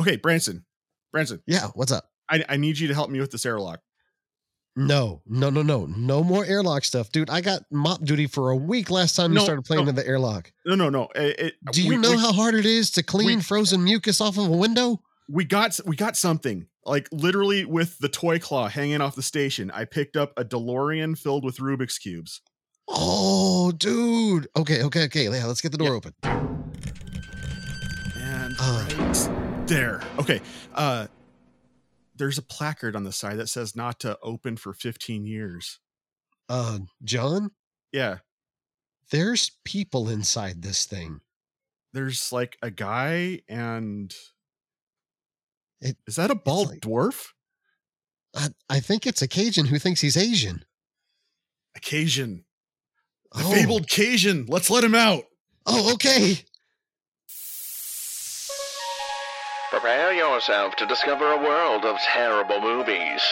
Okay, Branson. Branson, Yeah, what's up? I, I need you to help me with this airlock. No, no, no, no, no more airlock stuff, dude. I got mop duty for a week last time No, you started playing no. in the airlock. No, no, no. It, it- Do you we- know we- how hard it is to clean we- frozen mucus off of a window? we got we got something like literally with the toy claw hanging off the station? I picked up a DeLorean filled with Rubik's cubes. Oh, dude. Okay, okay, okay. Yeah, let's get the door Yeah. open. And right there. Okay. Uh there's a placard on the side that says not to open for 15 years. Uh, John, Yeah. there's people inside this thing. There's like a guy and It- is that a bald like- dwarf? I, I think it's a Cajun who thinks he's Asian. A Cajun. The Oh. fabled Cajun. Let's let him out. Oh, okay. Prepare yourself to discover a world of terrible movies.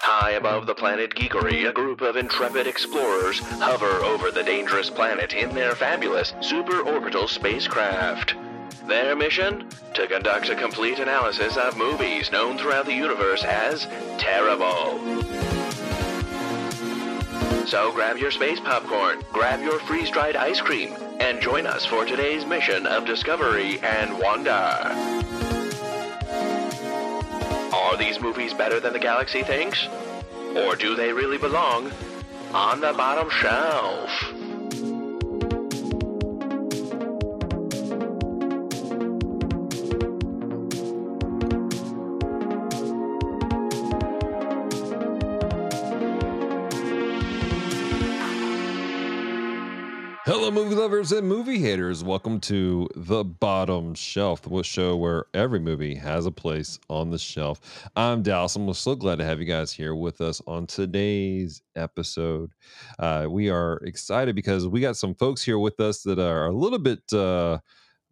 High above the planet Geekery, a group of intrepid explorers hover over the dangerous planet in their fabulous superorbital spacecraft. Their mission? To conduct a complete analysis of movies known throughout the universe as terrible. So grab your space popcorn, grab your freeze dried ice cream, and join us for today's mission of discovery and wonder. Are these movies better than the galaxy thinks? Or do they really belong on the bottom shelf? Hello, movie lovers and movie haters. Welcome to The Bottom Shelf, the show where every movie has a place on the shelf. I'm Dallas, and we're so glad to have you guys here with us on today's episode. Uh, we are excited because we got some folks here with us that are a little bit, uh,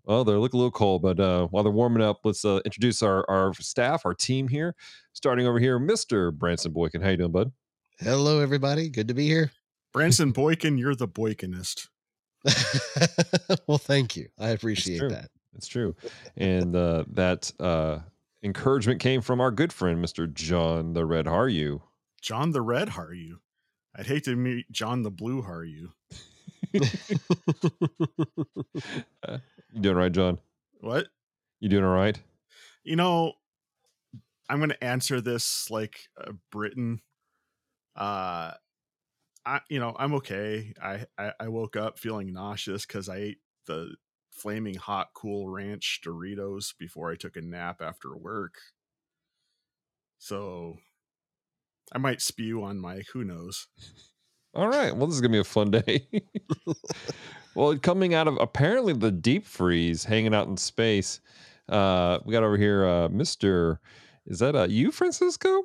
well, they look a little cold, but uh, while they're warming up, let's uh, introduce our, our staff, our team here. Starting over here, Mr. Branson Boykin. How you doing, bud? Hello, everybody. Good to be here. Branson Boykin, you're the Boykinist. well, thank you. I appreciate true. that. It's true. And uh, that uh, encouragement came from our good friend, Mr. John the Red Harju. John the Red Harju. I'd hate to meet John the Blue Harju. You doing all right, John? What? You doing all right? You know, I'm going to answer this like a Briton. Uh, I you know I'm okay. I I, I woke up feeling nauseous because I ate the flaming hot cool ranch Doritos before I took a nap after work. So I might spew on Mike. Who knows? All right. Well, this is going to be a fun day. well, coming out of apparently the deep freeze, hanging out in space, uh, we got over here uh, Mr. Is that uh, you, Francisco?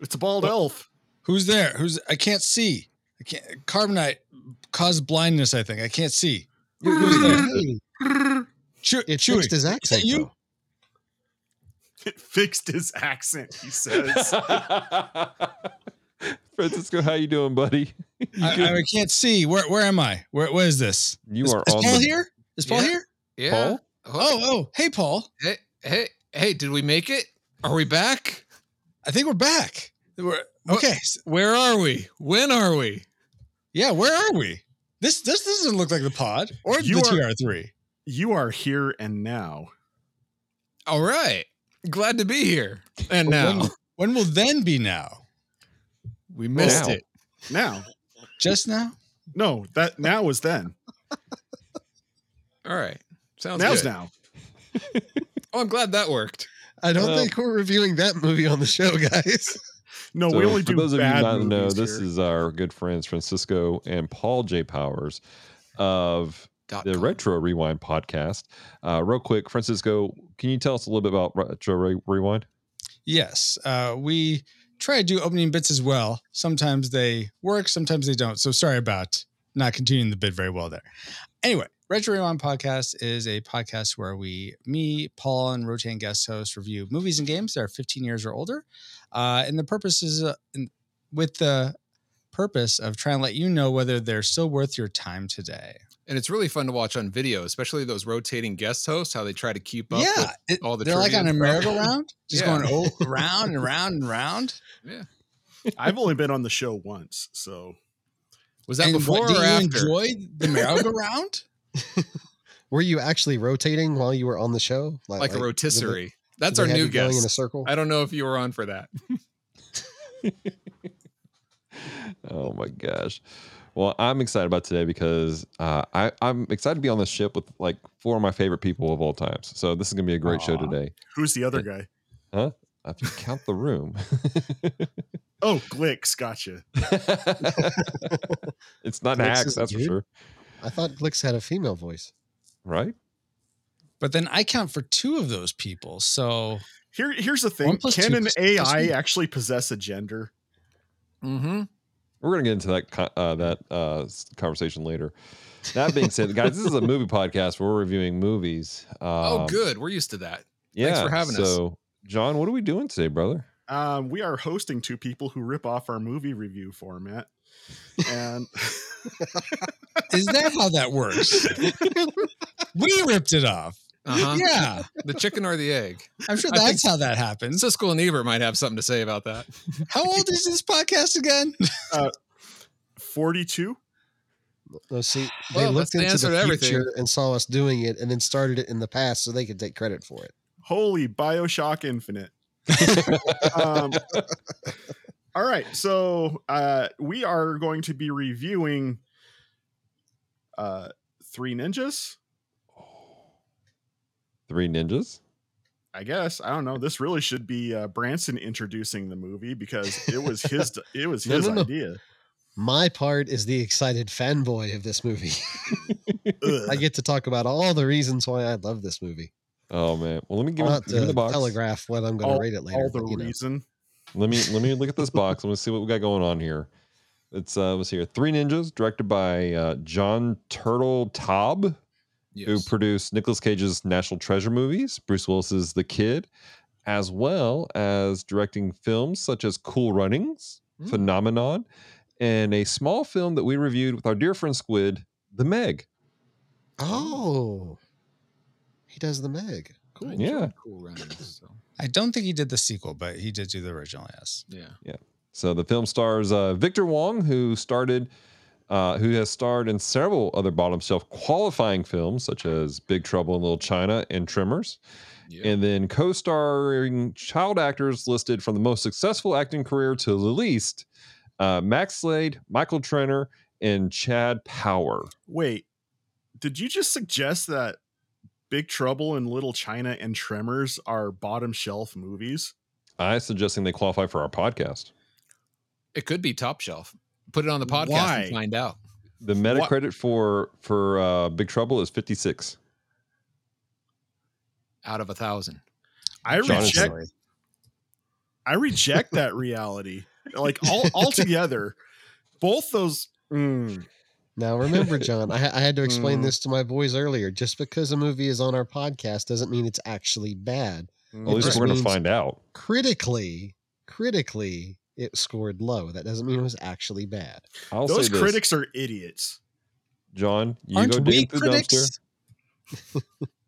It's a bald What? elf. Who's there? Who's I can't see. I can't carbonite caused blindness, I think. I can't see. Who's there? Chew, it Chewy. fixed his accent. you? though. It fixed his accent. He says. Francisco, how you doing, buddy? You I. I can't see. Where where am I? Where where is this? You is, are is on Paul the- here? Is Paul Yeah. here? Yeah. Paul? Oh, oh, hey Paul. Hey, hey, hey, did we make it? Are we back? I think we're back. We're okay. Where are we? When are we? Yeah, where are we? This this doesn't look like the pod or You the are- TR3. you are here and now. All right. Glad to be here. And now When, when will then be now? we missed Now. it. Now. Just now? No, that now was then. All right. Sounds Now's good. now. Oh, I'm glad that worked. I don't think we're reviewing that movie on the show, guys. No, So we only for do those of you not know, movies this here. is our good friends Francisco and Paul J. Powers of Dot the com. Retro Rewind podcast. Uh, real quick, Francisco, can you tell us a little bit about Retro Re- Rewind? Yes. Uh, we try to do opening bits as well. Sometimes they work, sometimes they don't. So sorry about not continuing the bid very well there. Anyway, Retro Rewind Podcast is a podcast where we, me, Paul, and rotating guest hosts review movies and games that are 15 years or older. Uh, and the purpose is uh, in, with the purpose of trying to let you know whether they're still worth your time today. And it's really fun to watch on video, especially those rotating guest hosts, how they try to keep up yeah, it- all the time. they're like on a trivia and stuff. merry-go-round, just Yeah. going oh, around and around and round. Yeah. I've only been on the show once, so Was that And before what, do or you after? enjoy the merry-go-round? Were you actually rotating while you were on the show? like a did they- rotisserie. That's our new you going in a guest. circle. I don't know if you were on for that. Oh my gosh. Well, I'm excited about today because uh, I, I'm excited to be on this ship with like four of my favorite people of all times. So this is gonna be a great show today. who's the other guy? Huh? If you count the room, Oh, Glicks, gotcha. it's not Glix hacks, is a that's for sure, I thought Glix had a female voice. right? But then I count for two of those people. So Here, here's the thing: plus Can an plus- plus AI two. actually possess a gender? Mm-hmm. We're gonna get into that uh, that uh, conversation later. That being said, guys, this is a movie podcast where we're reviewing movies. Um, oh, good. We're used to that. Yeah, for having us. so, John, what are we doing today, brother? Um, we are hosting two people who rip off our movie review format, and is that how that works? we ripped it off. Uh-huh. Yeah, The chicken or the egg? I'm sure that's how that happens. Siskel and Ebert might have something to say about that. How old is this podcast again? forty-two. No, see, they Well, looked into answer the to everything. future and saw us doing it, and then started it in the past so they could take credit for it. Holy Bioshock Infinite. um, all right, so uh, we are going to be reviewing uh, Three Ninjas. Three ninjas. I guess I don't know. This really should be uh, Branson introducing the movie because it was his. it was his no, no. idea. My part is the excited fanboy of this movie. I get to talk about all the reasons why I love this movie. Oh man. Well, let me give, Not give the box. telegraph what I'm going to rate it later. all the but, you know. Reason. Let me let me look at this box. Let me see what we got going on here. It's uh let's see here. Three Ninjas, directed by uh, John Turtle Taub, who produced Nicolas Cage's National Treasure movies, Bruce Willis's The Kid, as well as directing films such as Cool Runnings, Mm. Phenomenon, and a small film that we reviewed with our dear friend Squid, The Meg. Oh, he does the Meg. Cool. Yeah. Cool runnings. So, I don't think he did the sequel, but he did do the original. Yes. yeah. Yeah. So the film stars uh, Victor Wong, who started, uh, who has starred in several other bottom shelf qualifying films such as Big Trouble in Little China and Tremors, Yeah. and then co-starring child actors listed from the most successful acting career to the least: uh, Max Slade, Michael Treanor, and Chad Power. Wait, did you just suggest that Big Trouble in Little China and Tremors are bottom shelf movies? I suggesting they qualify for our podcast. it could be top shelf. Put it on the podcast Why? and find out. The Metacritic for for uh, Big Trouble is 56. Out of a thousand. I John is reject. I reject that reality. Like all altogether, both those. mm, Now remember, John, I, I had to explain Mm. this to my boys earlier. Just because a movie is on our podcast doesn't mean it's actually bad. mm, At least we're going to find out. Critically, critically, it scored low. That doesn't mean it was actually bad. I'll those say this, critics are idiots. John. You Aren't go we digging through the critics? dumpster.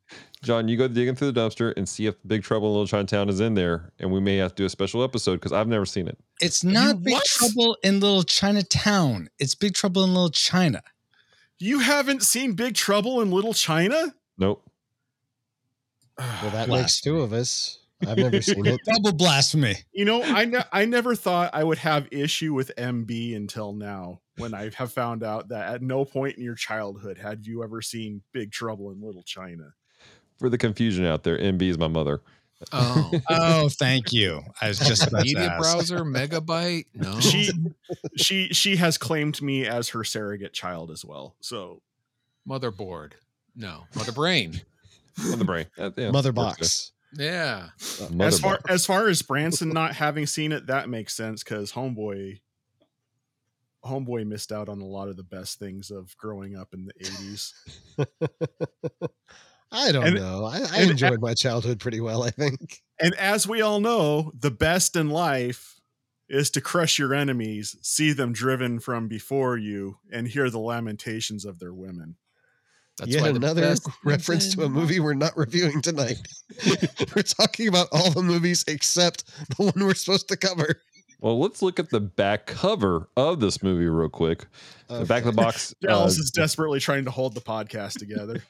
John, you go digging through the dumpster and see if Big Trouble in Little Chinatown is in there, and we may have to do a special episode because I've never seen it. It's not Big what? Trouble in Little Chinatown. It's Big Trouble in Little China. You haven't seen Big Trouble in Little China? Nope. Ah, well, that makes two of us. I've never seen it. Double blasphemy. You know, I ne- I never thought I would have issue with MB until now, when I have found out that at no point in your childhood had you ever seen Big Trouble in Little China. For the confusion out there, MB is my mother. Oh. Oh, thank you. I was just about to Media ask. browser, megabyte. No. She she she has claimed me as her surrogate child as well. So Motherboard. No. Mother brain. On the brain. Uh, yeah, Mother box. Yeah. good. Mother as far box. as far as Branson not having seen it, that makes sense because Homeboy Homeboy missed out on a lot of the best things of growing up in the eighties. I don't And- know. I, I and- enjoyed my childhood pretty well, I think. And as we all know, the best in life is to crush your enemies, see them driven from before you, and hear the lamentations of their women. That's Yet why another reference to a movie we're not reviewing tonight. we're talking about all the movies except the one we're supposed to cover. Well, let's look at the back cover of this movie real quick. The back of the box. uh, Dallas is desperately trying to hold the podcast together.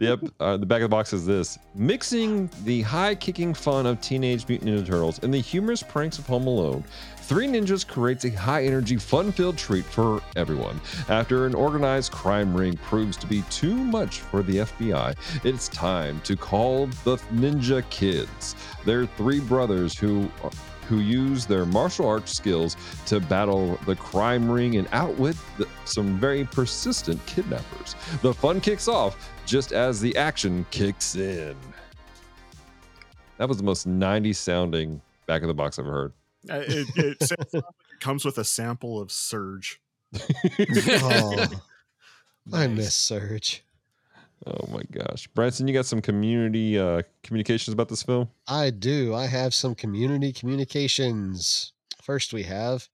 Yep. Uh, the back of the box is this mixing the high kicking fun of Teenage Mutant Ninja Turtles and the humorous pranks of Home Alone. Three Ninjas creates a high energy, fun filled treat for everyone. After an organized crime ring proves to be too much for the FBI, it's time to call the Ninja Kids. They're three brothers who who use their martial arts skills to battle the crime ring and outwit the, some very persistent kidnappers. The fun kicks off just as the action kicks in. That was the most 90s sounding back of the box I've heard. Uh, it, it, sounds it comes with a sample of Surge. Oh, I miss Surge. Oh my gosh. Branson, you got some community uh, communications about this film? I do. I have some community communications. First, we have,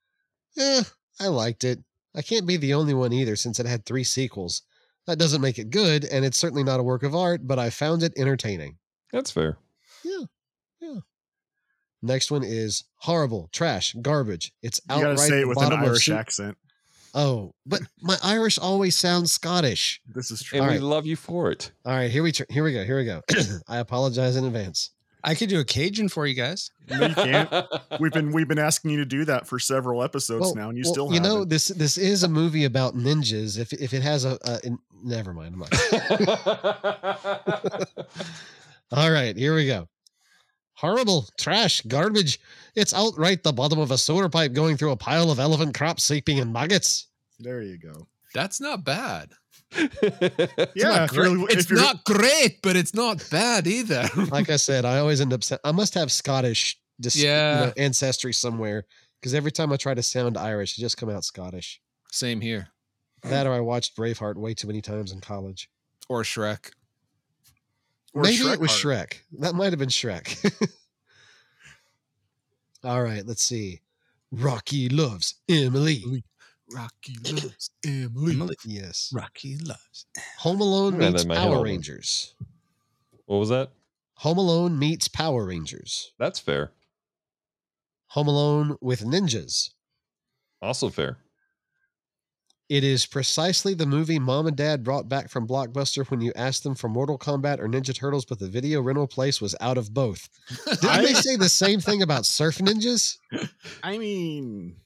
eh, I liked it. I can't be the only one either since it had three sequels. That doesn't make it good, and it's certainly not a work of art, but I found it entertaining. That's fair. Yeah. Yeah. Next one is horrible, trash, garbage. It's You outright gotta say it with an Irish soup- accent. Oh, but my Irish always sounds Scottish. This is true. And All we right. love you for it. All right, here we tr- here we go. Here we go. I apologize in advance. I could do a Cajun for you guys. No, you can't. We've been we've been asking you to do that for several episodes Well- now, and you well, still you know haven't. this this is a movie about ninjas. If if it has a, a in- never mind. I'm not. All right, here we go. Horrible, trash, garbage. It's outright the bottom of a sewer pipe going through a pile of elephant crop sleeping in maggots. There you go. That's not bad. Yeah, not great. if it's you're- not great, but it's not bad either. Like I said, I always end up. I must have Scottish dis- you Yeah. know, ancestry somewhere because every time I try to sound Irish, it just come out Scottish. Same here. That or I watched Braveheart way too many times in college. Or Shrek. or Maybe it was Heart. Shrek. That might have been Shrek. All right, let's see. Rocky loves Emily. Rocky loves Emily. Yes. Rocky loves. Home Alone Yeah, meets that might help Power him. Rangers. what was that? Home Alone meets Power Rangers. That's fair. Home Alone with ninjas. Also fair. It is precisely the movie mom and dad brought back from Blockbuster when you asked them for Mortal Kombat or Ninja Turtles, but the video rental place was out of both. Didn't they say the same thing about Surf Ninjas? I mean,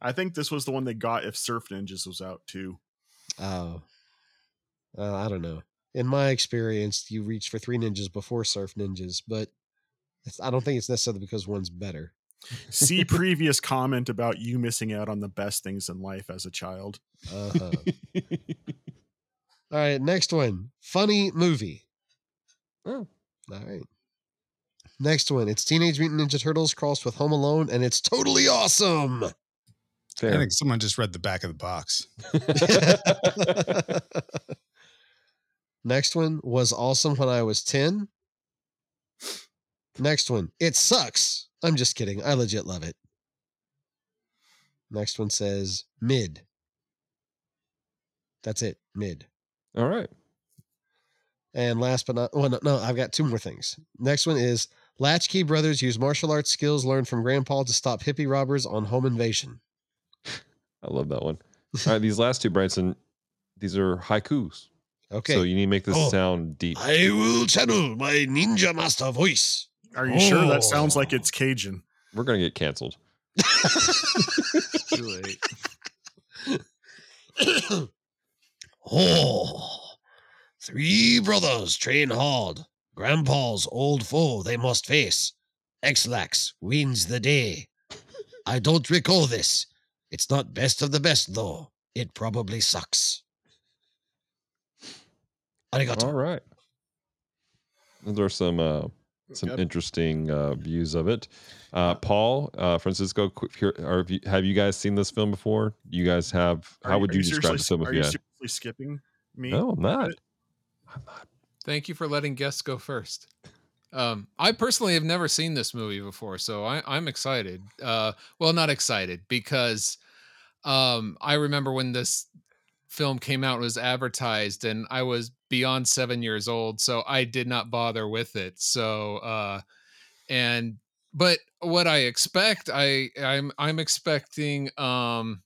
I think this was the one they got if Surf Ninjas was out too. Oh, uh, I don't know. In my experience, you reach for three ninjas before Surf Ninjas, but I don't think it's necessarily because one's better. See previous comment about you missing out on the best things in life as a child. Uh-huh. All right, next one. Funny movie. Oh. All right. Next one. It's Teenage Mutant Ninja Turtles crossed with Home Alone, and it's totally awesome. I think someone just read the back of the box. Next one was awesome when I was 10. Next one. It sucks. I'm just kidding. I legit love it. Next one says mid. That's it. Mid. All right. And last but not well, no, no, I've got two more things. Next one is Latchkey brothers use martial arts skills learned from grandpa to stop hippie robbers on home invasion. I love that one. All right. These last two, Branson, these are haikus. Okay. So you need to make this Oh. sound deep. I will channel my ninja master voice. Are you sure that Oh. sounds like it's Cajun? We're going to get canceled. Too late. oh, three brothers train hard. Grandpa's old foe they must face. Ex-Lax wins the day. I don't recall this. It's not best of the best, though. It probably sucks. Arigato. All right. Those are some uh, some Yep. interesting uh, views of it. Uh, Paul, uh, Francisco, here- are, have, you, guys seen this film before? You guys have. Are How would are you, describe seriously- the film if Are you you seriously skipping me? No, I'm not. I'm not. Thank you for letting guests go first. Um, I personally have never seen this movie before, so I, I'm excited. Uh, well, not excited because um, I remember when this film came out and was advertised, and I was beyond seven years old, so I did not bother with it. So, uh, and but what I expect, I I'm I'm expecting um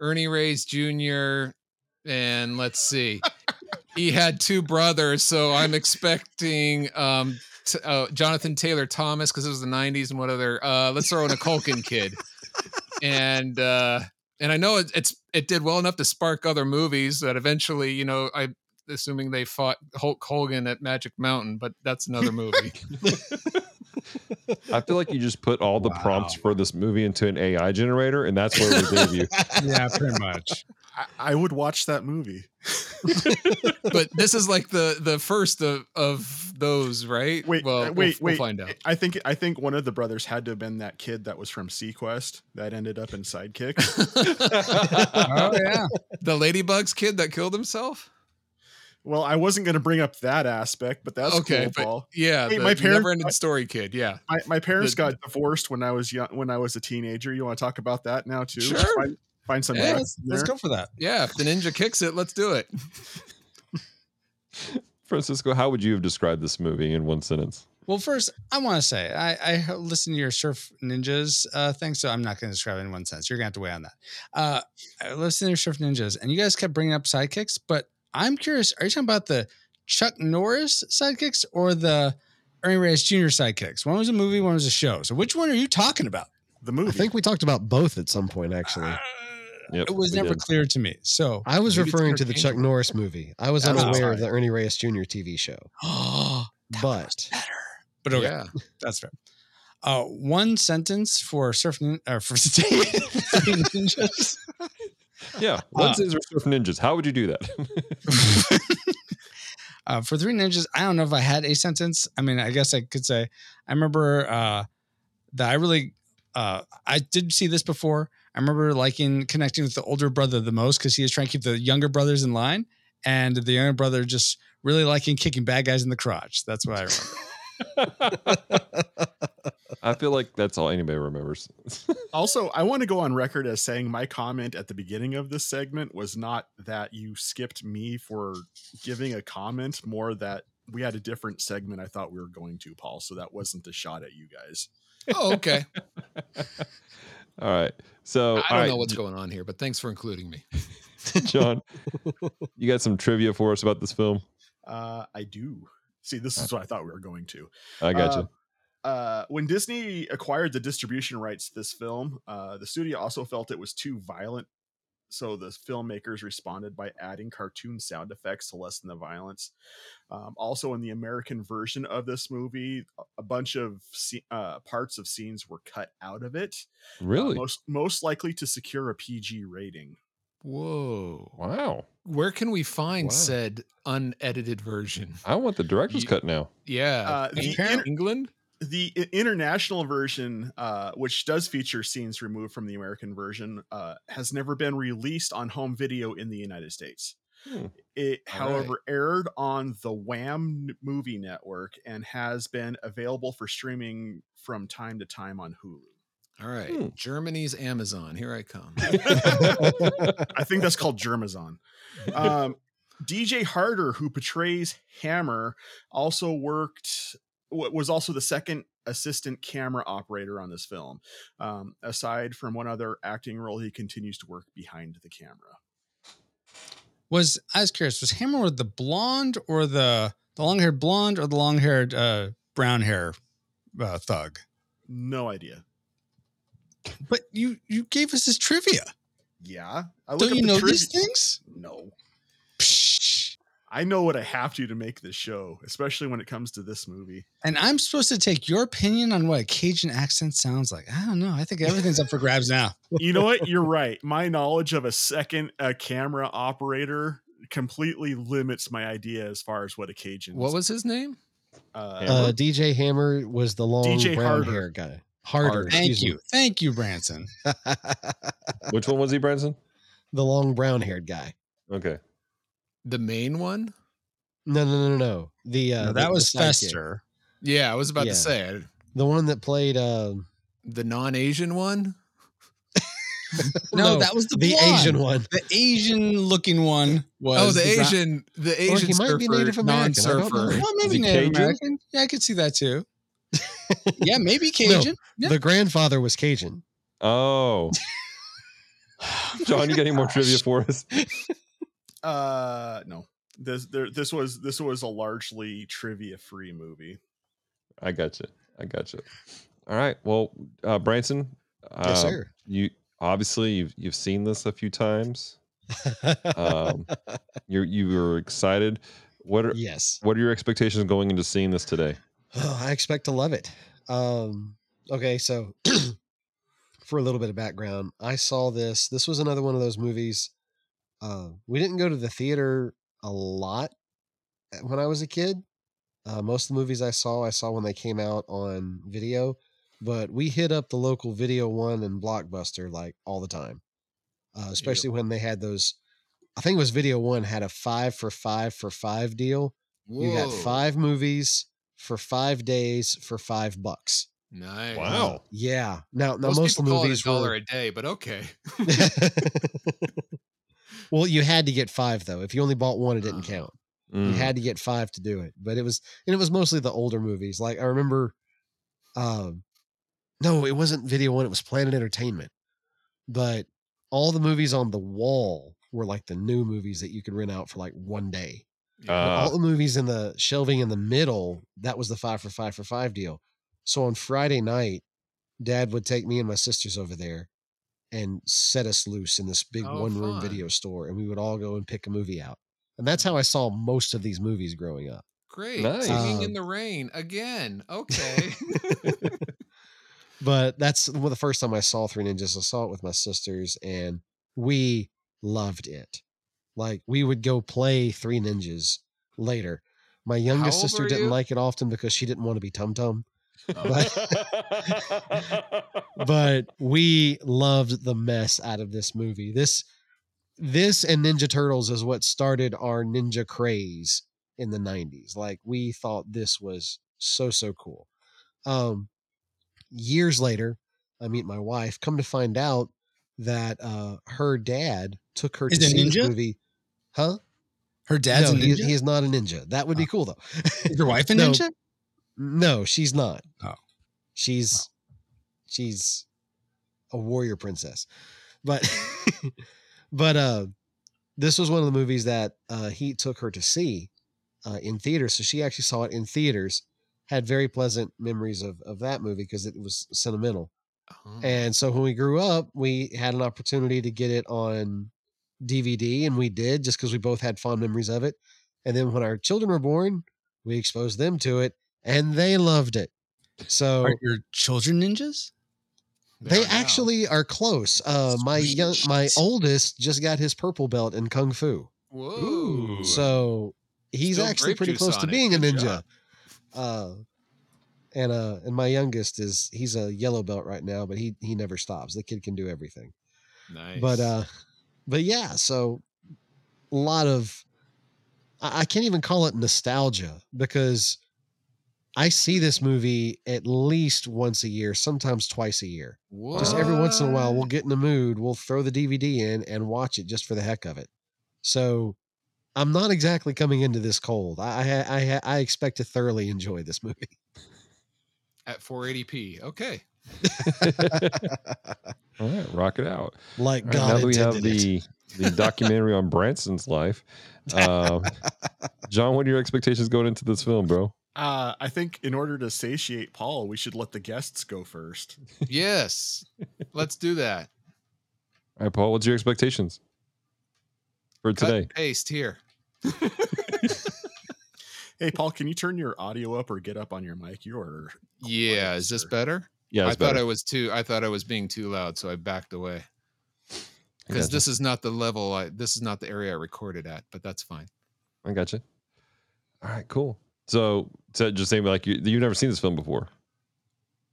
Ernie Reyes Jr. and let's see, he had two brothers, so I'm expecting um t- uh, Jonathan Taylor Thomas because it was the '90s and what other? Uh, let's throw in a Culkin kid, and uh, and I know it, it's it did well enough to spark other movies that eventually, you know, I assuming they fought Hulk Hogan at Magic Mountain, but that's another movie. I feel like you just put all the prompts for this movie into an AI generator, and that's where we gave you. yeah, pretty much. I, I would watch that movie. but this is like the the first of of those, right? Wait, well, uh, we'll- wait, we'll, wait. find out. I think I think one of the brothers had to have been that kid that was from seaQuest that ended up in Sidekick. Oh yeah. the Ladybugs kid that killed himself. well, I wasn't going to bring up that aspect, but that's okay, cool, but Paul. yeah, Hey, the my parents- never-ending story kid. Yeah, My, my parents The- got divorced when I was young, when I was a teenager. You want to talk about that now too? Sure. Find, find some. Yeah, let's, let's go for that. yeah. If the ninja kicks it, let's do it. Francisco, how would you have described this movie in one sentence? Well, first, I want to say I, I listened to your Surf Ninjas uh, thing, so I'm not going to describe it in one sense. You're going to have to wait on that. Uh, I listened to your Surf Ninjas, and you guys kept bringing up sidekicks, but I'm curious: Are you talking about the Chuck Norris sidekicks or the Ernie Reyes Jr. sidekicks? One was a movie, one was a show. So which one are you talking about? The movie. I think we talked about both at some point, actually. Yep, it was never did. clear to me. So I was referring to the Chuck interchangeable. Norris movie. I was That's unaware of the Ernie Reyes Jr. TV show. But better. but okay, Yeah. that's fair. Uh, one sentence for Surf Nin- or for Three Ninjas. Yeah, one Uh, sentence for Surf Ninjas. How would you do that? uh, for Three Ninjas, I don't know if I had a sentence. I mean, I guess I could say I remember uh, that I really uh, I did see this before. I remember liking connecting with the older brother the most because he was trying to keep the younger brothers in line, and the younger brother just really liking kicking bad guys in the crotch. That's what I remember. I feel like that's all anybody remembers. Also, I want to go on record as saying my comment at the beginning of this segment was not that you skipped me for giving a comment, more that we had a different segment I thought we were going to, Paul. So that wasn't a shot at you guys. Oh, okay. all right. So, I don't right, know what's going on here, but thanks for including me. John, you got some trivia for us about this film? Uh, I do. See, this is what I thought we were going to. I got you. Uh, uh, when Disney acquired the distribution rights to this film, uh, the studio also felt it was too violent. So the filmmakers responded by adding cartoon sound effects to lessen the violence. Um, also, in the American version of this movie, a- a bunch of sce- uh, parts of scenes were cut out of it. uh, really? most most likely to secure a PG rating. Whoa. wow. Where can we find Wow. said unedited version? I want the director's You- cut now. Yeah. Uh, the In- England? The international version, uh, which does feature scenes removed from the American version, uh, has never been released on home video in the United States. Hmm. It, All however, aired on the Wham movie network and has been available for streaming from time to time on Hulu. All right. Hmm. Germany's Amazon. Here I come. I think that's called Germazon. Um, DJ Harder, who portrays Hammer, also worked wa- was also the second assistant camera operator on this film. Um, aside from one other acting role, he continues to work behind the camera. Was I was curious? Was Hammer with the blonde or the the long haired blonde or the long haired uh, brown hair uh, thug? No idea. But you you gave us this trivia. Yeah, I Don't you know triv- these things? No. I know what I have to do to make this show, especially when it comes to this movie. And I'm supposed to take your opinion on what a Cajun accent sounds like. I don't know. I think everything's up for grabs now. You know what? You're right. My knowledge of a second uh, camera operator completely limits my idea as far as what a Cajun. What was his name? uh, Uh, DJ Hammer was the long DJ brown Harder. hair guy. Harder. Harder. Thank excuse you. Thank you, Branson. Which one was he, Branson? the long brown haired guy. Okay. The main one? No, no, no, no. The uh, No, the- that the was sidekick. Fester. Yeah, I was about Yeah. to say The one that played uh, the non-Asian one. No, that was the the. Asian one. The Asian looking one was oh, the brown- Asian, the Or Asian he might be Native American, non-surfer. Well, maybe Native Cajun? American. Yeah, I could see that too. yeah, maybe Cajun. Yeah. The grandfather was Cajun. Oh, John, you got any more trivia for us? Uh, no. This there this was this was a largely trivia free movie. I got you. I got you. All right. Well, uh, Branson, Yes, um, sir. You obviously you've you've seen this a few times. Um, you you were excited. What are yes. what are your expectations going into seeing this today? Oh, I expect to love it. Um, okay, so for a little bit of background, I saw this. This was another one of those movies. Uh, we didn't go to the theater a lot uh, when I was a kid. Uh, most of the movies I saw, I saw when they came out on video, but we hit up the local Video One and Blockbuster like all the time, uh, especially when they had those. I think it was Video One had a five for five for five deal. You got five movies for five days for five bucks. Nice. Wow. Yeah. Now, now Most, most, of the people call it movies a dollar were. a day, but okay. well, you had to get five though. If you only bought one, it didn't Oh. count. Mm. You had to get five to do it. But it was, and it was mostly the older movies. Like I remember, um, no, it wasn't Video One. It was Planet Entertainment. But all the movies on the wall were like the new movies that you could rent out for like one day. Uh, all the movies in the shelving in the middle, that was the five for five for five deal. So on Friday night, dad would take me and my sisters over there and set us loose in this big Oh, one room video store. And we would all go and pick a movie out. And that's how I saw most of these movies growing up. Great. Nice. Singing in Um, the rain again. Okay. But that's well, the first time I saw Three Ninjas. I saw it with my sisters and we loved it. Like we would go play Three Ninjas later. My youngest sister didn't you? like it often because she didn't want to be Tum Tum. Uh, but we loved the mess out of this movie. This this and Ninja Turtles is what started our ninja craze in the 90s. Like we thought this was so so cool. Um years later, I meet my wife, come to find out that uh her dad took her Is to it see this ninja? movie. Huh? Her dad's no, a he, ninja. he is not a ninja. That would be Oh. cool though. Is your wife a ninja? No, she's not. Oh. She's she's a warrior princess. But but uh this was one of the movies that uh he took her to see uh in theaters. So she actually saw it in theaters. Had very pleasant memories of of that movie because it was sentimental. Oh. And so when we grew up, we had an opportunity to get it on DVD, and we did just because we both had fond memories of it. And then when our children were born, we exposed them to it, and they loved it. So Are your children ninjas? There they we go. actually are close. Uh, my young, my oldest just got his purple belt in kung fu, Whoa. so he's Still actually pretty close on to it. being a ninja. Uh, and uh, and my youngest is he's a yellow belt right now, but he he never stops. The kid can do everything. nice. but uh but yeah so a lot of I, I can't even call it nostalgia because i see this movie at least once a year sometimes twice a year just every once in a while we'll get in the mood we'll throw the dvd in and watch it just for the heck of it so i'm not exactly coming into this cold i i i, I expect to thoroughly enjoy this movie at 480p. Okay. All right, rock it out. like All right, god now that we have intended it. the the documentary on Branson's life, um, John, what are your expectations going into this film, bro? Uh, I think in order to satiate Paul, we should let the guests go first. Yes. Let's do that. All right, Paul, what's your expectations for Cut today? and paste here. Hey, Paul, can you turn your audio up or get up on your mic? You're Yeah. Is this better? Yeah, I it's thought. I was too. I thought I was being too loud, so I backed away. Because gotcha. this is not the level. I this is not the area I recorded at, but that's fine. I got you. All right, cool. So, so just saying, like you, you've never seen this film before.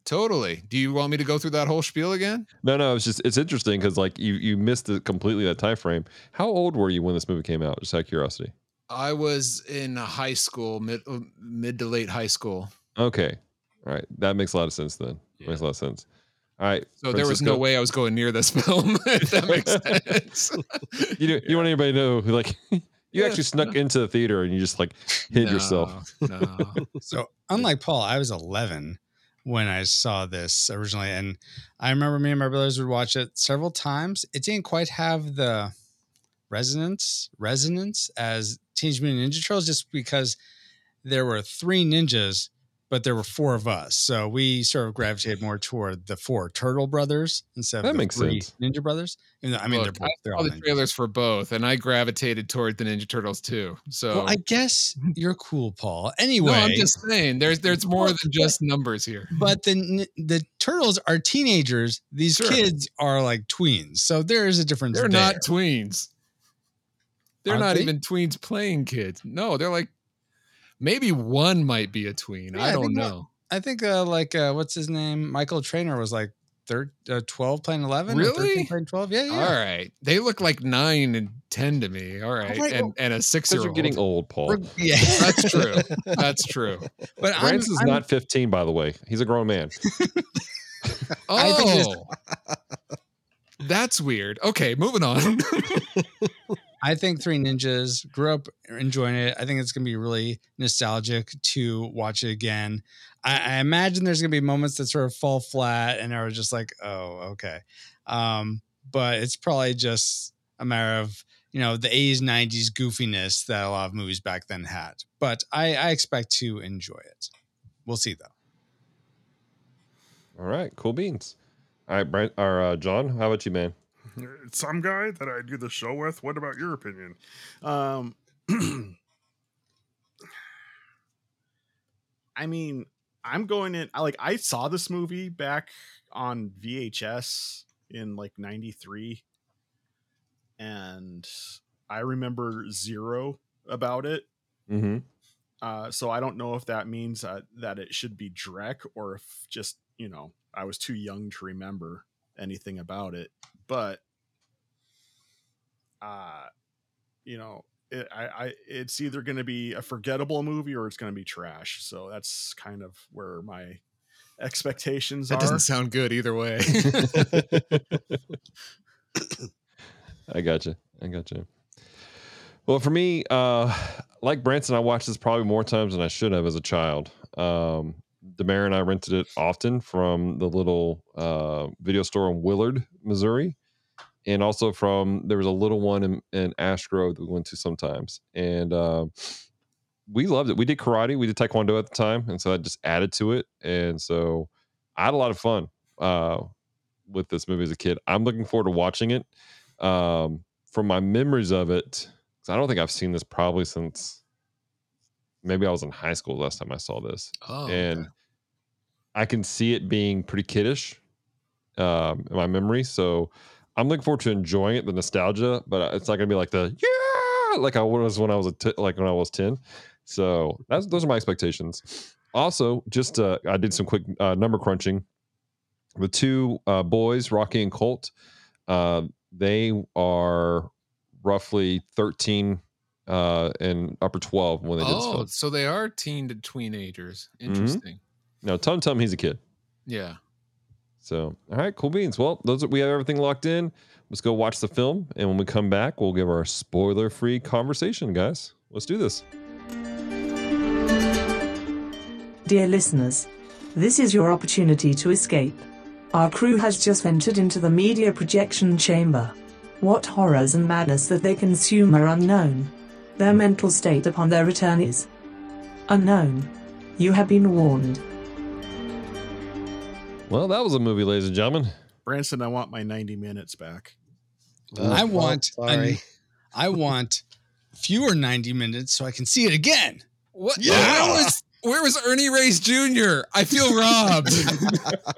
Totally. Do you want me to go through that whole spiel again? No, no, it's just it's interesting because like you you missed it completely that time frame. How old were you when this movie came out? Just out of curiosity. I was in high school, mid uh, mid to late high school. Okay, all right, that makes a lot of sense then. Yeah. Makes a lot of sense. All right. So there was no way I was going near this film. if that makes sense. You don't, you don't want anybody to know who like you actually snuck into the theater and you just like hid yourself. No, no. So unlike Paul, I was 11 when I saw this originally, and I remember me and my brothers would watch it several times. It didn't quite have the resonance resonance as Teenage Mutant Ninja Turtles, just because there were three ninjas, but there were four of us, so we sort of gravitated more toward the four Turtle Brothers instead of That the makes three sense. Ninja Brothers. Though, I mean, Look, they're both, they're I all the ninjas. trailers for both, and I gravitated toward the Ninja Turtles too. So Well, I guess you're cool, Paul. Anyway, no, I'm just saying there's there's more than just numbers here. but the the turtles are teenagers. These Sure. kids are like tweens, so there is a difference. They're there. not tweens. They're Aren't not they? even tweens playing kids. No, they're like maybe one might be a tween. Yeah, I I don't think that- know. I think uh, like uh, what's his name? Michael Treanor was like thir- uh, 12 playing 11. or 13 Really? playing 12. Yeah, yeah. All right, they look like nine and ten to me. All right, right, and and a six Because year you're old. getting old, Paul. We're- yeah. That's true. That's true. but I'm, is I'm- not 15, by the way. He's a grown man. I think this- Oh, that's weird. Okay, moving on. I think Three Ninjas grew up enjoying it. I think it's gonna be really nostalgic to watch it again. I, I imagine there's gonna be moments that sort of fall flat and are just like, oh, okay. Um, but it's probably just a matter of you know the 80s, 90s goofiness that a lot of movies back then had. But I, I expect to enjoy it. We'll see though. All right, cool beans. All right, Brent or uh, John, how about you, man? Some guy that I do the show with. What about your opinion? Um, I mean, I'm going in. I like. I saw this movie back on VHS in like '93, and I remember zero about it. Mm-hmm. Uh, so I don't know if that means uh, that it should be Drek or if just you know I was too young to remember anything about it. But uh, you know, it, I, I it's either going to be a forgettable movie or it's going to be trash. So that's kind of where my expectations that are. doesn't sound good either way. I got you. I got you. Well, for me, uh, like Branson, I watched this probably more times than I should have as a child. Um, Demare and I rented it often from the little uh, video store in Willard, Missouri, and also from there was a little one in, in Ash Grove that we went to sometimes, and uh, we loved it. We did karate, we did taekwondo at the time, and so that just added to it. And so I had a lot of fun uh, with this movie as a kid. I'm looking forward to watching it. Um, from my memories of it, 'cause I don't think I've seen this probably since maybe I was in high school last time I saw this, oh, and okay. I can see it being pretty kiddish um, in my memory. So I'm looking forward to enjoying it, the nostalgia, but it's not gonna be like the yeah, like I was when I was a t- like when I was ten. So that's those are my expectations. Also, just uh, I did some quick uh, number crunching. The two uh, boys, Rocky and Colt, uh, they are roughly 13 uh, and upper 12 when they did this oh, film. so they are teen to teenagers. Mhm. Interesting. Now, Tum Tum, he's a kid. Yeah. So, all right, cool beans. Well, those are, we have everything locked in. Let's go watch the film, and when we come back, we'll give our spoiler-free conversation, guys. Let's do this. Dear listeners, this is your opportunity to escape. Our crew has just entered into the media projection chamber. What horrors and madness that they consume are unknown. Their mental state upon their return is unknown. You have been warned. Well, that was a movie, ladies and gentlemen. Branson, I want my 90 minutes back. Uh, I oh, want sorry. an- I want fewer 90 minutes so I can see it again. What? Yeah. Where was where was Ernie Reyes Jr.? I feel robbed.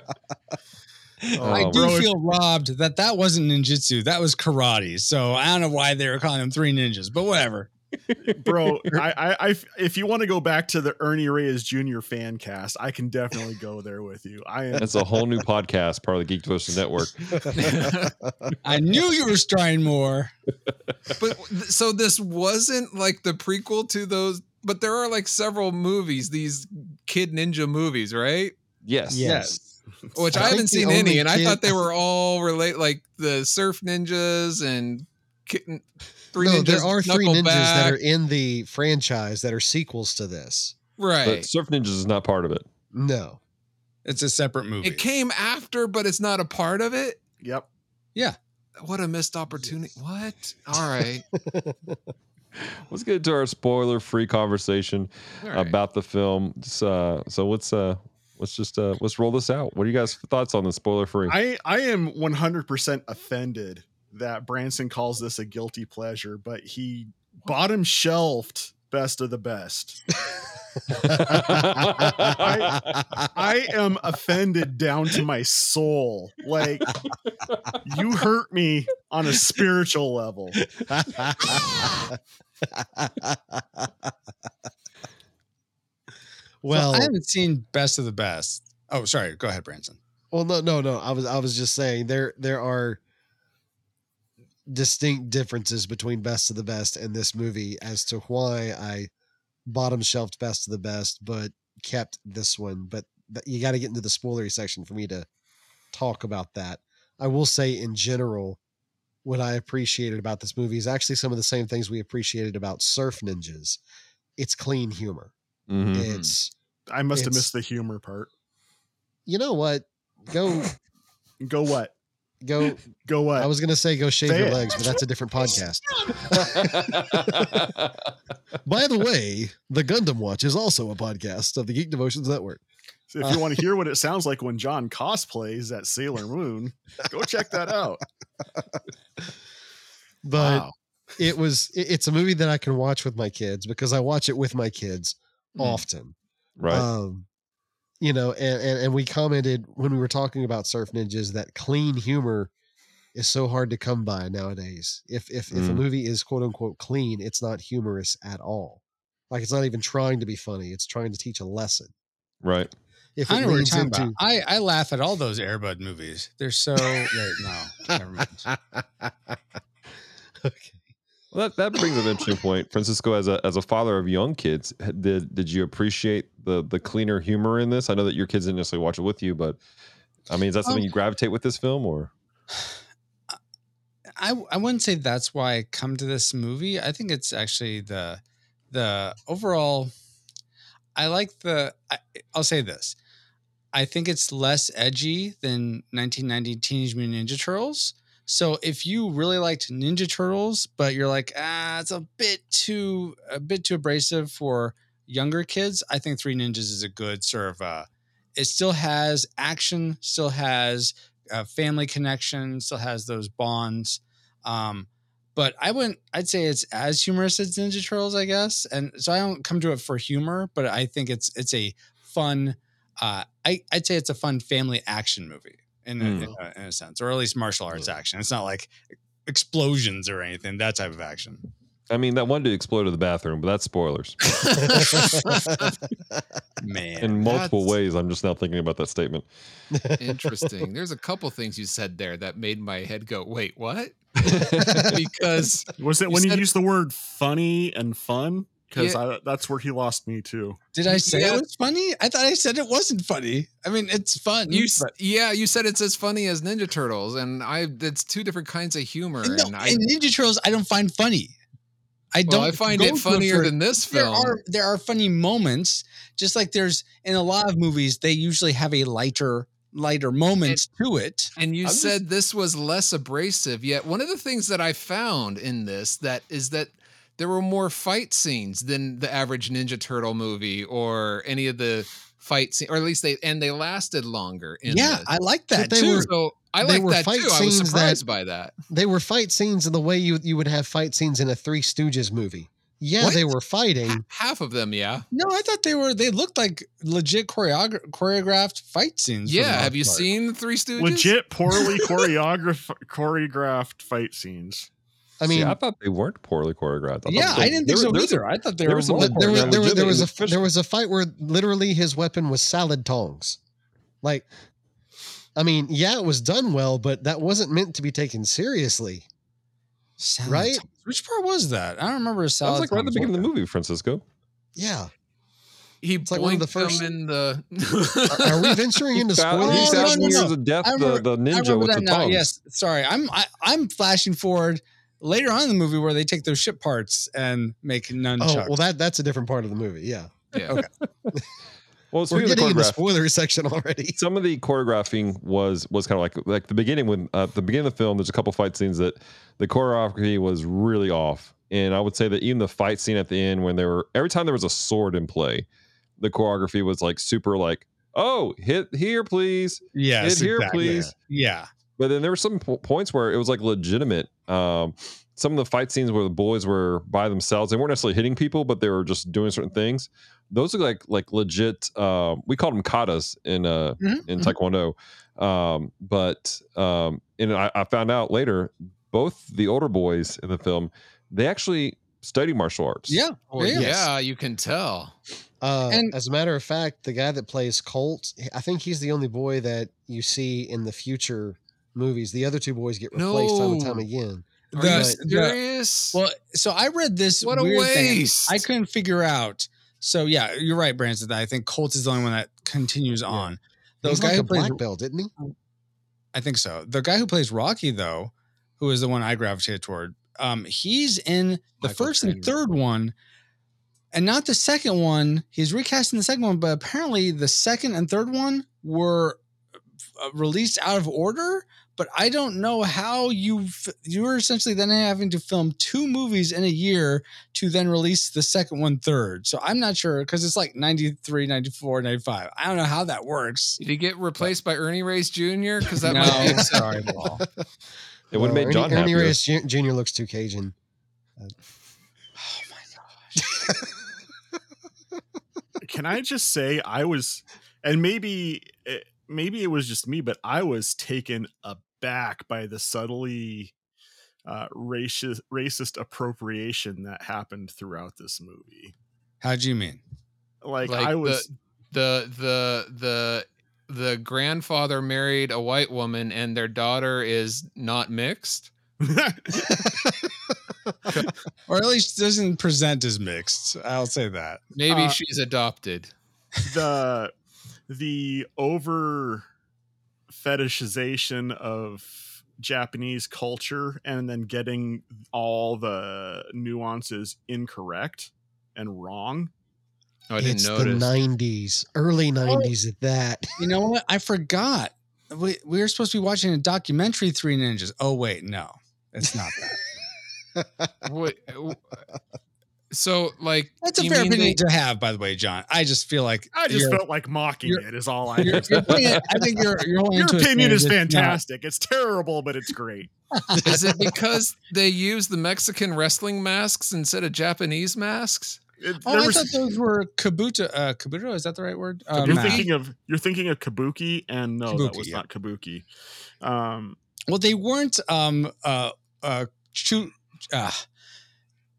Oh, I do bro, feel robbed that that wasn't ninjutsu. That was karate. So I don't know why they were calling them three ninjas, but whatever. Bro I, I i if you want to go back to the ernie reyes jr fan cast i can definitely go there with you i am That's a whole new podcast, part of the Geek Twisted Network. I knew you were trying more. but so this wasn't like the prequel to those but there are like several movies these kid ninja movies right Yes. Yes. which I I, haven't seen only any, and I thought they were all relate like the Surf Ninjas and Kitten. Three no, ninjas, there are three ninjas that are in the franchise that are sequels to this. right. But Surf Ninjas is not part of it. No. It's a separate movie. It came after, but it's not a part of it. Yep. Yeah. What a missed opportunity! What? All right. Let's get into our spoiler-free conversation All right. about the film. Just, uh, so let's uh, let's just uh, let's roll this out. What are you guys' thoughts on the spoiler-free? I I am 100% offended that Branson calls this a guilty pleasure, but he bottom shelved best of the best. I am offended down to my soul. Like you hurt me on a spiritual level. well, I haven't seen Best of the Best. Oh, sorry. Go ahead, Branson. well, no, no, no. I was, I was just saying there, there are distinct differences between Best of the Best and this movie as to why I bottom shelved Best of the Best, but kept this one. But you got to get into the spoilery section for me to talk about that. I will say, in general, what I appreciated about this movie is actually some of the same things we appreciated about Surf Ninjas. It's clean humor. Mhm. It's I must have missed the humor part. you know what? Go Go what? Go. Go what? I was gonna say go shave Say your it. legs, but that's a different podcast. By the way, the Gundam Watch is also a podcast of the Geek Devotions Network. So if you want to hear what it sounds like when John cosplays at Sailor Moon, go check that out. But Wow. it was it- it's a movie that I can watch with my kids because I watch it with my kids Hmm. often. right. Um, you know, and, and and we commented when we were talking about Surf Ninjas that clean humor is so hard to come by nowadays. If if if a Mm. movie is quote unquote clean, it's not humorous at all. Like it's not even trying to be funny. It's trying to teach a lesson. right. If I it know what you're talking into about. I, I laugh at all those Air Bud movies. They're so wait, no, never mind. okay. Well, that, that brings up an interesting point, Francisco. As a as a father of young kids, did did you appreciate the the cleaner humor in this? I know that your kids didn't necessarily watch it with you, but I mean, is that something Um, you gravitate with this film, or I I wouldn't say that's why I come to this movie. I think it's actually the the overall. I like the. I, I'll say this. I think it's less edgy than 1990 Teenage Mutant Ninja Turtles. So if you really liked Ninja Turtles, but you're like, ah, it's a bit too a bit too abrasive for younger kids, I think Three Ninjas is a good sort of. Uh, it still has action, still has uh, family connection, still has those bonds. Um, but I wouldn't. I'd say it's as humorous as Ninja Turtles, I guess. And so I don't come to it for humor, but I think it's it's a fun. Uh, I I'd say it's a fun family action movie in a, Mm. in, a, in a sense, or at least martial arts action. It's not like explosions or anything. That type of action. I mean, that one dude exploded the bathroom, but that's spoilers Man, in multiple That's- ways. I'm just now thinking about that statement. Interesting. There's a couple things you said there that made my head go, wait, what? because Was it You when you used the word funny and fun? Because Yeah. that's where he lost me too. did I say Yeah. it was funny? I thought I said it wasn't funny. I mean, it's fun. you, but- yeah, you said it's as funny as Ninja Turtles, and I, it's two different kinds of humor. no, and I, and Ninja Turtles, I don't find funny. I don't. I find it funnier for- than this film. there are there are funny moments just like there's in a lot of movies they usually have a lighter lighter moments to it And you I'm just- said this was less abrasive. Yet one of the things that I found in this that is that there were more fight scenes than the average Ninja Turtle movie or any of the fight scene, or at least they and they lasted longer. In yeah this. i like that But they too were- so I they like were that fight too. I was scenes surprised that- by that. they were fight scenes in the way you you would have fight scenes in a Three Stooges movie. Yeah, What? they were fighting. Half of them, yeah, no i thought they were they looked like legit choreogra- choreographed fight scenes yeah. Have you part. seen Three Stooges? Legit poorly choreographed choreographed fight scenes. I See, mean, I thought they weren't poorly choreographed. thought yeah they- i didn't there think so were- there was a- either i thought they there were was some well there, was, there, was, there was a there was a fight where literally his weapon was salad tongs. Like, I mean, yeah, it was done well, but that wasn't meant to be taken seriously. Salad right? tongs. which part was that i don't remember a That was like right at the beginning of the movie, Francisco. Yeah, he It's like one of the first- in the. Are- Are we venturing into Thou- spoilers? no, no, no, years no. of death, I the, the ninja remember with the now. tongues. Yes, sorry. I'm I, I'm flashing forward later on in the movie where they take those ship parts and make nunchucks. Oh well, that that's a different part of the movie. Yeah, yeah. Well, we're getting in the spoiler section already. some of the choreographing was was kind of like like the beginning when uh, the beginning of the film. There's a couple fight scenes that the choreography was really off, and I would say that even the fight scene at the end when there were every time there was a sword in play, the choreography was like super like oh hit here please yeah hit here exactly. please. Yeah. But then there were some po- points where it was like legitimate. Um, some of the fight scenes where the boys were by themselves, they weren't necessarily hitting people, but they were just doing certain things. Those are like like legit. Um, we called them katas in uh Mhm, in mhm. Taekwondo. Um, but um, and I, I found out later, both the older boys in the film, they actually study martial arts. Yeah. Well, Yeah. yeah, you can tell. Uh, And- as a matter of fact, the guy that plays Colt, I think he's the only boy that you see in the future movies. The other two boys get replaced time and time again. Are The- you the- Well, so I read this What a weird thing. waste. I couldn't figure out. So yeah, you're right, Branson. I think Colts is the only one that continues on. The he's guy like who a plays, black belt, isn't he? I think so. The guy who plays Rocky, though, who is the one I gravitated toward, um, he's in the Michael first and third one, and not the second one. He's recasting the second one, but apparently the second and third one were uh, released out of order. But I don't know how you f- you were essentially then having to film two movies in a year to then release the second one third. So I'm not sure because it's like 93, 94, 95. I don't know how that works. Did he get replaced by Ernie Reyes Jr.? Because that no, might be sorry, Paul. it would have Well, made John Ernie, Ernie happier. Reyes Jr. looks too Cajun. Oh my gosh. Can I just say I was, and maybe eh, maybe it was just me, but I was taken aback by the subtly uh, racist racist appropriation that happened throughout this movie. How'd you mean? Like, Like I was, the the the the grandfather married a white woman and their daughter is not mixed. Or at least doesn't present as mixed. I'll say that. Maybe Uh, she's adopted. the the over fetishization of Japanese culture and then getting all the nuances incorrect and wrong. Oh, I didn't it's notice. the '90s, early '90s at that. You know what? I forgot. We, we were supposed to be watching a documentary, Three Ninjas. Oh, wait, no, it's not that. What- w- so like That's a fair opinion they- to have, by the way, John. I just feel like I just felt like mocking it is all I you're- you're it- I think you're, you're Your opinion is standard that's not- fantastic. It's terrible, but it's great. is it because they use the Mexican wrestling masks instead of Japanese masks? It- Oh, there I was- thought those were kabuto. Uh, kabuto is that the right word? Uh, you're masks. thinking of you're thinking of Kabuki, and no, that was yeah. not Kabuki. Um, well, they weren't. Um, uh, uh, chu, uh,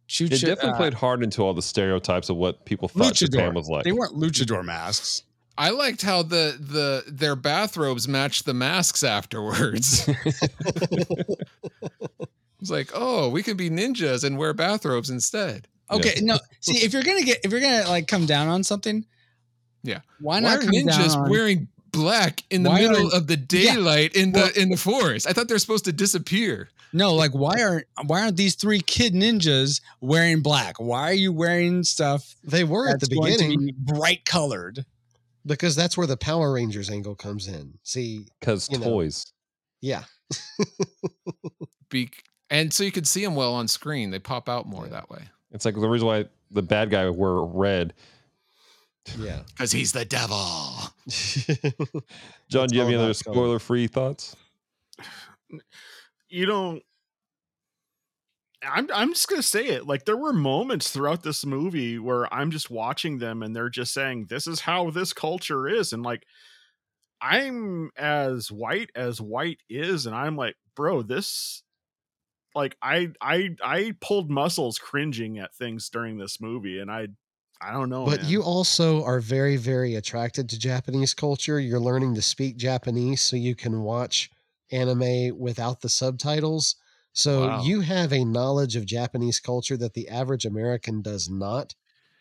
chu, It definitely uh, played hard into all the stereotypes of what people thought Japan luchador. was like. They weren't luchador masks. I liked how the the their bathrobes matched the masks afterwards. it's like, oh, we could be ninjas and wear bathrobes instead. Okay, no. See, if you're gonna get, if you're gonna like come down on something, Yeah. why Why not are come down ninjas on- wearing black in the Why middle of the Yeah. daylight in Well- the in the forest? I thought they're supposed to disappear. No, like why aren't why aren't these three kid ninjas wearing black? Why are you wearing stuff They were at the that's going to beginning be bright colored? because that's where the Power Rangers angle comes in. See, Because you know. toys. yeah, Be- and so you could see them well on screen. They pop out more Yeah. that way. It's like the reason why the bad guy wore red. Yeah. Because he's the devil. John, do you have any other spoiler free thoughts? you don't I'm I'm just gonna say it. Like there were moments throughout this movie where I'm just watching them and they're just saying, This is how this culture is. And like I'm as white as white is, and I'm like, bro, this like I I I pulled muscles cringing at things during this movie, and I I don't know. but man. you also are very, very attracted to Japanese culture. You're learning to speak Japanese so you can watch anime without the subtitles. So Wow. you have a knowledge of Japanese culture that the average American does not.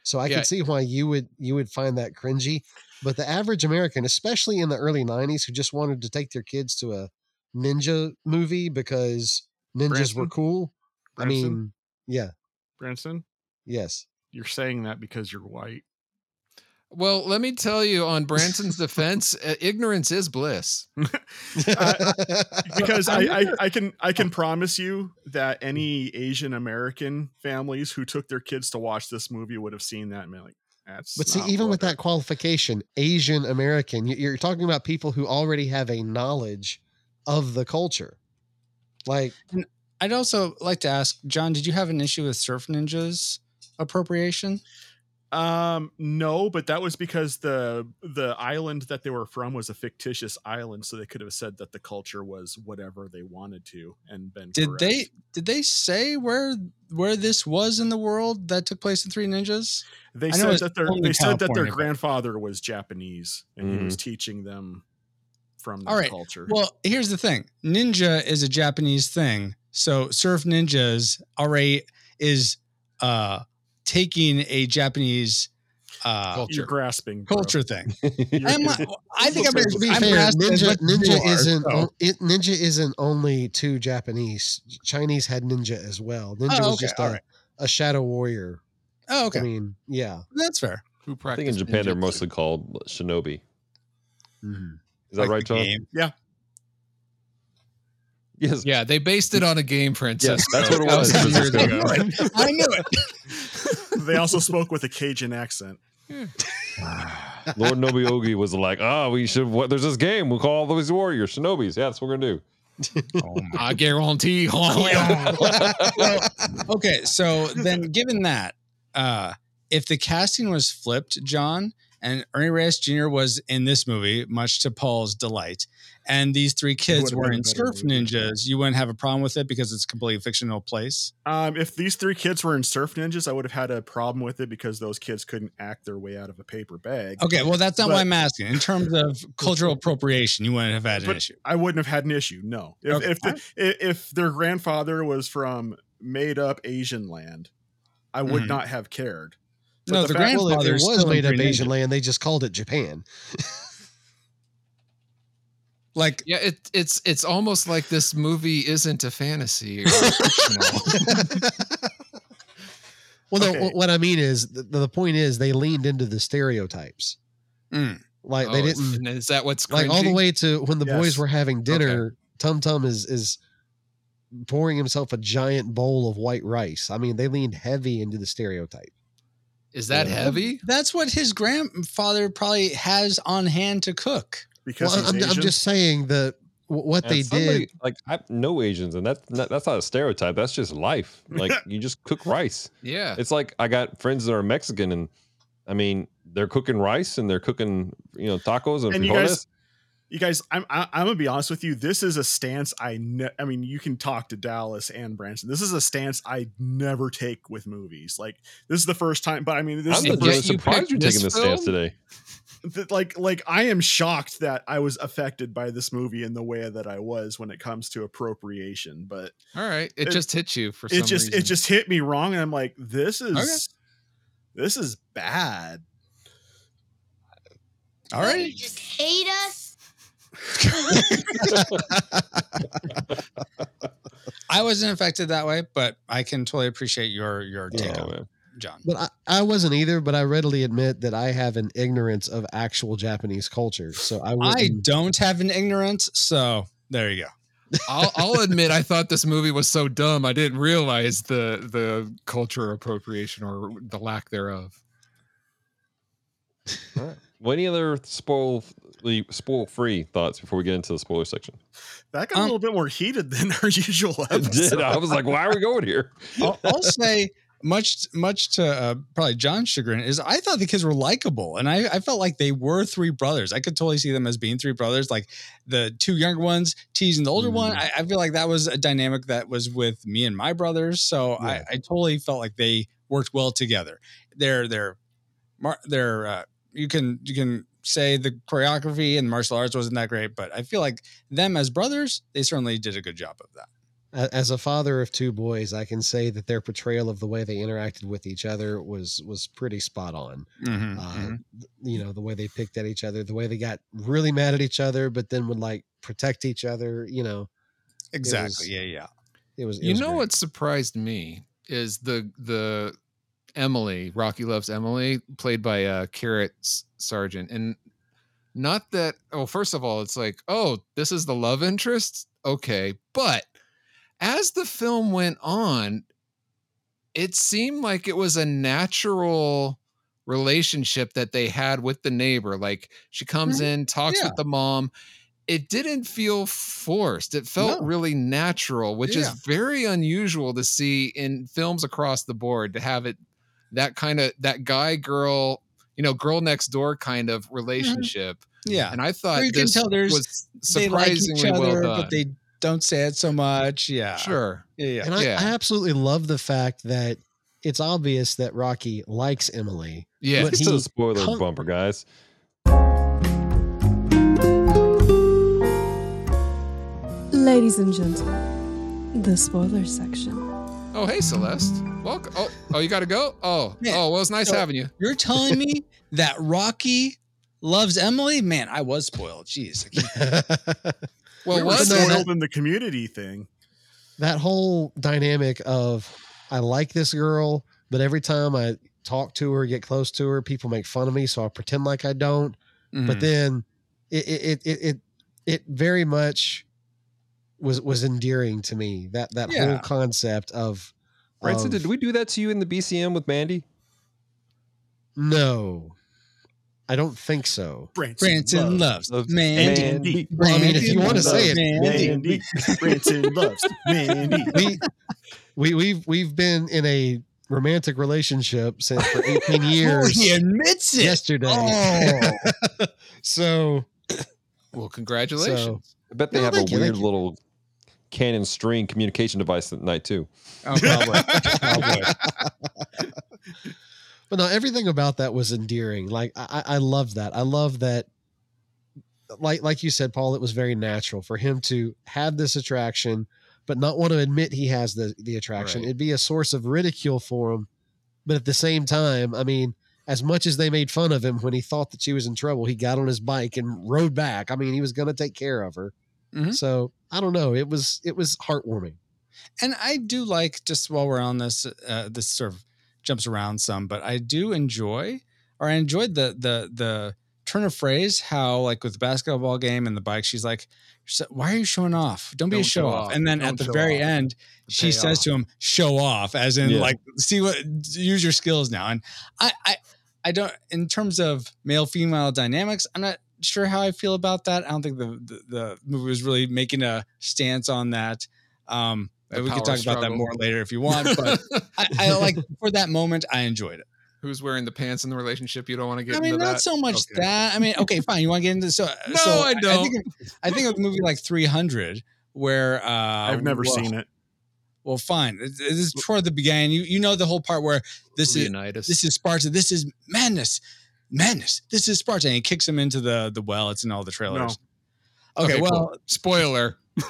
So I Yeah. can see why you would you would find that cringy. But the average American, especially in the early '90s, who just wanted to take their kids to a ninja movie because ninjas were Branson? cool. I mean, yeah, Branson, yes. You're saying that because you're white. Well, let me tell you on Branson's defense, uh, ignorance is bliss. because I, I, I can I can promise you that any Asian American families who took their kids to watch this movie would have seen that and been like, that's But see, even with it- that qualification, Asian American, you- you're talking about people who already have a knowledge of the culture. Like, I'd also like to ask, John, did you have an issue with Surf Ninjas appropriation? Um, no, but that was because the the island that they were from was a fictitious island, so they could have said that the culture was whatever they wanted to and been. Did correct. they did they say where where this was in the world that took place in Three Ninjas? They I said that their only they said that their grandfather was Japanese and he was Mhm. teaching them from that All right. culture. Well, here's the thing: ninja is a Japanese thing, so Surf Ninjas already is uh taking a Japanese uh Culture. you're grasping bro. culture thing. You're- I'm, I think I'm, gonna be I'm fair, ninja much as you ninja are, isn't so- it, ninja isn't only to Japanese. Chinese had ninja as well. Ninja Oh, was just a, all right. a shadow warrior. Oh, okay, I mean, yeah. that's fair. Who I think in practiced Japan they're ninjutsu. mostly called shinobi. Mm-hmm. Is that Like right, the John? game. Yes. Yeah, they based it on a game, Princess. that's what it was. Thousand years I ago. I knew it. they also spoke with a Cajun accent. Lord Nobiogi was like, "Ah, we should. What? There's this game. We'll call all those warriors shinobis. Yeah, that's what we're gonna do." Oh I guarantee. well, okay, so then given that, uh, if the casting was flipped, John and Ernie Reyes Jr. was in this movie, much to Paul's delight, and these three kids would've were in better Surf movie. Ninjas, you wouldn't have a problem with it because it's a completely fictional place. Um, if these three kids were in Surf Ninjas, I would have had a problem with it because those kids couldn't act their way out of a paper bag. Okay, well, that's not But- what I'm asking. In terms of cultural appropriation, you wouldn't have had an issue. I wouldn't have had an issue. No, if Okay, if, the, i- if their grandfather was from made up Asian land, I would Mhm. not have cared. But No, the the, fact- Well, grandfather was made up Asian land. They just called it Japan. Like, Yeah, it, it's it's almost like this movie isn't a fantasy. Or. Well, Okay. wh- what I mean is the, the point is they leaned into the stereotypes. mm, Like they Oh, is- didn't and Is that what's like all the way to when the boys were having dinner. Tum Tum is is pouring himself a giant bowl of white rice. I mean, they leaned heavy into the stereotype. Is that Yeah. heavy? that's what his grandfather probably has on hand to cook. Because Well, he's I'm, I'm just saying that what And they somebody- did. like I know Asians, and that's not, that's not a stereotype. That's just life. Like you just cook rice. Yeah. It's like I got friends that are Mexican, and I mean they're cooking rice and they're cooking you know tacos and, And you frijoles. Guys- you guys, I'm I, I'm gonna be honest with you. This is a stance I ne- I mean, you can talk to Dallas and Branson. This is a stance I never take with movies. Like this is the first time, but I mean, this I'm is the And legitimately first, you surprised you're taking this stance today. that, like like I am shocked that I was affected by this movie in the way that I was when it comes to appropriation. But All right. It, It- just hit you for some it just reason. it just hit me wrong, and I'm like, this is Okay. this is bad. All right, You just hate us? I wasn't affected that way, but I can totally appreciate your your take Yeah. on it. John. But I, I wasn't either. But I readily admit that I have an ignorance of actual Japanese culture. So I I wouldn't. don't have an ignorance, so there you go. I'll, I'll admit I thought this movie was so dumb I didn't realize the the culture appropriation or the lack thereof. Well, any other spoil spoil free thoughts before we get into the spoiler section? That got Um, a little bit more heated than our usual It episode. did. I was like, why are we going here? I'll, I'll say much much to uh, probably John's chagrin is I thought the kids were likable, and I, I felt like they were three brothers. I could totally see them as being three brothers, like the two younger ones teasing the older one. I, I feel like that was a dynamic that was with me and my brothers, so I, Yeah. I totally felt like they worked well together. They're they're they're uh, you can you can say the choreography and martial arts wasn't that great, but I feel like them as brothers, they certainly did a good job of that. as a father of two boys, I can say that their portrayal of the way they interacted with each other was was pretty spot on. Mhm, Uh, mhm. You know, the way they picked at each other, the way they got really mad at each other, but then would like protect each other. You know, exactly. was- yeah, yeah. it was. It you was know great. what surprised me is the the Emily Rocky loves Emily played by uh Carrot S- Sargeant and not that oh first of all it's like oh this is the love interest okay but as the film went on it seemed like it was a natural relationship that they had with the neighbor like she comes in talks Mm-hmm. Yeah. with the mom it didn't feel forced it felt No. really natural which Yeah. is very unusual to see in films across the board to have it that kind of that guy girl you know girl next door kind of mm-hmm. relationship Yeah. and i thought Where you can this tell there's- was they like each surprisingly other, well done but they don't say it so much. Yeah. sure Yeah, yeah. And I, Yeah. I absolutely love the fact that it's obvious that Rocky likes Emily. yeah But It's he a spoiler com- bumper, guys. Ladies and gentlemen, the spoiler section. oh hey celeste welcome oh oh you gotta go oh Yeah. oh well it's nice So- having you You're telling me that Rocky loves Emily? Man, I was spoiled. Jeez. Well we were what no, spoiled in the community thing. that whole dynamic of I like this girl, but every time I talk to her, get close to her, people make fun of me, so I pretend like I don't. Mm-hmm. But then it it it it it, it very much was was endearing to me. That that whole concept of Branson, of- did we do that to you in the BCM with Mandy? no. I don't think so. Branson loves loves Mandy. Mandy. Well, I mean, if you want to say it, Mandy. Mandy. Branson loves Mandy. we we we've we've been in a romantic relationship since for 18 Oh, years he admits it. yesterday. Oh. so well congratulations I bet they No, have a you, weird you. little Canon string communication device at night too. Oh, probably. probably. But no, everything about that was endearing. Like I, I I love that. I love that. Like like you said, Paul, it was very natural for him to have this attraction, but not want to admit he has the the attraction. Right. It'd be a source of ridicule for him. But at the same time, I mean, as much as they made fun of him when he thought that she was in trouble, he got on his bike and rode back. I mean, he was going to take care of her. Mhm. So I don't know. It was it was heartwarming. and I do like just while we're on this, uh, this sort of jumps around some, but I do enjoy, or I enjoyed the the the turn of phrase how like with the basketball game and the bike, she's like, "Why are you showing off? Don't be a Don't show show off." off. And then Don't at the very off. end, she says to him, "Show off," as in Yeah. like, "See what? Use your skills now." And I I I don't in terms of male female dynamics, I'm not sure how I feel about that. I don't think the the, the movie was really making a stance on that. Um, we can power talk about that more later if you want, but I, I like for that moment, I enjoyed it. who's wearing the pants in the relationship you don't want to get I mean, into not that so much Okay. that. I mean, okay, fine. You want to get into so? No, so I I don't. think, of- I think of the movie like 300, where uh, I've never well, seen it. Well, fine. This is toward the beginning. You you know the whole part where this is this is Sparta. This is madness, madness. This is Sparta, and he kicks him into the the well. It's in all the trailers. Okay, Okay, well, cool. spoiler so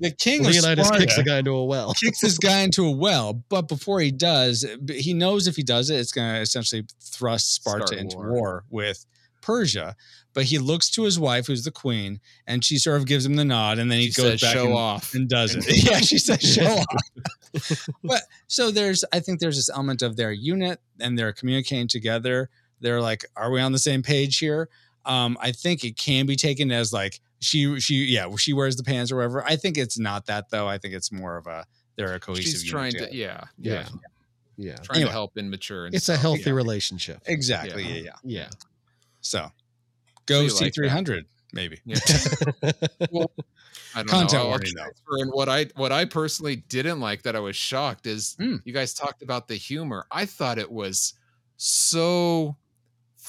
the king of Leonidas Sparta kicks a guy into a well. kicks this guy into a well, but before he does, he knows if he does it, it's going to essentially thrust Sparta Start into war. war. with Persia. But he looks to his wife, who's the queen, and she sort of gives him the nod, and then he She goes says, back "Show and, off." and does it. yeah, she says show off. but so there's, I think there's this element of their unit and they're communicating together. They're like, are we on the same page here? Um, I think it can be taken as like she she yeah she wears the pants or whatever. I think it's not that though. I think it's more of a they're a cohesive. she's trying together. to yeah Yeah. yeah, Yeah. trying Anyway. to help and mature and It's a healthy Yeah. relationship. exactly Yeah. yeah yeah. Yeah. So go you C like three hundred maybe. Yeah. well, I don't Content know. I'll warning, And what I what I personally didn't like that I was shocked is Hmm. you guys talked about the humor. I thought it was so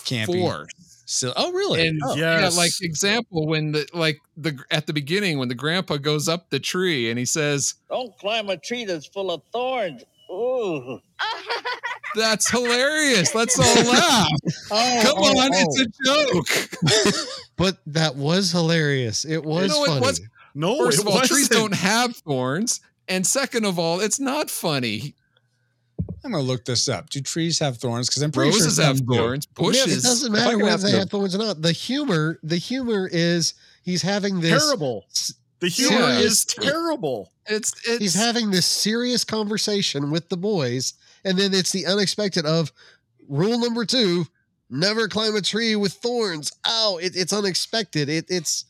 Campy. forced. So oh really? And oh. yeah, like example when the like the at the beginning when the grandpa goes up the tree and he says, Don't climb a tree that's full of thorns. Ooh. "That's hilarious. Let's all laugh. Oh, Come oh, on, oh. it's a joke." But that was hilarious. It was know, it funny. was- No, First it of all, trees wasn't. don't have thorns, and second of all, it's not funny. I'm gonna look this up. Do trees have thorns? Because I'm pretty Roses sure have some do. thorns. Yeah, it doesn't matter whether ask they have thorns or not. The humor, the humor is he's having this. terrible. The humor Yeah. is terrible. It's it's He's having this serious conversation with the boys, and then it's the unexpected of rule number two: never climb a tree with thorns. Oh, it, it's unexpected. It, it's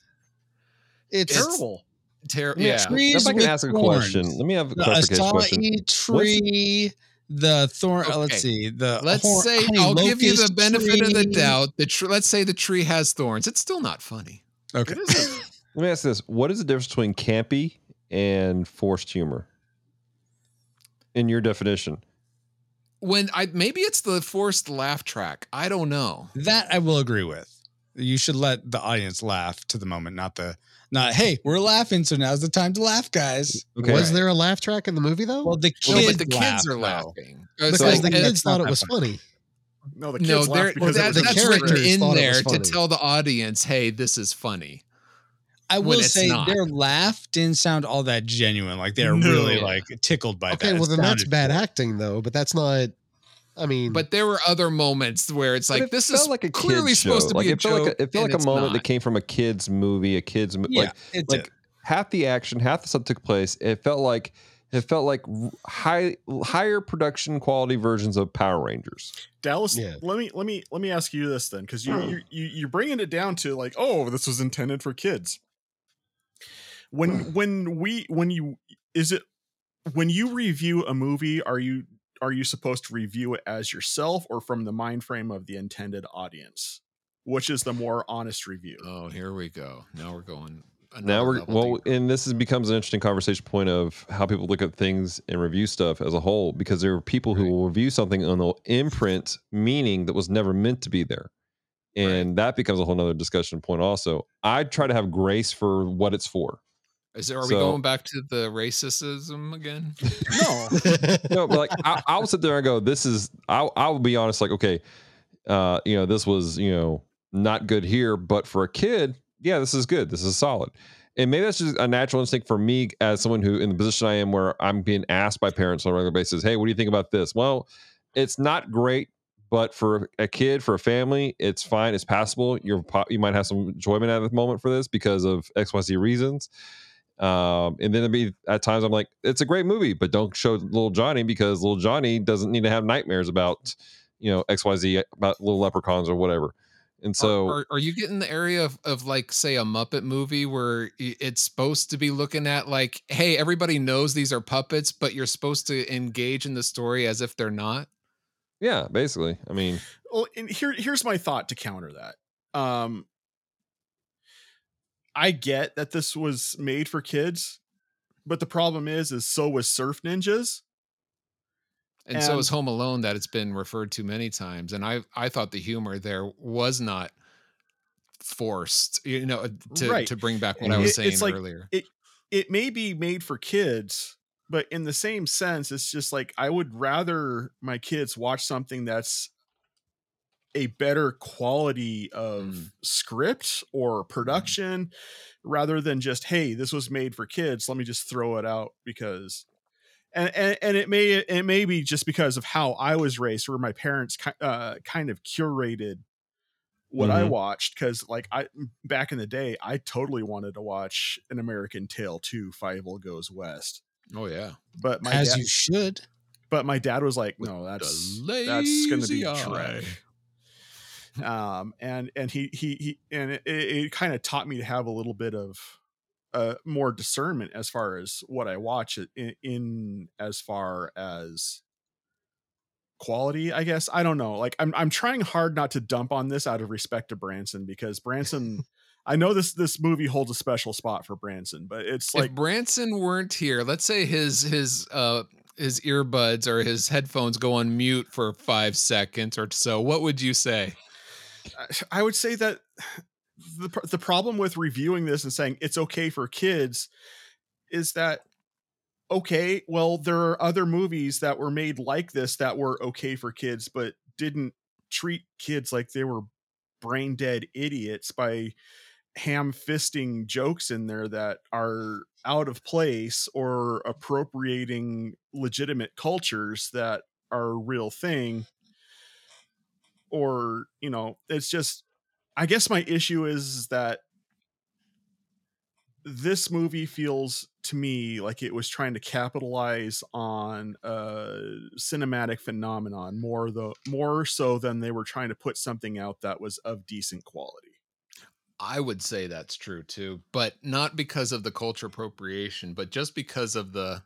it's Terrible. ter- Let me yeah. ask- Trees if I can ask a thorns. question, let me have a clarification question. acai tree, the thorn. uh, let's see. The Let's hor- say honey I'll give you the locust benefit of the doubt. The tr- let's say the tree has thorns. It's still not funny. Okay. Let me ask this: What is the difference between campy and forced humor? In your definition, When I maybe it's the forced laugh track. I don't know. That I will agree with. You should let the audience laugh to the moment, not the not. Hey, we're laughing, so now's the time to laugh, guys. okay. was there a laugh track in the movie though? Well, the No, kids, but the kids laugh, are though. laughing because It's the kids thought it was funny. funny. No, the kids No, laugh they're, because that, it was the that's characters written in there to tell the audience, "Hey, this is funny." I when will say not. their laugh didn't sound all that genuine. Like they're No. really like tickled by Okay, that. It well then that's bad cool. acting though. But that's not. I mean, But there were other moments where it's like it this is like a clearly supposed show. to like be a it felt joke. like a, it felt like a moment not. that came from a kids movie, a kids mo- Yeah, like it like half the action, half the stuff took place. It felt like it felt like high higher production quality versions of Power Rangers. Dallas, Yeah. let me let me let me ask you this then, because you hmm. you you you're bringing it down to like, oh, this was intended for kids. When hmm. when we when you is it when you review a movie, are you are you supposed to review it as yourself or from the mind frame of the intended audience? Which is the more honest review? Oh, here we go. Now we're going. now we're well, deeper. and this is, becomes an interesting conversation point of how people look at things and review stuff as a whole, because there are people who will review something on the imprint meaning that was never meant to be there. And that becomes a whole nother discussion point also. I try to have grace for what it's for. Is there, are we going back to the racism again? No, no, but like I, I'll sit there and go, this is I I will be honest, like, okay, uh, you know, this was, you know, not good here, but for a kid, yeah, this is good. This is solid. And maybe that's just a natural instinct for me as someone who in the position I am where I'm being asked by parents on a regular basis, hey, what do you think about this? Well, it's not great, but for a kid, for a family, it's fine. It's passable. You're you might have some enjoyment at the moment for this because of XYZ reasons. Um, and then it'd be at times I'm like, it's a great movie, but don't show little Johnny because little Johnny doesn't need to have nightmares about, you know, XYZ about little leprechauns or whatever. And so are, are, are you getting the area of, of like say a Muppet movie where it's supposed to be looking at like, hey, everybody knows these are puppets, but you're supposed to engage in the story as if they're not? yeah, basically. I mean, well, and here here's my thought to counter that. Um, I get that this was made for kids, but the problem is, is so was Surf Ninjas. And, so is Home Alone that it's been referred to many times. And I I thought the humor there was not forced, you know, to Right. to bring back what I was saying like- earlier. It it may be made for kids, but in the same sense, it's just like I would rather my kids watch something that's a better quality of Mm. script or production rather than just hey this was made for kids let me just throw it out because and and, and it may it may be just because of how i was raised where my parents uh, kind of curated what i Mhm. watched because like i back in the day i totally wanted to watch an american tail 2 Fievel goes west Oh yeah. but my As dad, you should. but my dad was like no that's that's gonna be lazy eye. Shrek um and and he he he and it, it kind of taught me to have a little bit of uh more discernment as far as what i watch in, in as far as quality i guess i don't know like i'm i'm trying hard not to dump on this out of respect to branson because branson i know this this movie holds a special spot for branson but it's if like Branson weren't here, let's say his his uh his earbuds or his headphones go on mute for five seconds or so, what would you say? I would say that the the problem with reviewing this and saying it's okay for kids is that okay, well there are other movies that were made like this that were okay for kids but didn't treat kids like they were brain dead idiots by ham fisting jokes in there that are out of place or appropriating legitimate cultures that are a real thing or you know it's just i guess my issue is that this movie feels to me like it was trying to capitalize on a cinematic phenomenon more the more so than they were trying to put something out that was of decent quality I would say that's true too, but not because of the culture appropriation, but just because of the.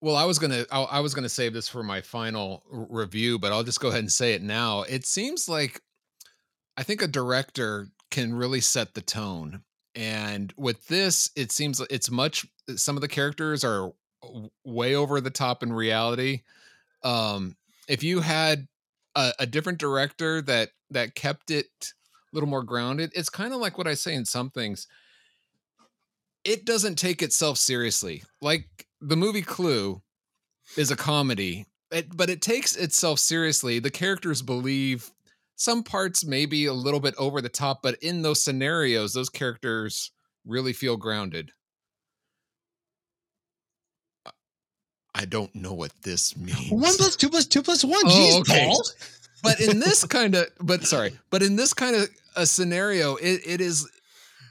Well, I was gonna, I, I was gonna save this for my final r- review, but I'll just go ahead and say it now. It seems like, I think a director can really set the tone, and with this, it seems it's much. Some of the characters are way over the top in reality. Um, if you had a, a different director that that kept it a little more grounded. It's kind of like what I say in some things. It doesn't take itself seriously. Like the movie Clue is a comedy, it, but it takes itself seriously. The characters believe some parts maybe a little bit over the top, but in those scenarios, those characters really feel grounded. I don't know what this means. One plus two plus two plus one. Oh, Jeez, okay. Paul. but in this kind of but sorry but in this kind of a uh, scenario it, it is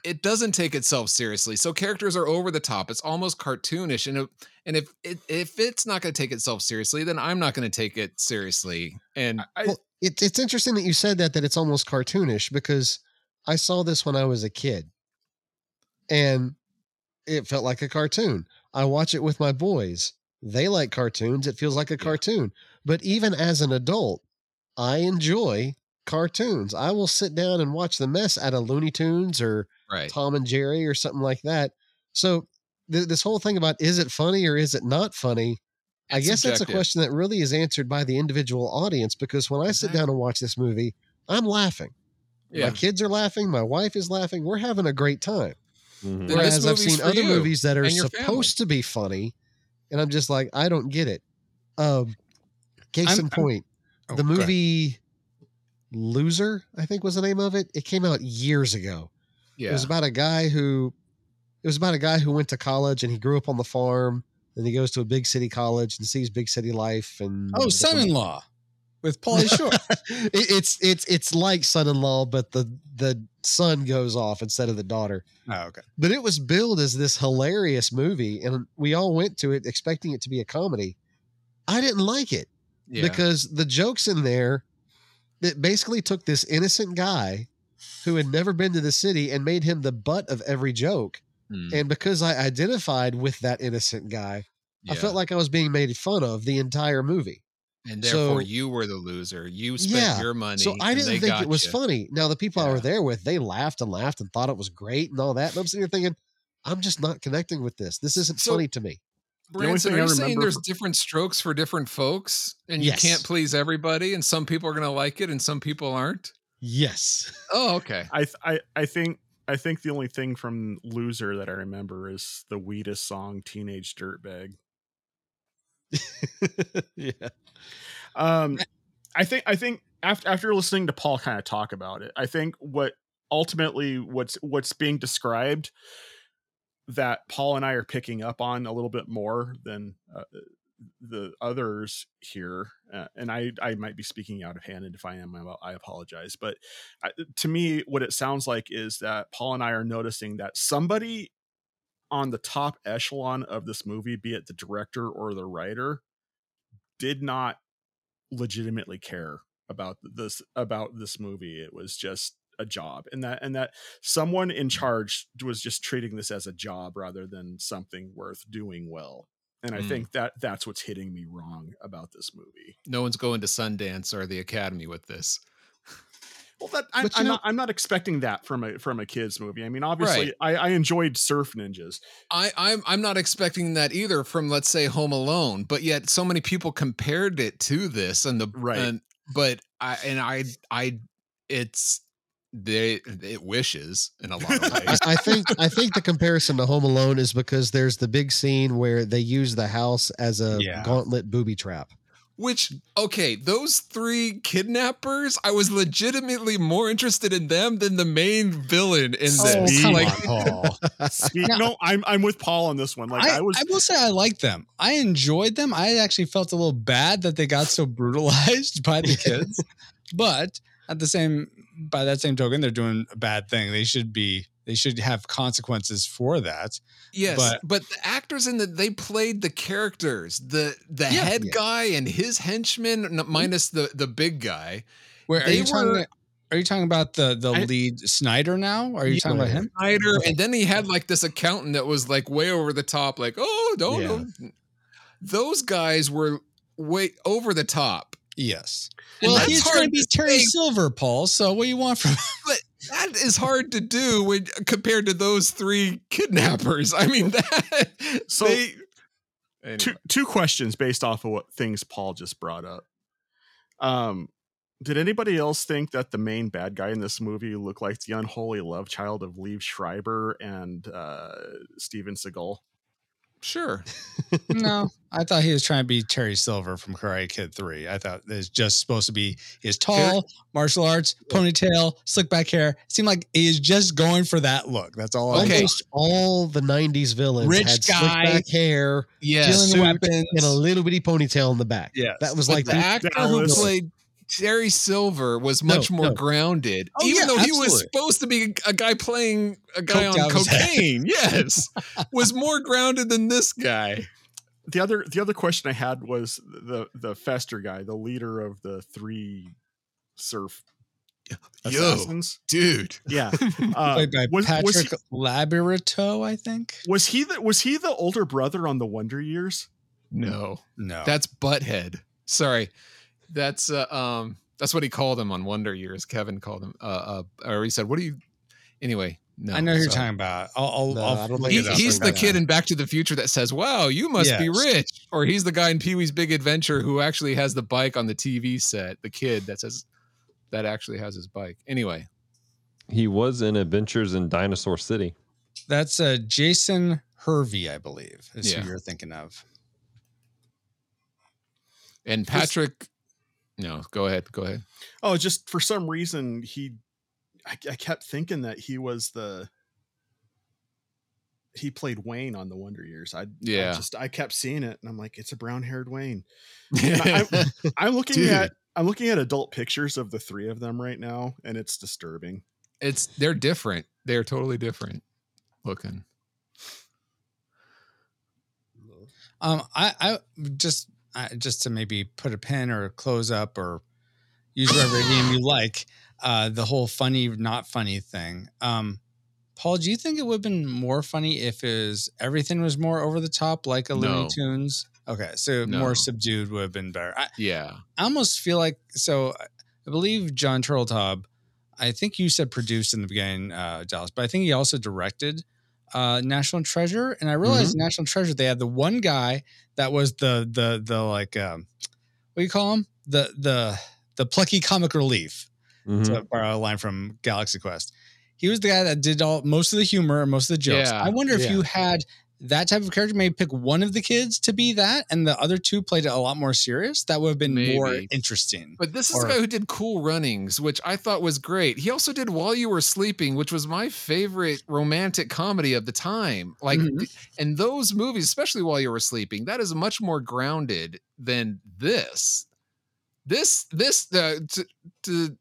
it doesn't take itself seriously so characters are over the top it's almost cartoonish and it, and if it, if it's not going to take itself seriously then i'm not going to take it seriously and I, Well, it, it's interesting that you said that that it's almost cartoonish because I saw this when I was a kid, and it felt like a cartoon. I watch it with my boys; they like cartoons. It feels like a cartoon. But even as an adult, I enjoy cartoons. I will sit down and watch the mess out of Looney Tunes or right Tom and Jerry or something like that. So th- this whole thing about is it funny or is it not funny? I It's guess that's a question that really is answered by the individual audience because when I sit down and watch this movie, I'm laughing. yeah My kids are laughing. My wife is laughing. We're having a great time. Mhm. Then this Whereas I've seen other movies that are and your supposed to be funny, and I'm just like, I don't get it. Um, case I'm- in I'm- point, Oh, the movie Loser, I think was the name of it. It came out years ago. yeah It was about a guy who it was about a guy who went to college and he grew up on the farm. Then he goes to a big city college and sees big city life and Oh, son-in-law with Pauly Shore. It- it's it's it's like son-in-law, but the the son goes off instead of the daughter. oh, okay. But it was billed as this hilarious movie, and we all went to it expecting it to be a comedy. I didn't like it yeah because the jokes in there that basically took this innocent guy who had never been to the city and made him the butt of every joke. Hmm, And because I identified with that innocent guy, I felt like I was being made fun of the entire movie. and therefore so- you were the loser you spent Yeah, your money So I didn't think it was you. funny. Now the people I were there with, they laughed and laughed and thought it was great and all that. And I'm sitting here thinking, I'm just not connecting with this. This isn't So- funny to me. Only Branson, thing are I you saying there's from- different strokes for different folks and you can't please everybody and some people are going to like it and some people aren't? Yes. Oh, okay. I th- I I think I think the only thing from Loser that I remember is the Wheatus song "Teenage Dirtbag." yeah. Um, I think I think after after listening to Paul kind of talk about it, I think what ultimately what's what's being described that Paul and I are picking up on a little bit more than uh, the others here, uh, and I I might be speaking out of hand, and if I am, I I apologize. But uh, to me, what it sounds like is that Paul and I are noticing that somebody on the top echelon of this movie, be it the director or the writer, did not legitimately care about this about this movie. It was just a job, and that and that someone in charge was just treating this as a job rather than something worth doing well. And I Mm. think that that's what's hitting me wrong about this movie. No one's going to Sundance or the Academy with this. Well, that I'm, I'm know- not. I'm not expecting that from a from a kids movie. I mean, obviously, Right. I, I enjoyed Surf Ninjas. I, I'm I'm not expecting that either from let's say Home Alone, but yet so many people compared it to this and the Right. And, but I and I I it's they it wishes in a lot of ways. I think I think the comparison to Home Alone is because there's the big scene where they use the house as a Yeah. gauntlet booby trap. Which okay, those three kidnappers, I was legitimately more interested in them than the main villain in Oh, this. come like, on, Paul. See, no, I'm I'm with Paul on this one. Like I, I, was I will say I like them. I enjoyed them. I actually felt a little bad that they got so brutalized by the kids, but at the same by that same token, they're doing a bad thing. They should be. They should have consequences for that. Yes, But- but, the actors in the they played the characters. The the Yeah. head Yeah. guy and his henchmen, minus the the big guy. Where are They you talking? were- Are you talking about the the I- lead Snyder now? Are you talking about him? Snyder, and then he had like this accountant that was like way over the top, like, oh, don't, Yeah. don't. Those guys were way over the top. Yes. And Well, he's hard trying to be to Terry say. Silver, Paul. So what do you want from? But that is hard to do when compared to those three kidnappers. I mean, that So- they. Anyway. two two questions based off of what things Paul just brought up. Um, did anybody else think that the main bad guy in this movie looked like the unholy love child of Liev Schreiber and uh, Steven Seagal? Sure. no, I thought he was trying to be Terry Silver from Karate Kid Three. I thought it's just supposed to be his tall martial arts ponytail, slick back hair. It seemed like he is just going for that look. That's all. Okay. Almost all the '90s villains Rich had guy. slick back hair Yes. Dealing suit weapons. and a little bitty ponytail in the back. Yes. that was But like the the, actor who played Terry Silver was No, much more no. grounded, Oh, even yeah, though he was supposed to be a guy playing a guy Coked on out of his head. cocaine. yes, was more grounded than this guy. The other the other question I had was the the Fester guy, the leader of the three surf Yo, assassins. dude. Yeah, uh, Played by was, Patrick was he, Labyorteaux, I think. was he the was he the older brother on the Wonder Years? No, No, that's Butthead. Sorry, that's uh, um, that's what he called him on Wonder Years. Kevin called him, uh, uh or he said, "What do you?" Anyway, no, I know who you're talking about. I'll, I'll, No, I'll I don't look He, think it up. he's the kid that in Back to the Future that says, "Wow, you must be rich," or he's the guy in Pee Wee's Big Adventure who actually has the bike on the TV set. The kid that says that actually has his bike. Anyway, He was in Adventures in Dinosaur City. That's uh, Jason Hervey, I believe, is Yeah. who you're thinking of. and Patrick, no, go ahead, go ahead. Oh, just for some reason he, I, I kept thinking that he was the. He played Wayne on the Wonder Years. I, I Yeah. just I kept seeing it, and I'm like, it's a brown haired Wayne. I- I'm looking at I'm looking at adult pictures of the three of them right now, and it's disturbing. it's they're different. They're totally different looking. Um, I, I just, I, just to maybe put a pin or close up or use whatever name you like. Uh, the whole funny, not funny thing. Um, Paul, do you think it would have been more funny if is everything was more over the top, like a Looney Tunes? Okay, so No. more subdued would have been better. I, Yeah, I almost feel like so. I believe Jon Turteltaub. I think you said produced in the beginning, uh, Dallas, but I think he also directed uh, National Treasure. And I realized Mm-hmm. National Treasure they had the one guy that was the the the like um, what do you call him the the the plucky comic relief. Mhm. To borrow a line from Galaxy Quest, he was the guy that did all most of the humor and most of the jokes. Yeah, I wonder if yeah. you had that type of character, maybe pick one of the kids to be that, and the other two played it a lot more serious. That would have been more interesting. but this is Or- the guy who did Cool Runnings, which I thought was great. He also did While You Were Sleeping, which was my favorite romantic comedy of the time. Like, Mhm. and those movies, especially While You Were Sleeping, that is much more grounded than this. This, this, uh, to, to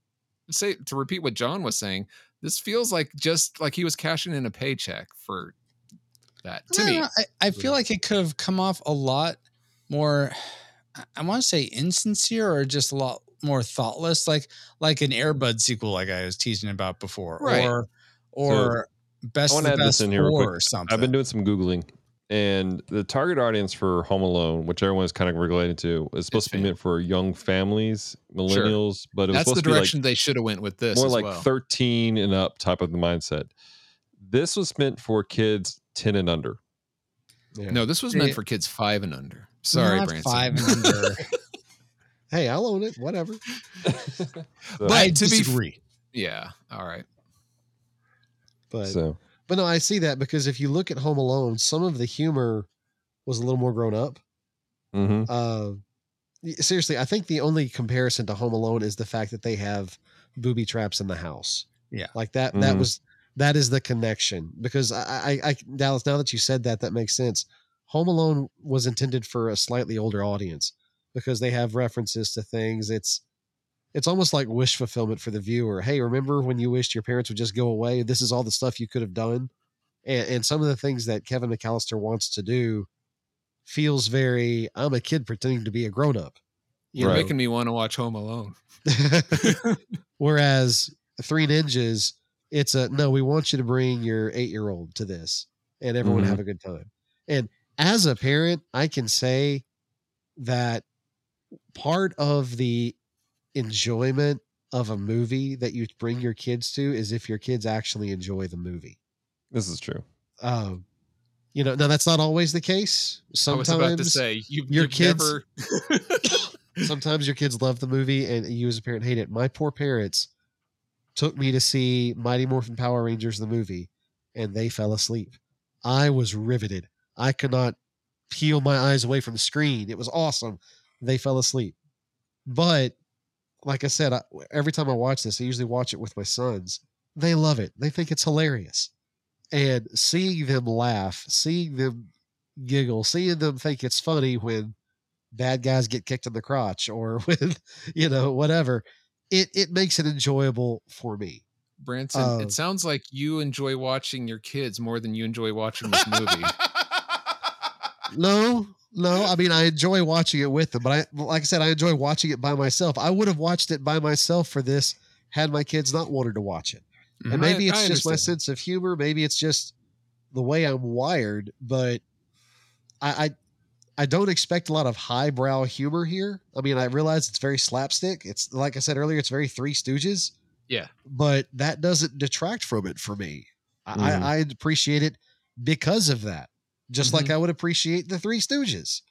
say to repeat what John was saying, this feels like just like he was cashing in a paycheck for that to I me. I, I feel like it could have come off a lot more. I- want to say insincere or just a lot more thoughtless, like like an Air Bud sequel, like I was teasing about before, Right. or or best I want to add this in here real quick. something. I've been doing some googling, and the target audience for Home Alone, which everyone's kind of related to, is supposed to be meant for young families, millennials, but it was That's the be like direction they should have went with this. more like well. 13 and up type of the mindset. This was meant for kids 10 and under. Yeah. No, this was They- meant for kids five and under. Sorry, Not Branson. five and under. Hey, I'll own it. Whatever. So, But I to be f- disagree. Yeah. All right. But so but no, I see that because if you look at Home Alone, some of the humor was a little more grown up. mhm. Uh, seriously, I think the only comparison to Home Alone is the fact that they have booby traps in the house. Yeah. Like that that Mhm. was that is the connection because I, I I Dallas now that you said that that makes sense. Home Alone was intended for a slightly older audience because they have references to things. It's it's almost like wish fulfillment for the viewer. Hey, remember when you wished your parents would just go away? This is all the stuff you could have done. And, and some of the things that Kevin McAllister wants to do feels very I'm a kid pretending to be a grown up. You're Right. making me want to watch Home Alone. Whereas Three Ninjas, it's a no, we want you to bring your eight year old to this and everyone Mhm. have a good time. And as a parent, I can say that part of the enjoyment of a movie that you bring your kids to is if your kids actually enjoy the movie. This is true. Um, you know, now that's not always the case. I was Sometimes about to say you, your you've kids- never sometimes your kids love the movie and you as a parent hate it. My poor parents took me to see Mighty Morphin Power Rangers the movie and they fell asleep. I was riveted. I could not peel my eyes away from the screen. It was awesome. They fell asleep. But like I said, I, every time I watch this, I usually watch it with my sons. They love it. They think it's hilarious. And seeing them laugh, seeing them giggle, seeing them think it's funny when bad guys get kicked in the crotch or when you know whatever it it makes it enjoyable for me Branson, Uh, it sounds like you enjoy watching your kids more than you enjoy watching this movie. no no i mean i enjoy watching it with them but i like i said i enjoy watching it by myself i would have watched it by myself for this had my kids not wanted to watch it and Mhm. maybe I- it's I just my sense of humor maybe it's just the way i'm wired but i i I don't expect a lot of highbrow humor here. I mean, I realize it's very slapstick. It's like I said earlier, it's very Three Stooges. Yeah. but that doesn't detract from it for me. I, Mhm. I, I appreciate it because of that, just like I would appreciate the Three Stooges.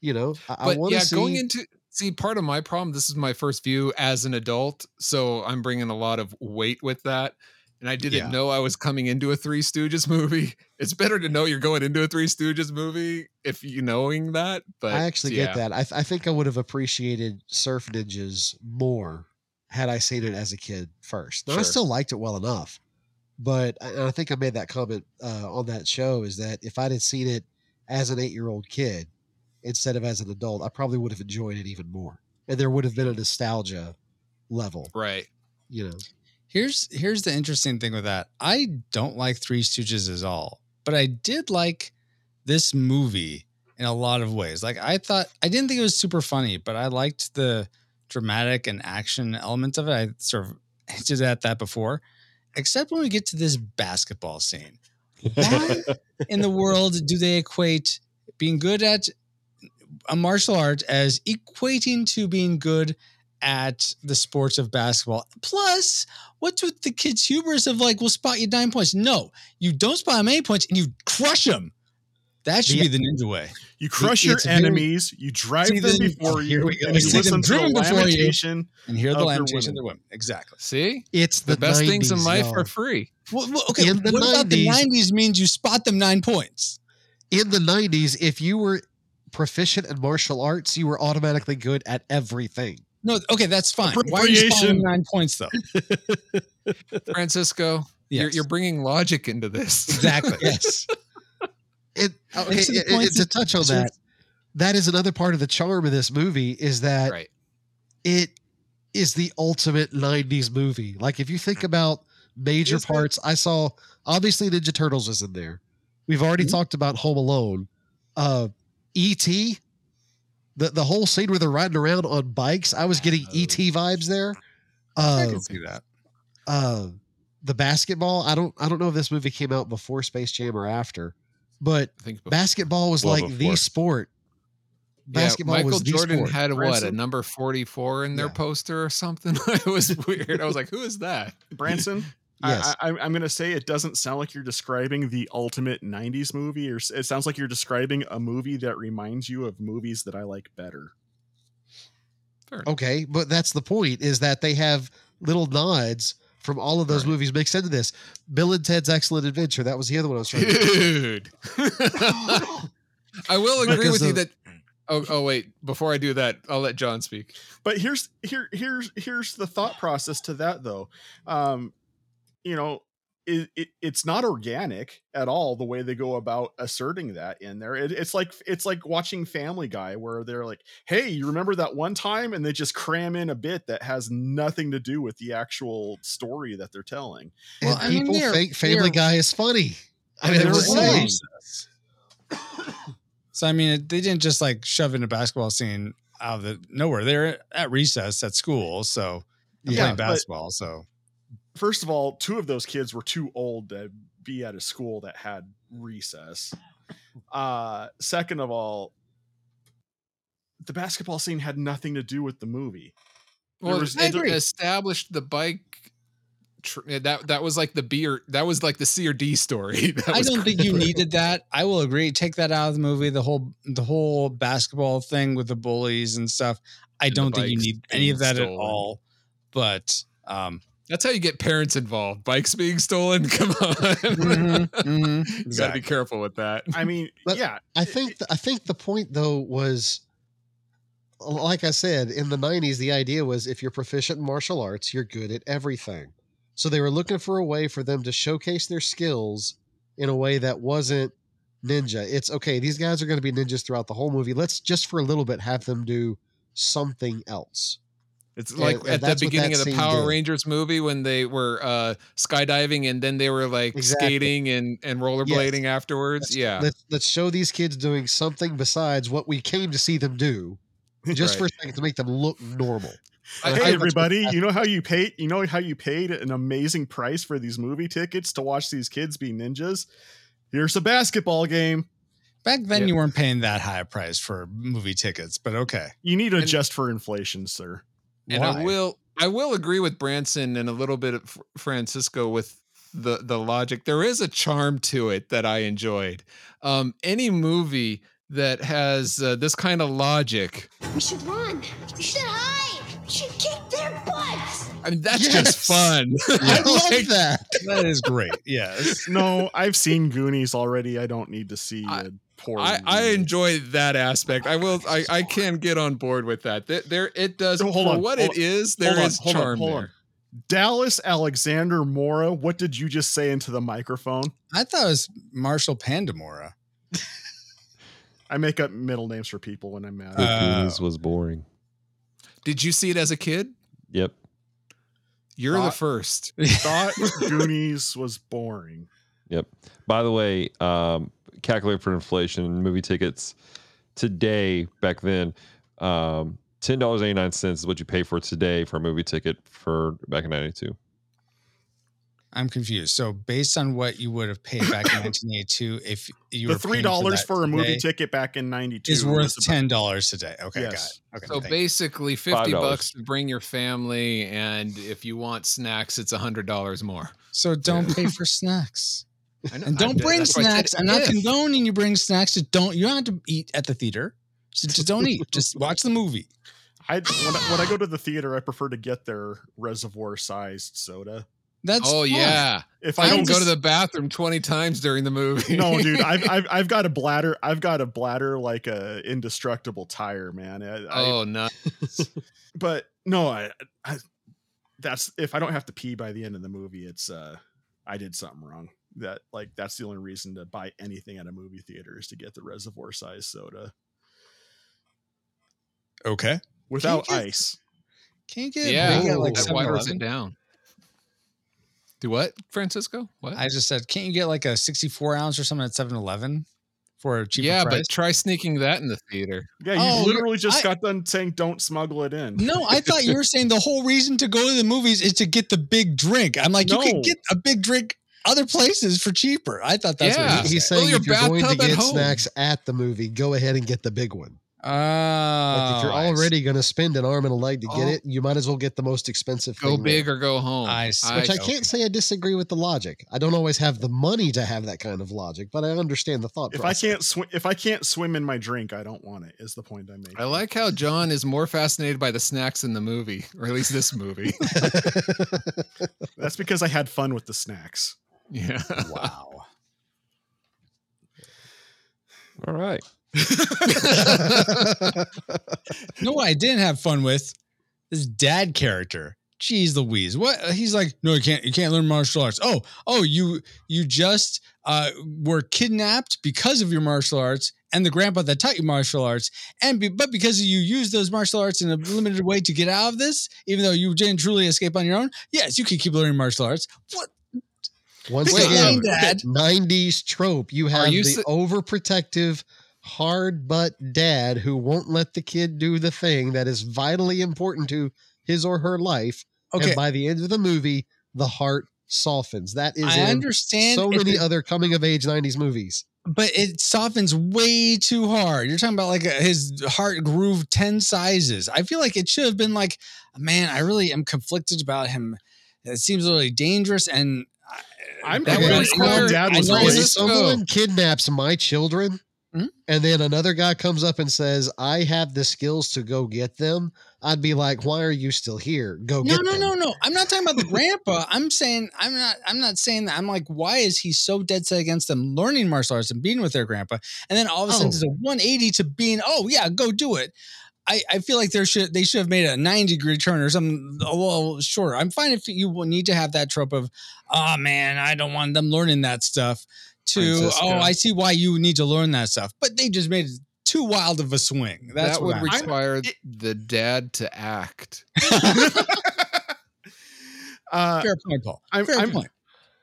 You know, I, I Mm-hmm. but want yeah, to see. going into see part of my problem. This is my first view as an adult, so I'm bringing a lot of weight with that. And I didn't Yeah. know I was coming into a Three Stooges movie. It's better to know you're going into a Three Stooges movie if you knowing that. But I actually yeah. get that. I, th- I think I would have appreciated Surf Ninjas more had I seen it as a kid first. Now, I still liked it well enough, but I, I think I made that comment uh, on that show is that if I'd had seen it as an eight year old kid instead of as an adult, I probably would have enjoyed it even more, and there would have been a nostalgia level. Right. You know, Here's here's the interesting thing with that. I don't like Three Stooges at all, but I did like this movie in a lot of ways. Like I thought I didn't think it was super funny, but I liked the dramatic and action elements of it. I sort of hinted at that before, except when we get to this basketball scene. Why in the world do they equate being good at a martial art as equating to being good at the sports of basketball? Plus, what's with the kids' hubris of like, we'll spot you nine points? No, you don't spot them eight points and you crush them. That should The- be the ninja way. You crush your it's very- enemies, you drive them then- before oh, you, here we go. and you See them listen to the driven before you. And hear the Of your lamentation of women. the women. Exactly. See, it's the, the, best things in life y'all. are free. Well, well, okay. In the what about the 90s 90s means you spot them nine points? in the 90s if you were proficient in martial arts you were automatically good at everything No, okay, that's fine. Why are you spotting Appropriation. nine points though? Francisco, you're, you're bringing logic into this. Exactly. yes it, okay Makes it it- it- to touch on that that is another part of the charm of this movie is that right. it is the ultimate 90s movie like if you think about major Is it? parts i saw obviously ninja turtles is in there we've already talked about home alone uh et the the whole scene where they're riding around on bikes i was getting et vibes there I uh can see that. uh the basketball i don't i don't know if this movie came out before space jam or after but I think basketball was Well like the sport basketball yeah, Michael was the Jordan sport. had a what a number 44 in their Yeah. poster or something. it was weird. I was like, who is that? Branson, Yes. I, I, I'm going to say it doesn't sound like you're describing the ultimate '90s movie, or it sounds like you're describing a movie that reminds you of movies that I like better. Fair. Okay, but that's the point is that they have little nods from all of those Right. movies mixed into this. Bill and Ted's Excellent Adventure. That was the other one I was trying to Dude. I will agree Because with you that Oh, oh wait. Before I do that, I'll let John speak. but here's here here's here's the thought process to that though um you know it, it it's not organic at all the way they go about asserting that in there it, it's like it's like watching family guy where they're like hey you remember that one time and they just cram in a bit that has nothing to do with the actual story that they're telling Well, and I mean, people think Family Guy is funny. I mean, they're I'm just wrong. saying. recess. So I mean, they didn't just like shove in a basketball scene out of the nowhere. They're at recess at school, so and Yeah, playing but- basketball. So first of all two of those kids were too old to be at a school that had recess uh second of all the basketball scene had nothing to do with the movie There Well, was- they I agree. established the bike. Tr- that that was like the B or that was like the C or D story. That I don't think you needed that. I will agree. Take that out of the movie. The whole the whole basketball thing with the bullies and stuff. I And don't think you need any of that at all. But um, That's how you get parents involved. Bikes being stolen. Come on, mhm, mhm, you got to be careful with that. i mean But yeah I think th- I think the point though was like I said in the 90s the idea was if you're proficient in martial arts you're good at everything. So they were looking for a way for them to showcase their skills in a way that wasn't ninja. It's okay these guys are going to be ninjas throughout the whole movie. Let's just for a little bit have them do something else. It's like and at the beginning of the Power did. Rangers movie when they were uh, skydiving and then they were like Exactly. skating and and rollerblading afterwards. Let's- yeah, Let's let's show these kids doing something besides what we came to see them do. Just for a second to make them look normal. I- I hey think that's everybody you know how you paid you know how you paid an amazing price for these movie tickets to watch these kids be ninjas here's a basketball game back then Yeah. you weren't paying that high a price for movie tickets. But okay, you need to And- adjust for inflation sir and I will I will agree with Branson and a little bit of Francisco with the the logic. There is a charm to it that I enjoyed. Um, any movie that has uh, this kind of logic, We should run. We should hide. We should kick their butts. I mean, that's Yes. just fun. I love that. that is great. Yes. no i've seen goonies already i don't need to see I- a poor I, I enjoy that aspect. I will. I, I can get on board with that. There, there it does. So, hold for on, what hold it is, there hold on, is hold on, charm hold there. on. Dallas Alexander Mora, what did you just say into the microphone? I thought it was Marshall Pandamora. I make up middle names for people when I'm mad. The Uh, Goonies was boring. Did you see it as a kid? Yep. You're the first. Thought Goonies was boring. Yep. By the way, um, calculate for inflation, movie tickets today, back then, um, ten dollars eighty nine cents is what you pay for today for a movie ticket for back in ninety two. I'm confused. So based on what you would have paid back in 1982, if you the were three dollars that for, a movie today, ticket back in '92 is worth ten dollars today. Okay, Yes. got it. Okay, So basically, fifty $5. bucks to bring your family, and if you want snacks, it's a hundred dollars more. so don't pay for snacks I know- and don't did- bring that's why I said snacks. I'm not if. condoning you bring snacks. Just don't. You don't have to eat at the theater. Just, just don't eat. Just watch the movie. I when, I when I go to the theater, I prefer to get their reservoir sized soda. That's Oh fine. yeah, If I I don't don't go to the bathroom twenty times during the movie. no, dude, I've, I've I've got a bladder. I've got a bladder like a indestructible tire, man. I, I- oh no. but no, I, I that's if I don't have to pee by the end of the movie, it's uh I did something wrong. That like that's the only reason to buy anything at a movie theater is to get the reservoir size soda Okay. without get- ice. Can you get Yeah, big at like that waters 7-Eleven? it down. Do what, Francisco? What? I just said, can't you get like a 64 ounce or something at 7 Eleven for a cheaper yeah, price? but try sneaking that in the theater. Yeah, you Oh, literally just I- got done saying don't smuggle it in. no, I thought you were saying the whole reason to go to the movies is to get the big drink. I'm like, you No. can get a big drink other places for cheaper. I thought that's Yeah. what he He's said. Fill saying your if you're going to bathtub at get home. snacks at the movie, go ahead and get the big one. Oh, Like if you're oh, already going to spend an arm and a leg to get Oh. it, you might as well get the most expensive Go thing. big there. or go home. I see. Which I okay. can't say I disagree with the logic. I don't always have the money to have that kind of logic, but I understand the thought If I can't swim, if I can't swim in my drink, I don't want it. Is the point I make? I like how John is more fascinated by the snacks in the movie, or at least this movie. That's because I had fun with the snacks. Yeah. Wow. All right. no, what I didn't have fun with this dad character. Jeez Louise. What he's like, no, you can't you can't learn martial arts. Oh, oh, you you just uh were kidnapped because of your martial arts and the grandpa that taught you martial arts. And be, but because you used those martial arts in a limited way to get out of this, even though you didn't truly escape on your own, yes, you can keep learning martial arts. What Once Wait, again, Dad. 90s trope. You have you the sa- overprotective, hard butt dad who won't let the kid do the thing that is vitally important to his or her life. Okay. And by the end of the movie, the heart softens. That is I in understand so many it- other coming of age 90s movies. but it softens way too hard. You're talking about like a, his heart grew 10 sizes. I feel like it should have been like, man, I really am conflicted about him. It seems really dangerous. And I'm That was dad was this- someone kidnaps my children Hmm? and then another guy comes up and says, I have the skills to go get them, I'd be like, why are you still here? Go no, get no, them. no, no. I'm not talking about the grandpa. I'm saying I'm not. I'm not saying that. I'm like, why is he so dead set against them learning martial arts and being with their grandpa, and then all of a sudden Oh. it's a 180 to being, oh yeah, go do it. I, I feel like there should they should have made a 90 degree turn or something a little shorter. I'm fine if you will need to have that trope of, oh man, I don't want them learning that stuff. To Francisco. oh, I see why you need to learn that stuff, but they just made it too wild of a swing. That's that what would I'm- require it- the dad to act. uh, fair point, Paul. Fair I'm- point. I'm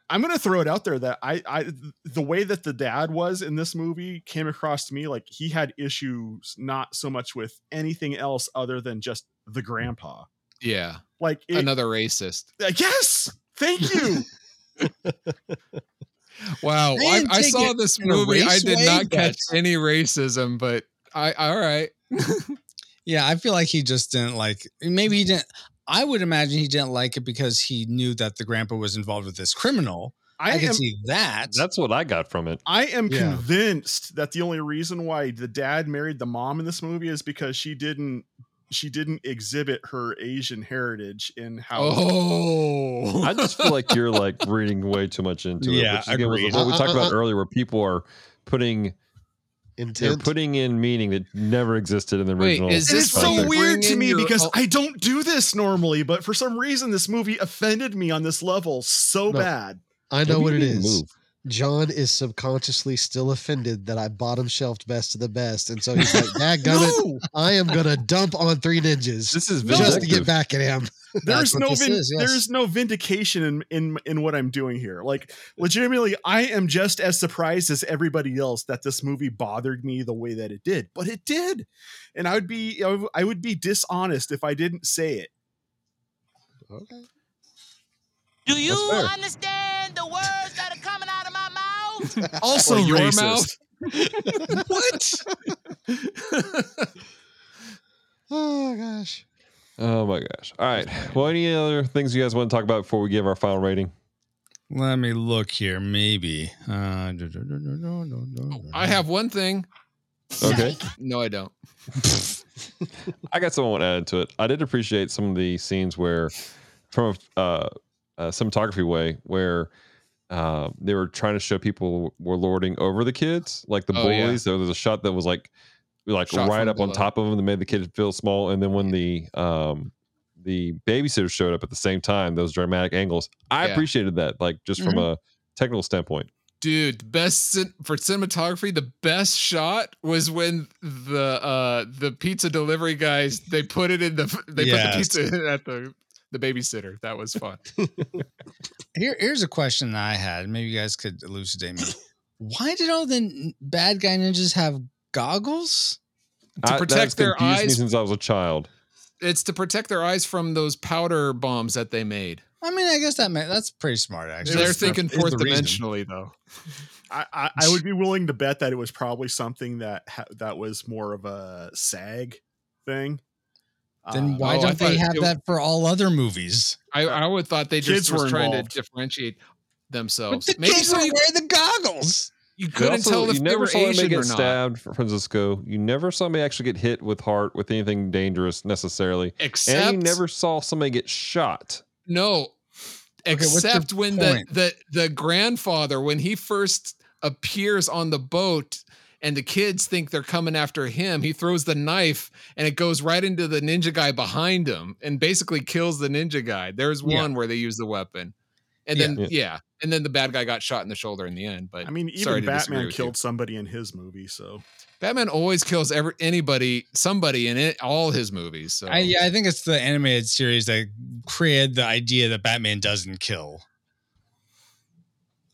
gonna throw it out there that I, I, the way that the dad was in this movie came across to me like he had issues not so much with anything else other than just the grandpa. Yeah, Like, it, another racist. uh, yes, thank you. Wow, I I, I saw this movie. I did way, not catch but- any racism, but I all right. Yeah, I feel like he just didn't like. Maybe he didn't. I would imagine he didn't like it because he knew that the grandpa was involved with this criminal. I, I can see that. That's what I got from it. I am Yeah. convinced that the only reason why the dad married the mom in this movie is because she didn't, she didn't exhibit her Asian heritage in how. Oh, I just feel like you're like reading way too much into it. Yeah, which again what we Uh, talked uh, about uh, earlier, where people are putting they're putting in meaning that never existed in the Wait, original. is this is from so weird to me because own- I don't do this normally, but for some reason this movie offended me on this level so No. bad. I know what it is. Move. John is subconsciously still offended that I bottom shelved best of the best. And so he's like, Dad, it, I am going to dump on three ninjas This is just to get back at him. there's no vin- is, yes. there's no vindication in, in in what I'm doing here. Like legitimately, I am just as surprised as everybody else that this movie bothered me the way that it did, but it did, and I would be I would- be dishonest if I didn't say it. Okay. Do you understand the words Also, Or your racist. what? Oh, gosh. Oh my gosh! All right. Well, any other things you guys want to talk about before we give our final rating? Let me look here. Maybe. Uh, I have one thing. Okay. No, I don't. I got someone added to add to it. I did appreciate some of the scenes where, from a, uh, a cinematography way, where uh, they were trying to show people were lording over the kids, like the Oh, bullies. yeah. So there's a shot that was like, like Shot right from up on top of them that made the kid feel small. And then when the um, the babysitter showed up at the same time, those dramatic angles, I Yeah. appreciated that. Like just from a technical standpoint. Dude, the best cin- for cinematography, the best shot was when the uh the pizza delivery guys they put it in the they Yes. put the pizza at the the babysitter. That was fun. Here, here's a question that I had. Maybe you guys could elucidate me. Why did all the bad guy ninjas have goggles? To protect that's their confused me eyes. since I was a child. It's to protect their eyes from those powder bombs that they made. I mean, I guess that ma- that's pretty smart, actually. They're Is thinking is fourth the reason. dimensionally though. I, I, I would be willing to bet that it was probably something that ha- that was more of a SAG thing. Then Uh, why Oh, I don't they have it- that for all other movies? I, I would thought they just was were trying involved. to differentiate But themselves. the Maybe kids were somebody- wearing the goggles. you couldn't also- tell if you they never were saw anybody Asian get or not. stabbed, Francisco. You never saw me actually get hit with heart with anything dangerous necessarily. Except and you never saw somebody get shot. No. what's your Except when the, the the grandfather, when he first appears on the boat and the kids think they're coming after him. He throws the knife and it goes right into the ninja guy behind him and basically kills the ninja guy. There's Yeah. one where they use the weapon. And Yeah. then Yeah. yeah. and then the bad guy got shot in the shoulder in the end. But I mean, even to Batman with you. killed somebody in his movie, so Batman always kills every anybody, somebody in it, all his movies. So I, yeah, I think it's the animated series that created the idea that Batman doesn't kill.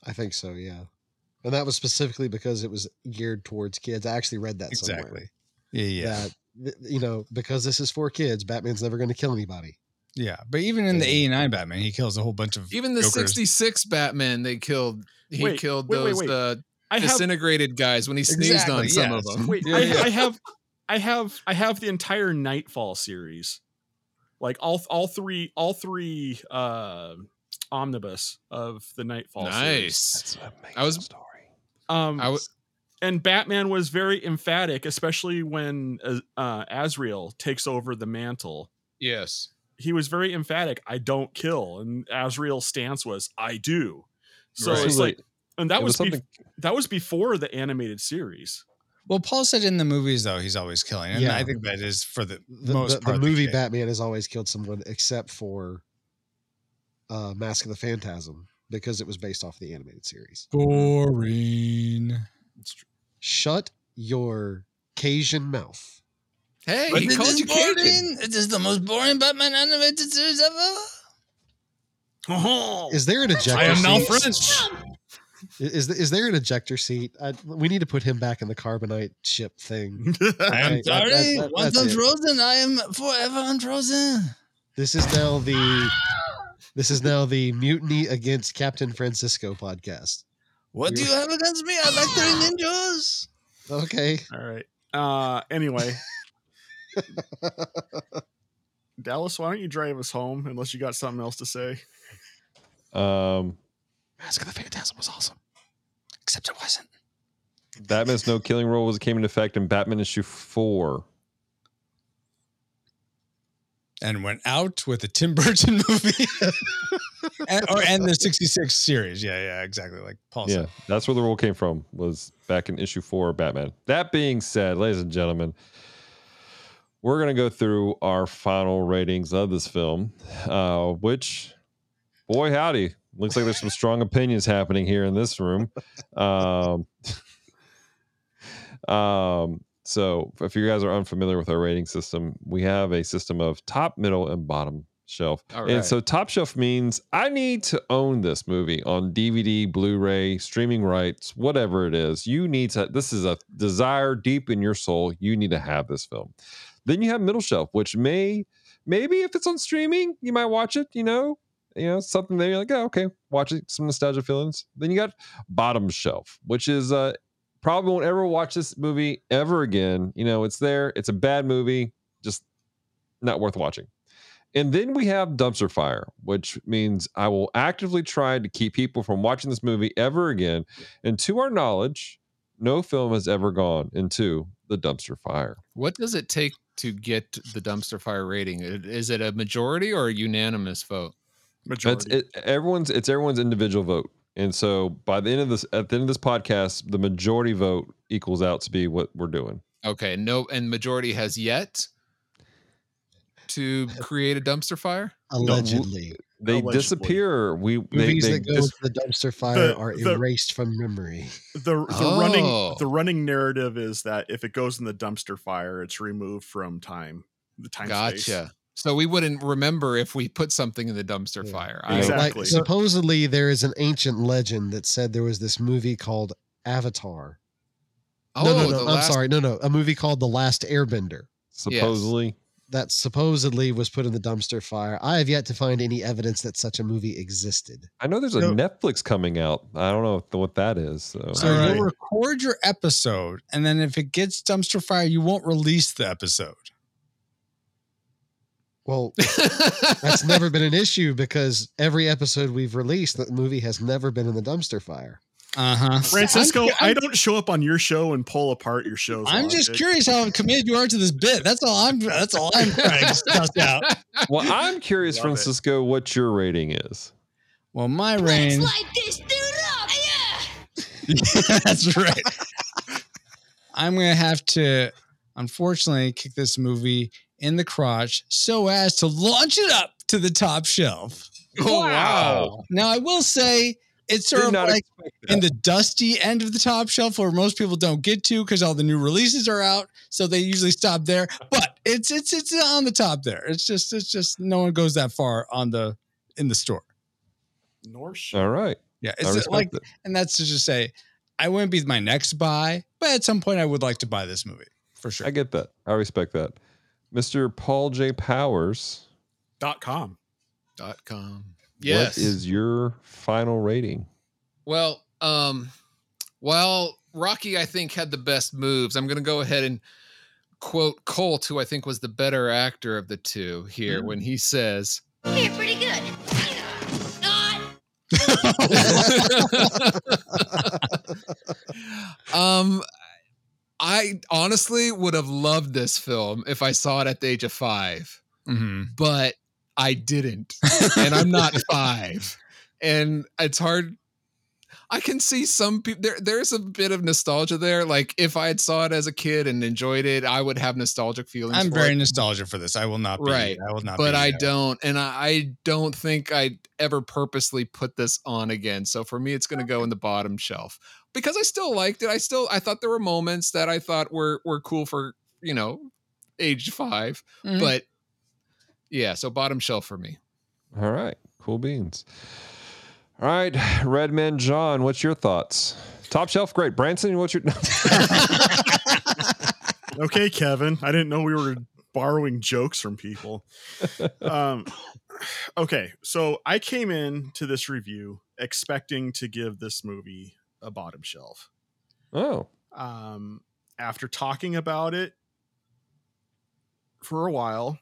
I think so, yeah. And that was specifically because it was geared towards kids. I actually read that Exactly. somewhere. Yeah, yeah, That you know, because this is for kids, Batman's never going to kill anybody. yeah. But even in the Yeah. '89 Batman, he kills a whole bunch of even the 66 Batman, they killed he Wait, killed wait, wait, those wait. uh I have disintegrated guys when he sneezed on Exactly, some of them. wait, Yeah, I, yeah. I have I have I have the entire Knightfall series. Like all all three all three uh omnibus of the Knightfall series. Nice. That's an I was- story. Um, I w- and Batman was very emphatic, especially when uh, uh, Azrael takes over the mantle. Yes. He was very emphatic. I don't kill, and Azrael's stance was, I do. So Right. it's like, and that it was, was bef- something- that was before the animated series. Well, Paul said in the movies though he's always killing, and Yeah. I think that is for the, The, most the, the movie case. Batman has always killed someone except for uh, Mask of the Phantasm because it was based off the animated series. Boring. Shut your Cajun mouth. Hey, But he it called is you Cajun. boring. It is the most boring Batman animated series ever. Oh, Is there an ejector I am now seat? French. Is is there an ejector seat? I, we need to put him back in the carbonite ship thing. I am Right, that- sorry. that- that- Once that's it. unfrozen, I am forever unfrozen. This is now the this is now the mutiny against Captain Francisco podcast. What do you have against me? I like three ninjas. Okay. All right. Uh, anyway, Dallas, why don't you drive us home unless you got something else to say? Um, Mask of the Phantasm was awesome. Except it wasn't. Batman's no killing rule was came into effect in Batman issue four. And went out with the Tim Burton movie. and, or and the 66 series. Yeah, yeah, exactly. Like Paul Yeah, said. that's where the rule came from. Was back in issue four of Batman. That being said, ladies and gentlemen, we're gonna go through our final ratings of this film, uh, which, boy howdy, looks like there's some strong opinions happening here in this room. Um, um, so if you guys are unfamiliar with our rating system, we have a system of top, middle, and bottom shelf. All And so top shelf means I need to own this movie on DVD, Blu-ray, streaming rights, whatever it is. You need to this is a desire deep in your soul. You need to have this film. Then you have middle shelf, which may maybe if it's on streaming, you might watch it, you know. You know, something that you're like, oh, okay, watch it, some nostalgia feelings. Then you got bottom shelf, which is uh probably won't ever watch this movie ever again. You know, it's there, it's a bad movie, just not worth watching. And then we have dumpster fire, which means I will actively try to keep people from watching this movie ever again. And to our knowledge, no film has ever gone into the dumpster fire. What does it take to get the dumpster fire rating? Is it a majority or a unanimous vote? It's Majority. it, everyone's it's everyone's individual vote. And so by the end of this at the end of this podcast, the majority vote equals out to be what we're doing. Okay, no, and majority has yet to create a dumpster fire. Allegedly. They Allegedly. disappear. We they, Movies they that go dis- to the dumpster fire The- are the- erased from memory. the the Oh. running the running narrative is that if it goes in the dumpster fire, it's removed from time. The time space. Gotcha. So we wouldn't remember if we put something in the dumpster Yeah. fire. I- Exactly. Like supposedly there is an ancient legend that said there was this movie called Avatar. oh, no, no, no. I'm last- sorry. No, no. A movie called The Last Airbender supposedly that supposedly was put in the dumpster fire. I have yet to find any evidence that such a movie existed. I know there's a So- Netflix coming out. I don't know what that is. So, So All right. you'll record your episode, and then if it gets dumpster fire, you won't release the episode. Well, that's never been an issue because every episode we've released, the movie has never been in the dumpster fire. Uh huh. Francisco, I don't show up on your show and pull apart your shows. I'm just logic. curious how committed you are to this bit. That's all I'm. That's all I'm trying to suss out. well, I'm curious, Love it. Francisco, what your rating is. Well, my Let's range. light this dude up! Yeah! That's right. I'm gonna have to unfortunately kick this movie in the crotch so as to launch it up to the top shelf. Oh, wow. Now I will say it's sort Did of like in the dusty end of the top shelf where most people don't get to because all the new releases are out. So they usually stop there. But it's it's it's on the top there. It's just it's just no one goes that far on the in the store. Nor All right. Yeah. I It's uh, respect like it. and that's to just say I wouldn't be my next buy, but at some point I would like to buy this movie for sure. I get that. I respect that. Mr. Paul J. Powers, dot com. Dot com. Yes. what is your final rating? Well, um, while Rocky, I think, had the best moves, I'm going to go ahead and quote Colt, who I think was the better actor of the two here, when he says, You're pretty good. Um, I honestly would have loved this film if I saw it at the age of five, Mhm. but I didn't. and I'm not five. And it's hard. I can see some people there. There's a bit of nostalgia there. Like if I had saw it as a kid and enjoyed it, I would have nostalgic feelings. I'm very it. nostalgic for this. I will not be right. I will not but I uh, don't, and I, I don't think I'd ever purposely put this on again. So for me, it's going to go in the bottom shelf because I still liked it. I still I thought there were moments that I thought were were cool for you know age 5 Mhm. but yeah, so bottom shelf for me. All right. Cool beans. All right. Redman John, what's your thoughts? Top shelf, great. Branson, what's your okay, Kevin. I didn't know we were borrowing jokes from people. Um, okay, so I came in to this review expecting to give this movie a bottom shelf. Oh. Um, after talking about it for a while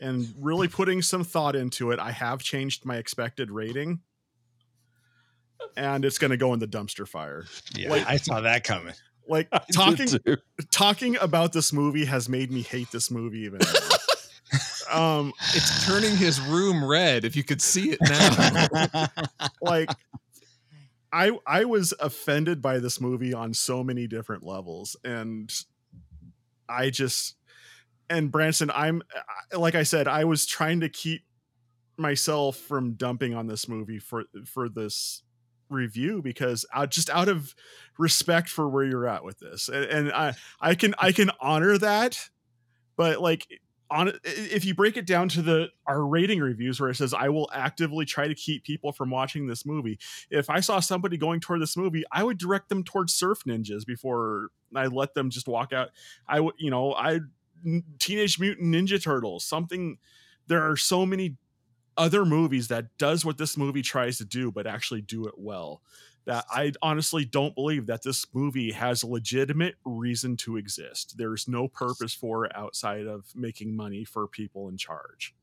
and really putting some thought into it, I have changed my expected rating. And it's going to go in the dumpster fire. Yeah, Like- I saw that coming. Like I talking talking about this movie has made me hate this movie even more. um It's turning his room red if you could see it now. like I I was offended by this movie on so many different levels and I just and Branson I'm like I said I was trying to keep myself from dumping on this movie for for this review because uh, just out of respect for where you're at with this and, and I I can I can honor that but like on if you break it down to the our rating reviews where it says I will actively try to keep people from watching this movie. If I saw somebody going toward this movie I would direct them towards surf ninjas before I let them just walk out. I would you know I teenage mutant ninja turtles something there are so many other movies that does what this movie tries to do but actually do it well that I honestly don't believe that this movie has a legitimate reason to exist. There's no purpose for it outside of making money for people in charge.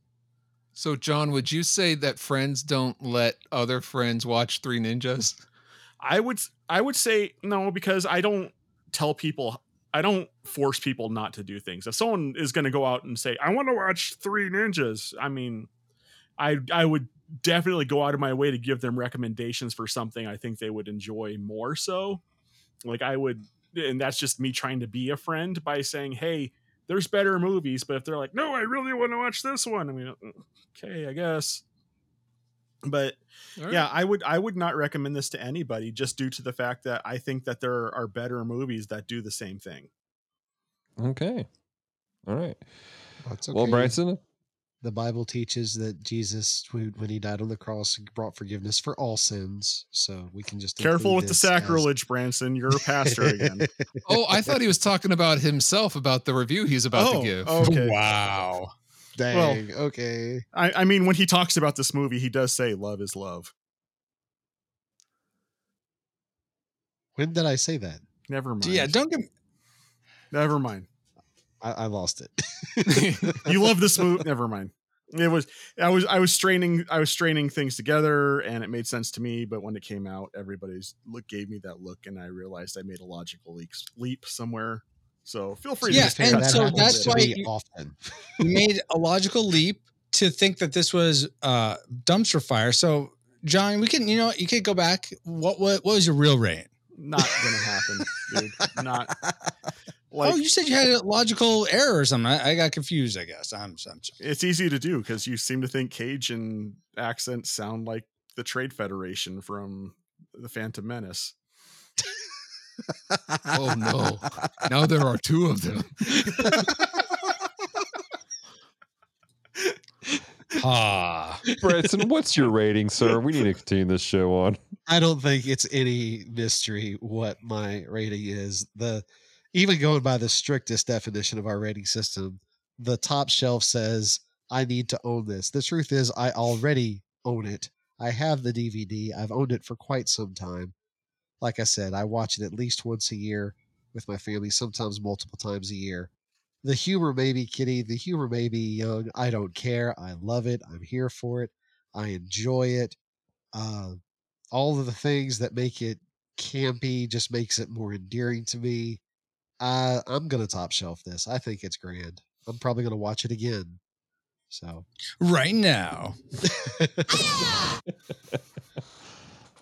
so John, would you say that friends don't let other friends watch Three Ninjas? I would I would say no because I don't tell people I don't force people not to do things. If someone is going to go out and say I want to watch 3 Ninjas, I mean I I would definitely go out of my way to give them recommendations for something I think they would enjoy more so. Like I would and that's just me trying to be a friend by saying, "Hey, there's better movies." But if they're like, "No, I really want to watch this one." I mean, uh, okay, I guess. But All yeah i would i would not recommend this to anybody just due to the fact that i think that there are better movies that do the same thing Okay. All right. That's Well, okay. Branson, The Bible teaches that Jesus, when when he died on the cross, brought forgiveness for all sins. So we can just careful with the this as- sacrilege branson you're a pastor again Oh, I thought he was talking about himself about the review he's about oh to give. Oh, okay Wow. Dang. okay. I, I mean when he talks about this movie he does say love is love When did I say that? never mind Yeah, don't get never mind I, I lost it. you love this movie never mind it was i was i was straining i was straining things together and it made sense to me but when it came out everybody's look gave me that look and i realized i made a logical leap, leap somewhere so feel free to Yeah, just and that so that out a happens that's to why me you- often. you made a logical leap to think that this was uh dumpster fire. So John, we can you know you could go back. What what what was your real rate? Not gonna happen, dude. Not like oh, you said you had a logical error or something. I, I got confused. I guess I'm. I'm it's easy to do because you seem to think Cajun accents sound like the Trade Federation from the Phantom Menace. Oh no! Now there are two of them. Ah, Branson, what's your rating, sir? We need to continue this show on. I don't think it's any mystery what my rating is. The even going by the strictest definition of our rating system, the top shelf says I need to own this. The truth is I already own it. I have the DVD. I've owned it for quite some time. Like I said, I watch it at least once a year with my family, sometimes multiple times a year. The humor may be kiddie, the humor may be young. I don't care. I love it. I'm here for it. I enjoy it. Uh, all of the things that make it campy just makes it more endearing to me. Uh, I'm gonna top shelf this. I think it's grand. I'm probably gonna watch it again. So right now.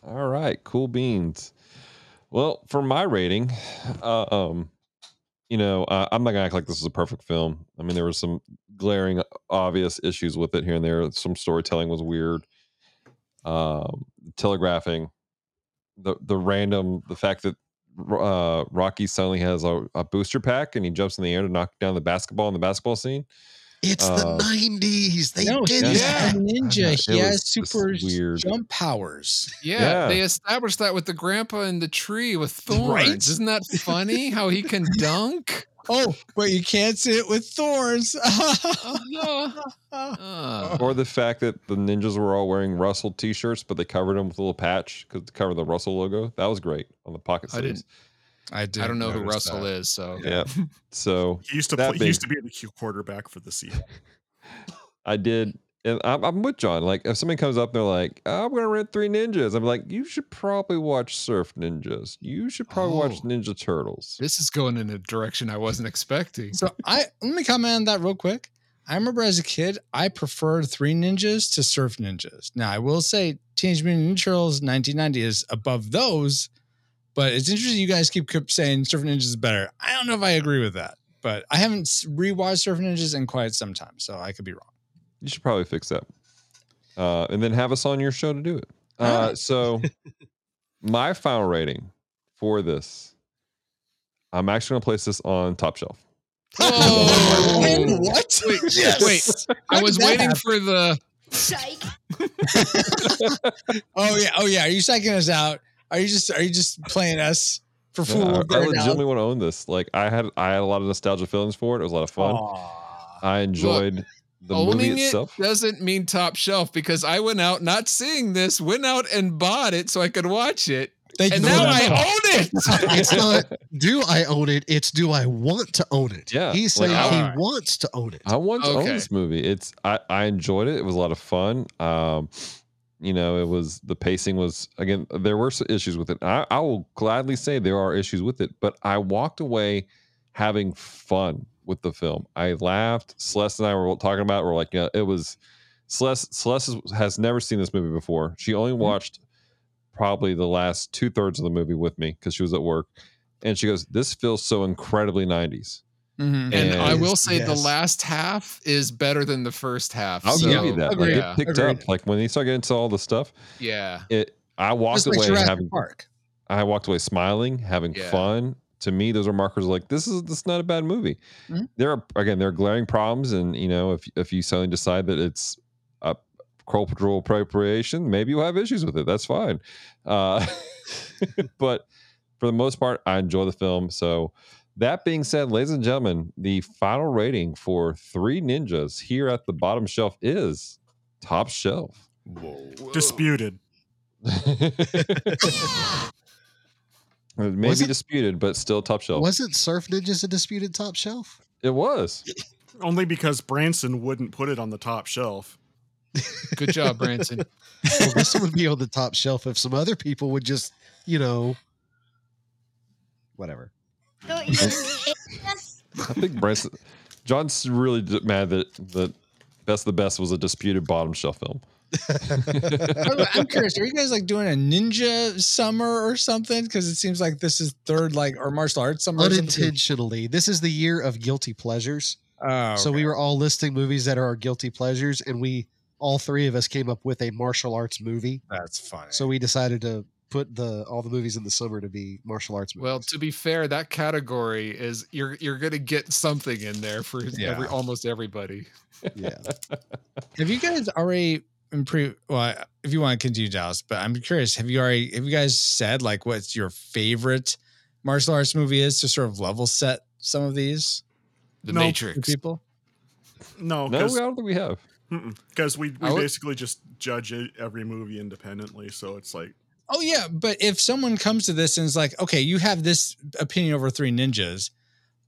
All right, cool beans. Well, for my rating, uh, um, you know, uh, I'm not gonna act like this is a perfect film. I mean, there were some glaring, obvious issues with it here and there. Some storytelling was weird. Um, telegraphing, the the random, the fact that uh, Rocky suddenly has a, a booster pack and he jumps in the air to knock down the basketball in the basketball scene. It's the Uh, 90s. They no, did he's that. a ninja. It He has super weird. jump powers. Yeah, Yeah. they established that with the grandpa in the tree with thorns. Right? Isn't that funny? How he can dunk? Oh, but you can't see it with thorns. Oh, yeah. Uh, or the fact that the ninjas were all wearing Russell t-shirts, but they covered them with a little patch because to cover the Russell logo. That was great on the pocket I sleeves. I did. I don't know who Russell is, so Yeah. So He used to That play, he used to be the Q quarterback for the Seahawks. I did, and I'm, I'm with John. Like, if somebody comes up, and they're like, oh, "I'm gonna rent Three Ninjas," I'm like, "You should probably watch Surf Ninjas. You should probably watch Oh. Ninja Turtles." this is going in a direction I wasn't expecting. So I let me comment on that real quick. I remember as a kid, I preferred Three Ninjas to Surf Ninjas. Now I will say Teenage Mutant Ninja Turtles 1990 is above those, but it's interesting you guys keep keep saying Surf Ninjas is better. I don't know if I agree with that, but I haven't s- rewatched Surf Ninjas in quite some time, so I could be wrong. You should probably fix that, uh, and then have us on your show to do it. Uh, so, my final rating for this, I'm actually gonna place this on top shelf. Oh, what? wait, Yes. wait! I was waiting happen? for the. Psych. Oh yeah, oh yeah. Are you psyching us out? Are you just are you just playing us for Yeah, fool? I, I right now? legitimately want to own this. Like, I had I had a lot of nostalgia feelings for it. It was a lot of fun. Aw. I enjoyed the Owning movie it doesn't mean top shelf because I went out not seeing this, went out and bought it so I could watch it, Thank and you now. I own it. It's not do I own it? It's do I want to own it? Yeah, He's like, saying I- he Alright. wants to own it. I want to own this movie. It's I, I enjoyed it. It was a lot of fun. Um, you know, it was the pacing was again. There were some issues with it. I, I will gladly say there are issues with it, but I walked away having fun with the film. I laughed. Celeste and I were talking about. it. We're like, yeah, it was. Celeste Celeste has never seen this movie before. She only mm-hmm. watched probably the last two thirds of the movie with me because she was at work, and she goes, "This feels so incredibly '90s." Mhm. And I will say the last half is better than the first half. I'll so, give you that. Like it picked Yeah. up. Like when they start getting to all the stuff, Yeah. it I walked like away Jurassic having Park. I walked away smiling, having Yeah. fun. To me, those are markers like this is this is not a bad movie. Mhm. There are again there are glaring problems, and you know if if you suddenly decide that it's a cultural appropriation, maybe you'll have issues with it. That's fine. Uh, but for the most part, I enjoy the film. So that being said, ladies and gentlemen, the final rating for Three Ninjas here at the bottom shelf is top shelf. Disputed. It may Was be it- disputed, but still top shelf. Wasn't Surf Ninjas a disputed top shelf? it was. Only because Branson wouldn't put it on the top shelf. Good job, Branson. Well, this would be on the top shelf if some other people would just, you know, whatever. Don't you yes. I think Branson, John's really d- mad that the best of the best was a disputed bottom shelf film. I'm- I'm curious. Are you guys like doing a ninja summer or something? Because it seems like this is third like or martial arts summer. or something. Unintentionally, this is the year of guilty pleasures. Oh, So we okay. were all listing movies that are our guilty pleasures, and we all three of us came up with a martial arts movie. That's funny. So we decided to put the all the movies in the summer to be martial arts movies. Well, to be fair, that category is you're you're gonna get something in there for every almost everybody. yeah. Have you guys already improved? Well, if you want to continue, Dallas, but I'm curious. Have you already? Have you guys said like what your favorite martial arts movie is to sort of level set some of these The No, Matrix. people? No, No, I because don't think we have. Because we, we would- basically just judge it, every movie independently. So it's like Oh yeah, but if someone comes to this and is like, okay, you have this opinion over Three Ninjas,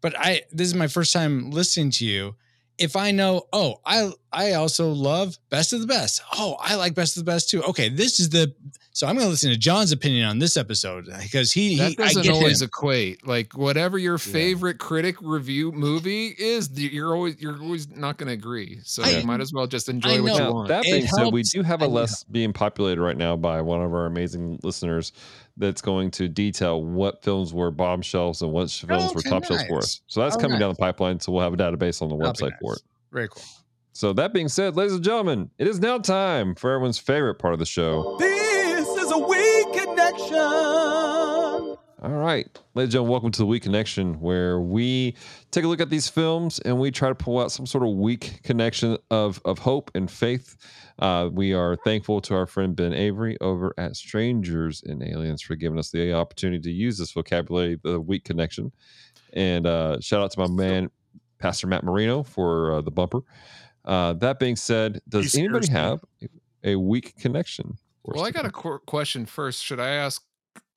but I this is my first time listening to you. If I know, oh, I I also love Best of the Best. Oh, I like Best of the Best too. Okay, this is the so I'm going to listen to John's opinion on this episode because he, That he I doesn't get always him. equate. Like whatever your favorite critic review movie is, you're always you're always not going to agree. So I- you might as well just enjoy what know. you Now, want. that It being said, we do have a I know. list being populated right now by one of our amazing listeners that's going to detail what films were bombshells and what sh- films oh, were Okay, top shelves for us. So that's Oh, coming down the pipeline. So we'll have a database on the That'll be website for it. Very cool. So that being said, ladies and gentlemen, it is now time for everyone's favorite part of the show. This is a weak connection. All right, ladies and gentlemen, welcome to the Weak Connection, where we take a look at these films and we try to pull out some sort of weak connection of of hope and faith. Uh, we are thankful to our friend Ben Avery over at Strangers and Aliens for giving us the opportunity to use this vocabulary, the weak connection. And uh, shout out to my man, Pastor Matt Marino, for uh, the bumper. Uh, that being said, does anybody have a, a weak connection? Well, I got a qu- question first. Should I ask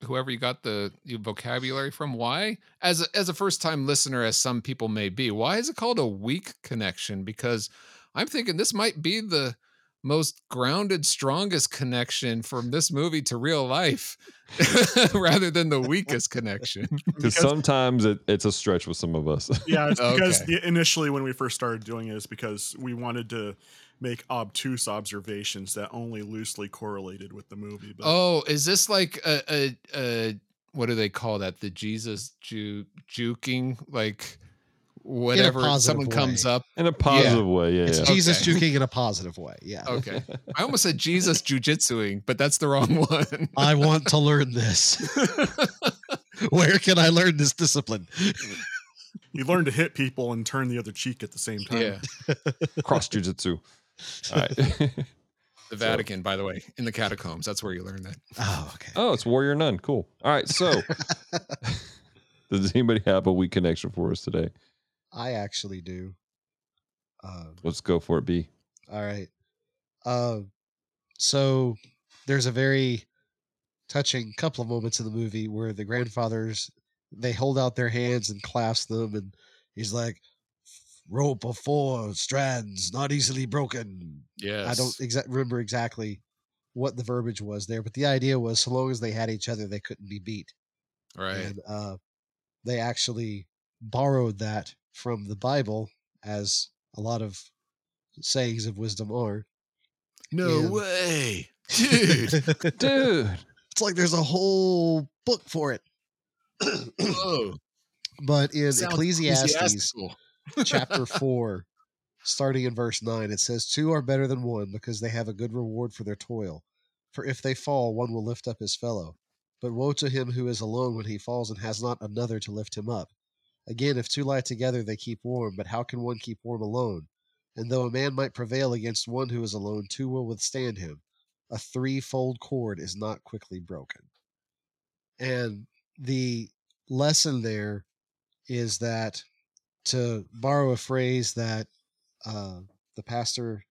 whoever you got the your vocabulary from? Why, as a, as a first time listener, as some people may be, why is it called a weak connection? Because I'm thinking this might be the most grounded, strongest connection from this movie to real life, rather than the weakest connection. because sometimes it, it's a stretch with some of us. yeah, it's because Okay. initially when we first started doing it is because we wanted to make obtuse observations that only loosely correlated with the movie. But Oh, is this like a, a, a what do they call that? The Jesus ju- juking, like whatever positive someone comes up. in a positive way. Yeah, It's yeah. Jesus Okay. juking in a positive way. Yeah. Okay, I almost said Jesus jujitsuing, but that's the wrong one. I want to learn this. Where can I learn this discipline? you learn to hit people and turn the other cheek at the same time. yeah, cross jujitsu. All right. the Vatican, by the way, in the catacombs. That's where you learn that. Oh, okay. oh, it's Warrior Nun. Cool. All right. So, does anybody have a weak connection for us today? I actually do. Um, Let's go for it, B. all right. Uh, so there's a very touching couple of moments in the movie where the grandfathers they hold out their hands and clasp them, and he's like, "Rope of four strands, not easily broken." Yeah, I don't exa- remember exactly what the verbiage was there, but the idea was so long as they had each other, they couldn't be beat. Right. and uh, they actually borrowed that from the Bible, as a lot of sayings of wisdom are. No and- way, dude. Dude. It's like there's a whole book for it. Whoa. but in Sounds Ecclesiastes ecclesiastical. Chapter 4, starting in verse 9, it says, Two are better than one because they have a good reward for their toil. For if they fall, one will lift up his fellow. But woe to him who is alone when he falls and has not another to lift him up. Again, if two lie together, they keep warm, but how can one keep warm alone? And though a man might prevail against one who is alone, two will withstand him. A threefold cord is not quickly broken. And the lesson there is that to borrow a phrase that uh, the pastor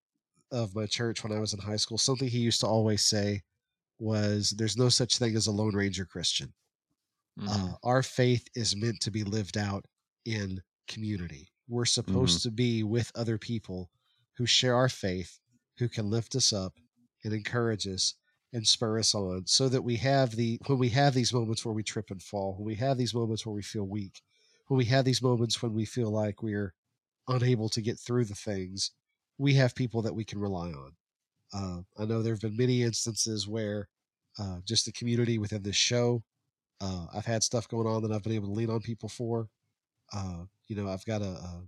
of my church when I was in high school, something he used to always say was, There's no such thing as a Lone Ranger Christian. Mhm. Uh, our faith is meant to be lived out in community. We're supposed to be with other people who share our faith, who can lift us up and encourage us and spur us on so that we have the when we have these moments where we trip and fall when we have these moments where we feel weak when we have these moments when we feel like we're unable to get through the things we have people that we can rely on Uh, I know there have been many instances where uh, just the community within this show, uh, I've had stuff going on that I've been able to lean on people for. Uh, you know, I've got a, a,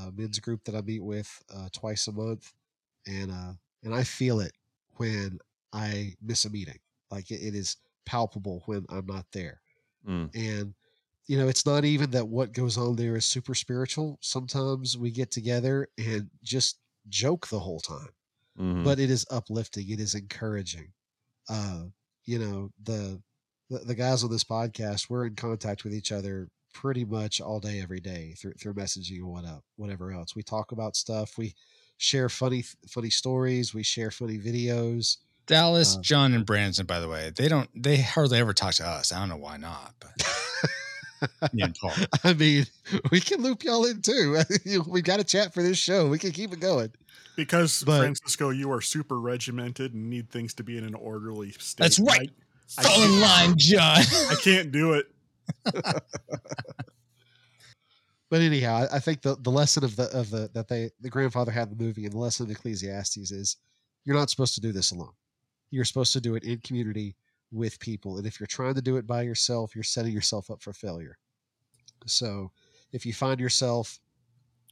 a men's group that I meet with uh, twice a month, and uh, and I feel it when I miss a meeting. Like it, it is palpable when I'm not there. Mm. And you know, it's not even that what goes on there is super spiritual. Sometimes we get together and just joke the whole time, Mhm. but it is uplifting. It is encouraging. Uh, you know, the, the the guys on this podcast, we're in contact with each other pretty much all day, every day through through messaging and what up, whatever else. We talk about stuff. We share funny funny stories. We share funny videos. Dallas, Uh, John, and Branson, by the way, they don't they hardly ever talk to us. I don't know why not, but me and Paul. I mean, we can loop y'all in too. You know, we got a chat for this show. We can keep it going. Because But- Francisco, you are super regimented and need things to be in an orderly state. That's right. I, I Fall in can't- line, John. I can't do it. But anyhow, I, I think the, the lesson of the of the that they the grandfather had in the movie and the lesson of Ecclesiastes is you're not supposed to do this alone. You're supposed to do it in community with people. And if you're trying to do it by yourself, you're setting yourself up for failure. So if you find yourself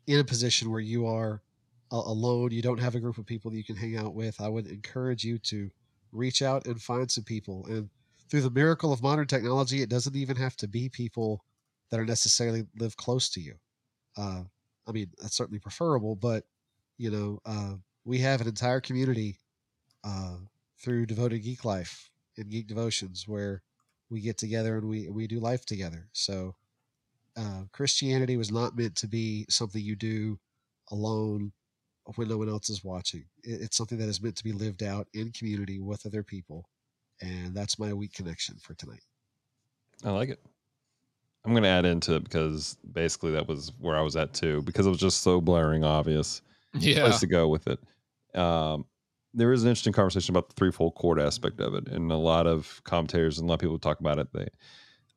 in a position where you are alone, you don't have a group of people that you can hang out with, I would encourage you to reach out and find some people. And through the miracle of modern technology, it doesn't even have to be people that are necessarily live close to you. Uh, I mean, that's certainly preferable, but you know, uh, we have an entire community uh, through Devoted Geek Life and Geek Devotions where we get together and we we do life together. So uh, Christianity was not meant to be something you do alone when no one else is watching. It, it's something that is meant to be lived out in community with other people, and that's my weak connection for tonight. I like it. I'm going to add into it because basically that was where I was at too, because it was just so blaring obvious. Yeah. Place to go with it. Um, there is an interesting conversation about the threefold chord aspect of it, and a lot of commentators and a lot of people talk about it. They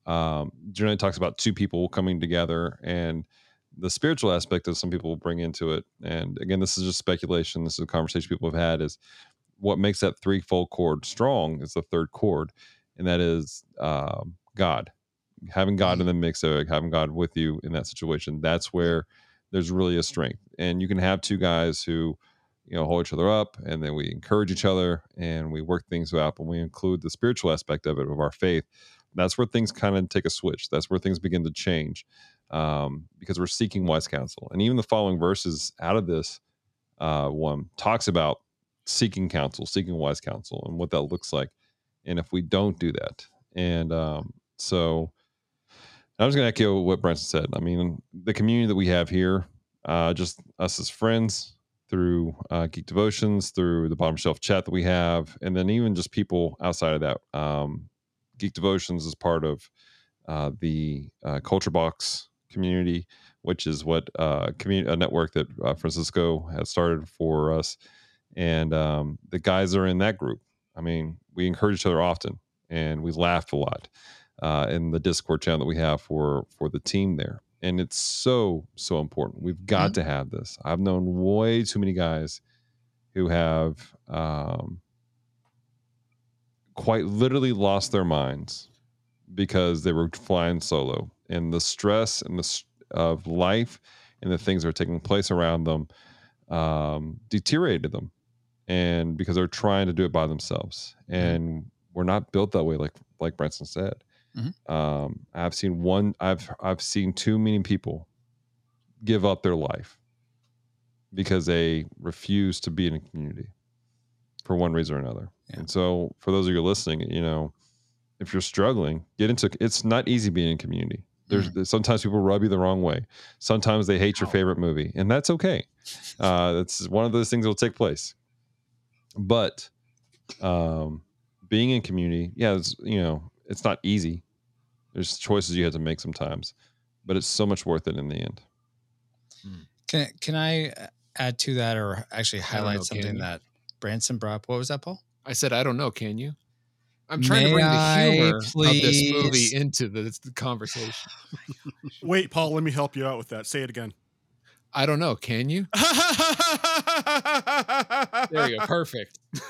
um, generally talks about two people coming together, and the spiritual aspect that some people bring into it. And again, this is just speculation. This is a conversation people have had. Is what makes that threefold chord strong is the third chord, and that is um, God having God in the mix of it, having God with you in that situation, that's where there's really a strength. And you can have two guys who, you know, hold each other up and then we encourage each other and we work things out. But we include the spiritual aspect of it, of our faith. That's where things kind of take a switch. That's where things begin to change um, because we're seeking wise counsel. And even the following verses out of this uh, one talks about seeking counsel, seeking wise counsel, and what that looks like. And if we don't do that, and um, so I'm just going to echo what Branson said. I mean, the community that we have here, uh, just us as friends through uh, Geek Devotions, through the bottom shelf chat that we have, and then even just people outside of that. Um, Geek Devotions is part of uh, the uh, Culture Box community, which is what uh, a network that uh, Francisco has started for us, and um, the guys are in that group. I mean, we encourage each other often, and we laugh a lot uh, in the Discord channel that we have for for the team there, and it's so so important. We've got to have this. I've known way too many guys who have um, quite literally lost their minds because they were flying solo, and the stress and the of life and the things that are taking place around them um, deteriorated them, and because they're trying to do it by themselves, and we're not built that way, like like Branson said. Um, I've seen one. I've I've seen too many people give up their life because they refuse to be in a community for one reason or another. And so, for those of you listening, you know, if you're struggling, get into. It's not easy being in community. There's, there's sometimes people rub you the wrong way. Sometimes they hate your favorite movie, and that's okay. Uh, that's one of those things that will take place. But um, being in community, yeah, it's, you know, it's not easy. There's choices you have to make sometimes, but it's so much worth it in the end. Hmm. Can can I uh, add to that or actually highlight know, something that Branson brought up? What was that, Paul? I said, I don't know. Can you? I'm trying to bring the humor of this movie into the, the conversation. Oh Wait, Paul, let me help you out with that. Say it again. I don't know. Can you? There you go. Perfect.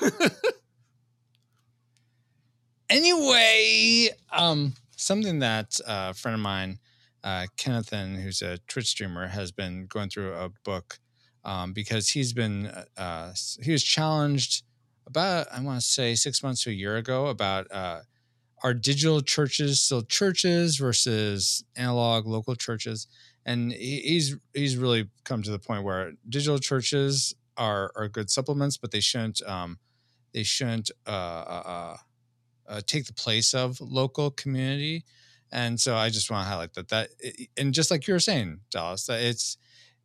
anyway, um, something that uh, a friend of mine, uh, Kennethan, who's a Twitch streamer, has been going through a book um, because he's been uh, uh, he was challenged about I want to say six months to a year ago about uh, are digital churches still churches versus analog local churches, and he, he's he's really come to the point where digital churches are are good supplements, but they shouldn't um, they shouldn't uh, uh, take the place of local community. And so I just want to highlight that that and just like you were saying, Dallas, that it's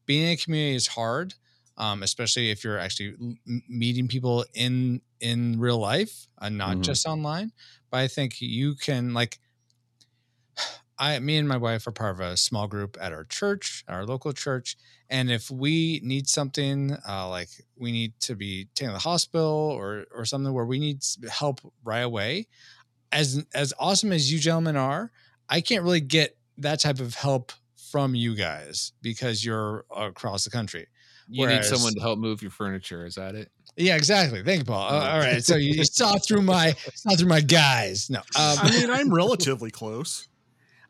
being in a community is hard, um, especially if you're actually meeting people in in real life and not Mhm. just online. But I think you can like I, me and my wife are part of a small group at our church, our local church. And if we need something, uh, like we need to be taken to the hospital or or something where we need help right away, as as awesome as you gentlemen are, I can't really get that type of help from you guys because you're across the country. You Whereas- need someone to help move your furniture. Is that it? Yeah, exactly. Thank you, Paul. Uh, all right, so you, you saw through my saw through my guys. No, um, I mean, I'm relatively close.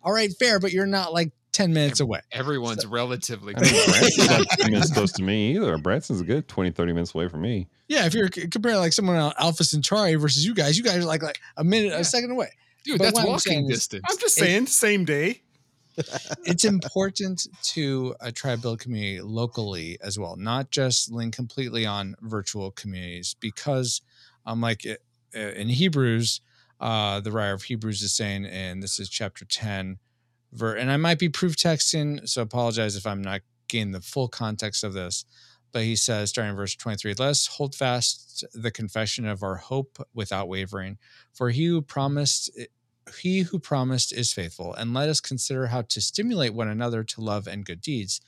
All right, fair, but you're not like ten minutes away. Everyone's relatively I mean, close. Branson's not 10 minutes close to me either. Branson's a good 20, 30 minutes away from me. Yeah, if you're comparing like someone on Alpha Centauri versus you guys, you guys are like like a minute, a second away. Dude, But that's what I'm walking is- distance. I'm just It- saying, same day. it's important to uh, try to build community locally as well, not just lean completely on virtual communities. Because, um, like uh, uh, in Hebrews, uh, the writer of Hebrews is saying, and this is chapter ten, ver- and I might be proof texting, so apologize if I'm not getting the full context of this. But he says, starting in verse 23, let us hold fast the confession of our hope without wavering. For he who promised he who promised is faithful, and let us consider how to stimulate one another to love and good deeds.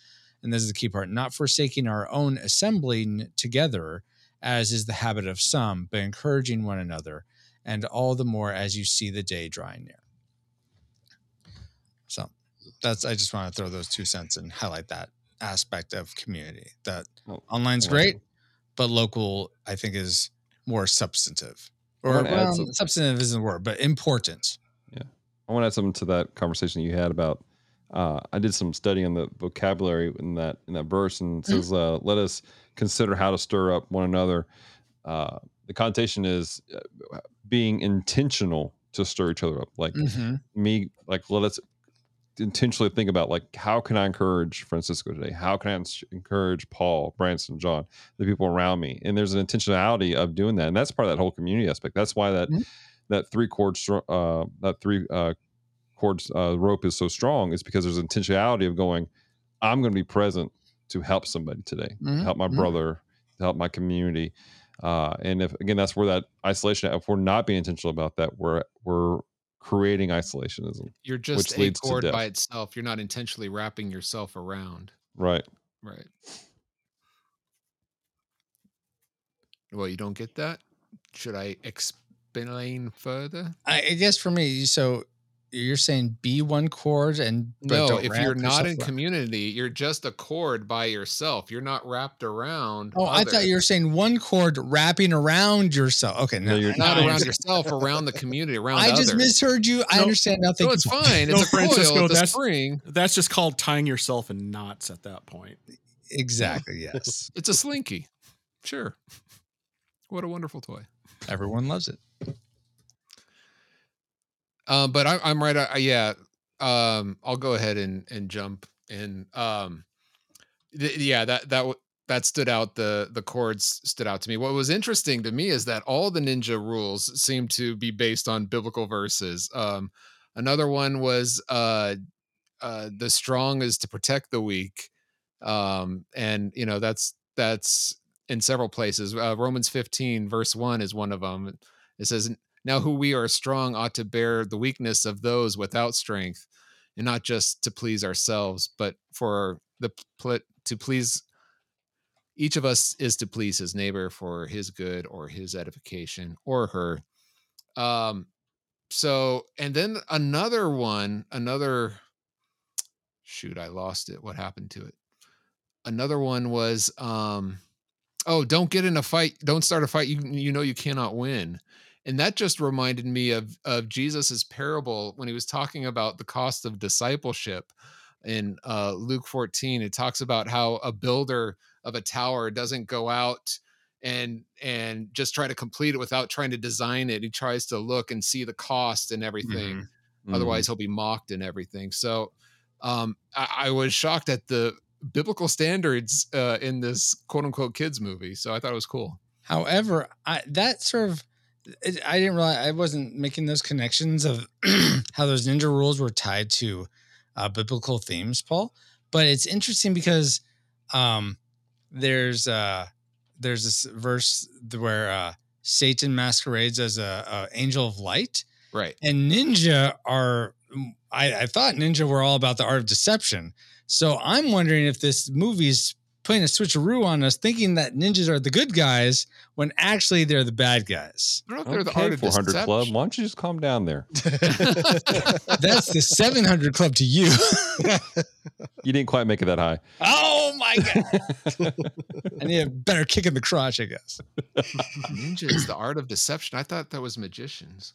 And this is the key part not forsaking our own assembling together, as is the habit of some, but encouraging one another, and all the more as you see the day drawing near. So that's, I just want to throw those two cents and highlight that aspect of community that Oh, online's yeah. great, but local, I think, is more substantive. Or well, substantive isn't the word, but important. Yeah. I want to add something to that conversation you had about. Uh, I did some study on the vocabulary in that in that verse, and it says, uh, "Let us consider how to stir up one another." Uh, the connotation is uh, being intentional to stir each other up, like Mhm. me. Like, let us intentionally think about like how can I encourage Francisco today? How can I encourage Paul, Branson, John, the people around me? And there's an intentionality of doing that, and that's part of that whole community aspect. That's why that Mhm. that three chord str- uh, that three uh, chords uh, rope is so strong is because there's intentionality of going. I'm going to be present to help somebody today, Mhm, help my mhm. brother, to help my community. Uh, and if again, that's where that isolation. If we're not being intentional about that, we're we're creating isolationism. You're just which a leads to cord death. by itself. You're not intentionally wrapping yourself around. Right. Right. Well, you don't get that? Should I explain further? I, I guess for me, so you're saying be one chord and but no, don't if wrap you're not in around- community, you're just a chord by yourself. You're not wrapped around. Oh, I thought you were saying one chord wrapping around yourself. Okay, no, No, you're- not I around understand. yourself, around the community, around I others. just misheard you. I No. understand nothing No, it's Paul. fine. No, It's a Francisco, coil. That's- spring. That's just called tying yourself in knots at that point. Exactly. Yes. It's a slinky. Sure. What a wonderful toy. Everyone loves it. Um, but I, I'm right. I, yeah. Um, I'll go ahead and and jump in. Um, th- yeah, that that w- that stood out. The the chords stood out to me. What was interesting to me is that all the ninja rules seem to be based on biblical verses. Um, another one was uh, uh, the strong is to protect the weak, um, and you know that's that's in several places. Uh, Romans 15 verse one is one of them. It says, now who we are strong ought to bear the weakness of those without strength and not just to please ourselves but for the to please each of us is to please his neighbor for his good or his edification or her. Um so and then another one another shoot i lost it. What happened to it? Another one was um oh don't get in a fight don't start a fight. You you know you cannot win and that just reminded me of of jesus's parable when he was talking about the cost of discipleship in uh luke 14 it talks about how a builder of a tower doesn't go out and and just try to complete it without trying to design it. He tries to look and see the cost and everything. Otherwise he'll be mocked and everything. So um I, I was shocked at the biblical standards uh in this quote unquote kids movie so i thought it was cool. However, I, that sort of it, I didn't realize I wasn't making those connections of how those ninja rules were tied to uh, biblical themes, Paul. But it's interesting because um, there's uh, there's this verse where uh, Satan masquerades as a, a angel of light, right and ninja are. I, I thought ninja were all about the art of deception. So I'm wondering if this movie's putting a switcheroo on us, thinking that ninjas are the good guys when actually they're the bad guys. I don't know if they're the art of 400 Club. deception. Why don't you just calm down there? That's the 700 club to you. You didn't quite make it that high. oh my god! I need a better kick in the crotch, I guess. ninja is the art of deception i thought that was magicians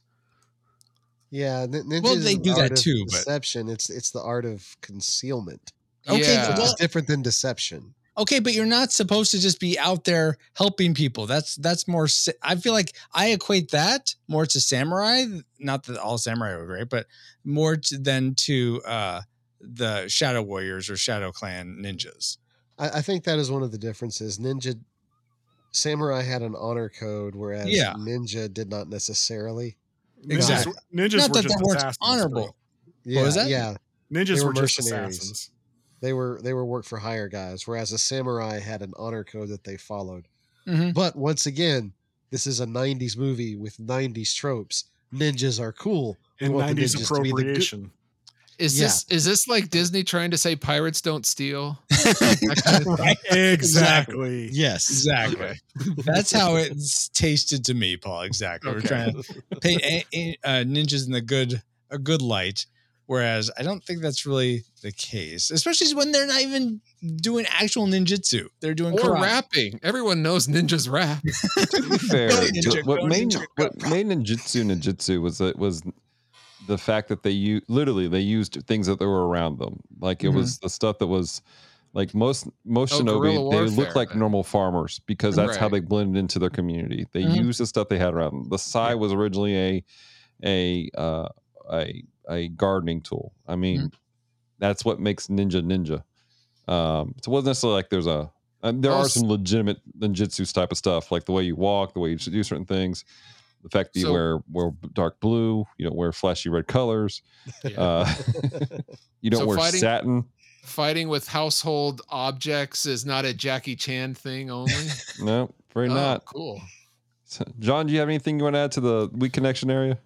Yeah, nin- ninja Well, they an do that art of too, but- Deception. It's it's the art of concealment. Okay, Yeah. Well, is different than deception. Okay, but you're not supposed to just be out there helping people. That's that's more. I feel like I equate that more to samurai. Not that all samurai are great, but more to, than to uh, the shadow warriors or shadow clan ninjas. I, I think that is one of the differences. Ninja Samurai had an honor code, whereas Yeah. Ninja did not necessarily. Exactly. Ninjas Not were that just they honorable. bro. Yeah, was that? Yeah, Ninjas They were, were just mercenaries. assassins. They were they were work for hire guys, whereas a samurai had an honor code that they followed. Mhm. But once again, this is a '90s movie with '90s tropes. Ninjas are cool. And want 90s ninjas to be the good- appropriation. is Yeah. this is this like disney trying to say pirates don't steal right? Exactly. Yes, Exactly. That's how it's tasted to me, Paul. Exactly. We're trying to paint a- a- uh, ninjas in the good a good light, whereas I don't think that's really the case, especially when they're not even doing actual ninjutsu. They're doing or karate. rapping everyone knows ninjas rap to be fair, Go ninja, what go made ninja, what made ninjutsu ninjutsu was that was the fact that they u- literally they used things that were around them. Like it Mhm. was the stuff that was like most most Oh, shinobi guerrilla they warfare, look like then. normal farmers because that's how they blended into their community. They Mhm. used the stuff they had around them. The sai was originally a a uh, a a gardening tool. I mean, that's what makes ninja ninja. Um, so it wasn't necessarily like there's a um, there are some legitimate ninjutsu type of stuff, like the way you walk, the way you do certain things, the fact that you wear wear dark blue, you don't wear flashy red colors, Yeah. uh, you don't So wear fighting- satin. fighting with household objects is not a jackie chan thing only No, very oh, not. cool So, John, do you have anything you want to add to the weak connection area?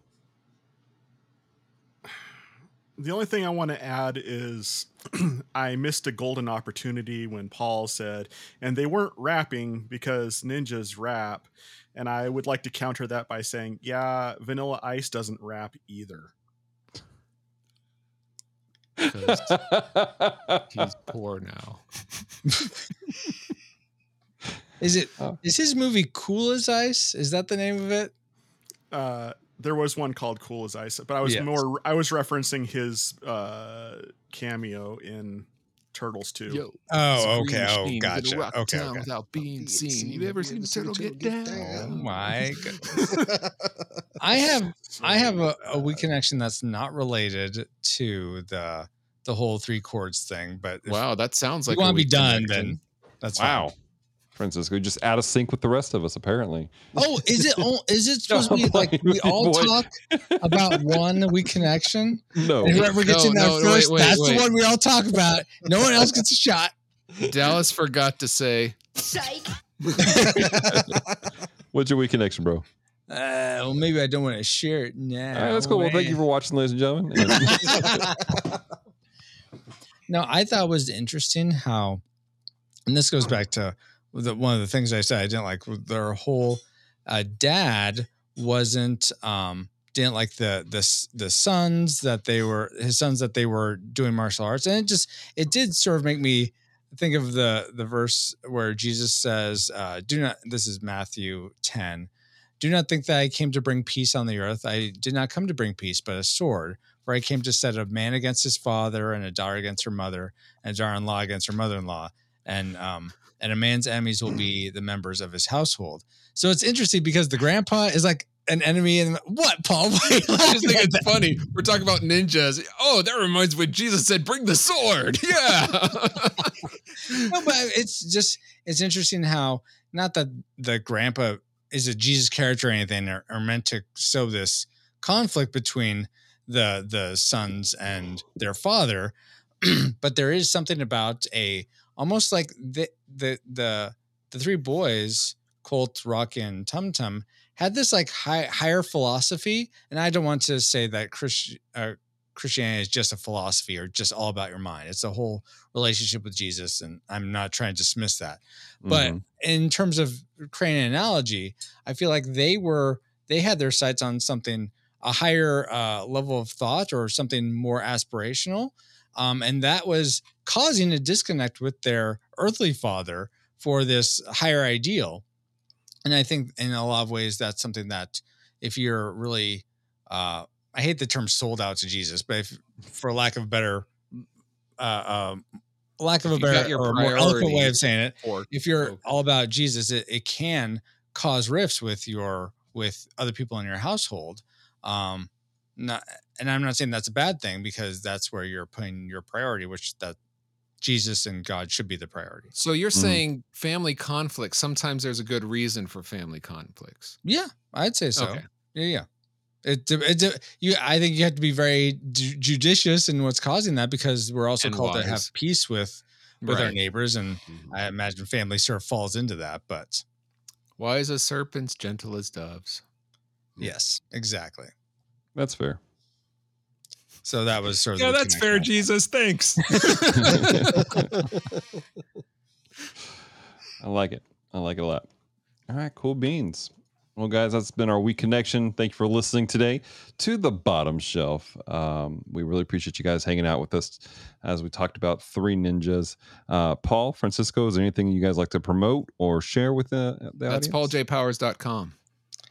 The only thing I want to add is I missed a golden opportunity when Paul said, and they weren't rapping because ninjas rap. And I would like to counter that by saying, yeah, Vanilla Ice doesn't rap either. he's poor now Is it? Oh. Is his movie Cool as Ice? Is that the name of it? Uh, there was one called Cool as Ice, but I was Yes. more I was referencing his uh, cameo in Turtles 2. Yo, Oh, okay. Oh, gotcha. rock Okay, okay. Without being Being seen. seen. You ever seen a turtle get down? Oh my goodness. I have I have a, a weak connection that's not related to the the whole three chords thing, but Wow, that sounds like a want to be done, connection. then that's wow. fine. Francisco, just out of sync with the rest of us, apparently. Oh, is it? Oh, is it supposed No, to be like like, we all boy. talk about one weak connection? No. And whoever gets No, in there no, first, wait, that's wait. the one we all talk about. No one else gets a shot. Dallas forgot to say Psych. What's your weak connection, bro? Uh, well, maybe I don't want to share it now. All right, that's cool. Well, thank you for watching, ladies and gentlemen. And- no, I thought it was interesting how, and this goes back to the, one of the things I said I didn't like their whole uh, dad wasn't um didn't like the the the sons that they were his sons that they were doing martial arts and it just it did sort of make me think of the the verse where Jesus says, uh, "Do not." This is Matthew ten. Do not think that I came to bring peace on the earth. I did not come to bring peace, but a sword. For I came to set a man against his father, and a daughter against her mother, and a daughter-in-law against her mother-in-law, and um, and a man's enemies will be the members of his household. So it's interesting because the grandpa is like an enemy. And what, Paul? Why are you I just think it's funny. We're talking about ninjas. Oh, that reminds me when Jesus said, "Bring the sword." Yeah. no, but it's just it's interesting how not that the grandpa is a Jesus character or anything or, are meant to sow this conflict between the the sons and their father, but there is something about a almost like the the the the three boys, Colt, Rocky, and Tum Tum, had this like high, higher philosophy, and I don't want to say that Christ, uh, Christianity is just a philosophy or just all about your mind. It's a whole relationship with Jesus, and I'm not trying to dismiss that. But Mhm. in terms of creating an analogy, I feel like they were they had their sights on something a higher uh, level of thought or something more aspirational, um, and that was causing a disconnect with their earthly father for this higher ideal. And I think in a lot of ways that's something that if you're really uh, I hate the term sold out to Jesus, but if, for lack of a better uh, um, lack of a If you've better or more eloquent way of saying it, or- if you're or- all about Jesus, it, it can cause rifts with your with other people in your household. Um, not, and I'm not saying that's a bad thing because that's where you're putting your priority, which that Jesus and God should be the priority. So you're Mhm. saying family conflicts. Sometimes there's a good reason for family conflicts. Yeah, I'd say so. Okay. Yeah, yeah. It, it, it, you, I think you have to be very ju- judicious in what's causing that because we're also And called to have peace with with our neighbors, and Mm-hmm. I imagine family sort of falls into that. But Wise as serpents, gentle as doves. yes, exactly. That's fair. So that was sort of Yeah, that's fair. Jesus. Thanks. I like it. I like it a lot. All right, cool beans. Well, guys, that's been our week connection. Thank you for listening today to the bottom shelf. Um, we really appreciate you guys hanging out with us as we talked about three ninjas. Uh, Paul, Francisco, is there anything you guys like to promote or share with the, the That's audience? pauljpowers.com.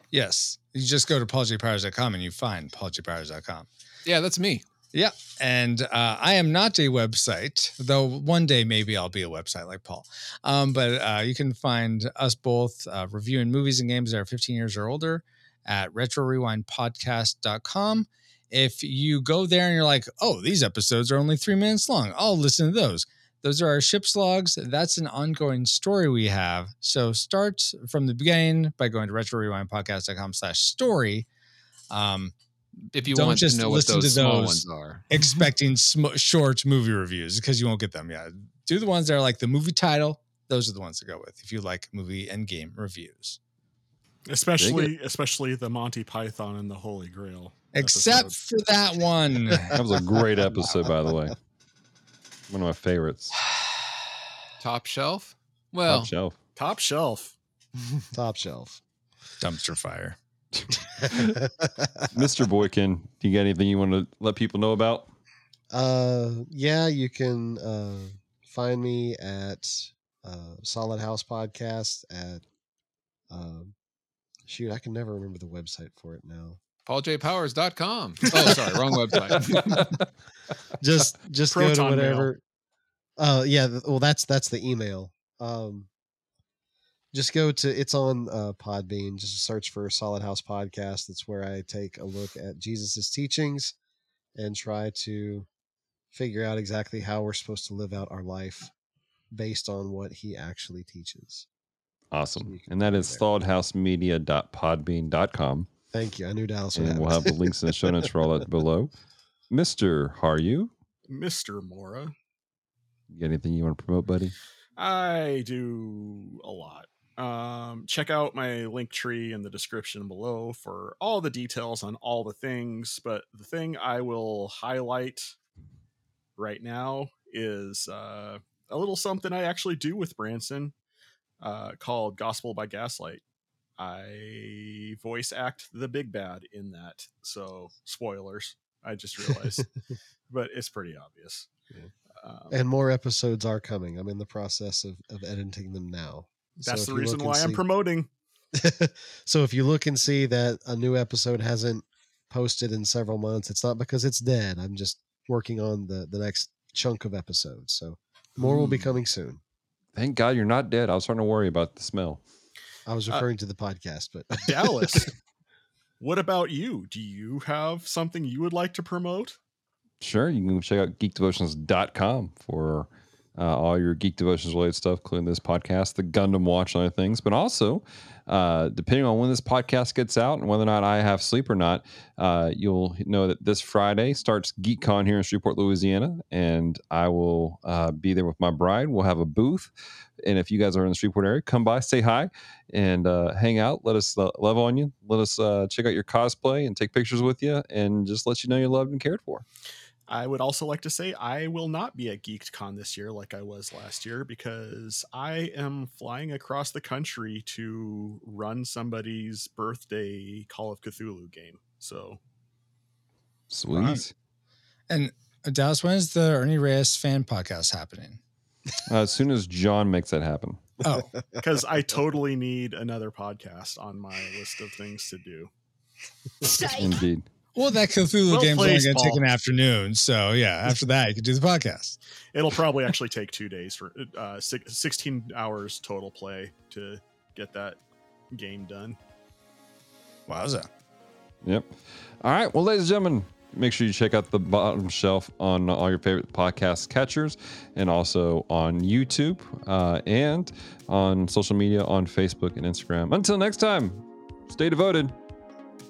Yes, you just go to pauljpowers.com and you find pauljpowers.com. Yeah, that's me. Yeah. And uh, I am not a website, though one day maybe I'll be a website like Paul. Um, but uh, you can find us both uh, reviewing movies and games that are 15 years or older at retrorewindpodcast.com. If you go there and you're like, oh, these episodes are only three minutes long, I'll listen to those. Those are our ship's logs. That's an ongoing story we have. So start from the beginning by going to retrorewindpodcast.com slash story. Um, If you Don't want just to know what listen those to small those. ones are. expecting sm- short movie reviews because you won't get them. Yeah, do the ones that are like the movie title. Those are the ones to go with if you like movie and game reviews. especially especially the Monty Python and the Holy Grail. Except episode. for that one. That was a great episode, by the way. One of my favorites. Top shelf? Well, Top shelf. top shelf. Top shelf. Dumpster fire. Mr. Boykin, do you got anything you want to let people know about? Uh, yeah, you can uh, find me at uh, Solid House Podcast at. Um, shoot, I can never remember the website for it now. pauljpowers.com. Oh, sorry, wrong website. Just just go to Proton mail. whatever. Uh, yeah. Well, that's that's the email. Um, just go to it's on uh, Podbean. Just search for Solid House Podcast. That's where I take a look at Jesus's teachings and try to figure out exactly how we're supposed to live out our life based on what he actually teaches. Awesome. you can And that find is there. solidhousemedia.podbean.com. Thank you. I knew Dallas would And have we'll it. have the links in the show notes for all that below. Mr. Harju, Mr. Mora. you got anything you want to promote, buddy? I do a lot. Um, check out my link tree in the description below for all the details on all the things. But the thing I will highlight right now is uh, a little something I actually do with Branson uh, called Gospel by Gaslight. I voice act the big bad in that. So, spoilers. I just realized, but it's pretty obvious. Um, And more episodes are coming. I'm in the process of, of editing them now. That's if the reason look and why I'm promoting. so if you look and see that a new episode hasn't posted in several months, it's not because it's dead. I'm just working on the the next chunk of episodes. So more will be Hmm. coming soon. Thank God you're not dead. I was starting to worry about the smell. I was Uh, referring to the podcast, but Dallas, what about you? Do you have something you would like to promote? Sure, you can check out geekdevotions.com for uh, all your Geek Devotions related stuff, including this podcast, the Gundam Watch, and other things. But also, uh, depending on when this podcast gets out and whether or not I have sleep or not, uh, you'll know that this Friday starts GeekCon here in Shreveport, Louisiana, and I will uh, be there with my bride. We'll have a booth. And if you guys are in the Shreveport area, come by, say hi, and uh, hang out. Let us uh, love on you. Let us check out your cosplay and take pictures with you, and just let you know you're loved and cared for. I would also like to say I will not be at GeekCon this year like I was last year because I am flying across the country to run somebody's birthday Call of Cthulhu game. So Sweet. Right. and uh, Dallas, when is the Ernie Reyes fan podcast happening? Uh, as soon as John makes that happen. Oh, because I totally need another podcast on my list of things to do. Indeed. Well, that Cthulhu Well game's only going to take an afternoon. So yeah, after that, you can do the podcast. It'll probably actually take two days for uh, six, 16 hours total play to get that game done. Wowza. Yep. All right. Well, ladies and gentlemen, make sure you check out the bottom shelf on all your favorite podcast catchers and also on YouTube uh, and on social media on Facebook and Instagram. Until next time, stay devoted.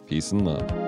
Peace and love.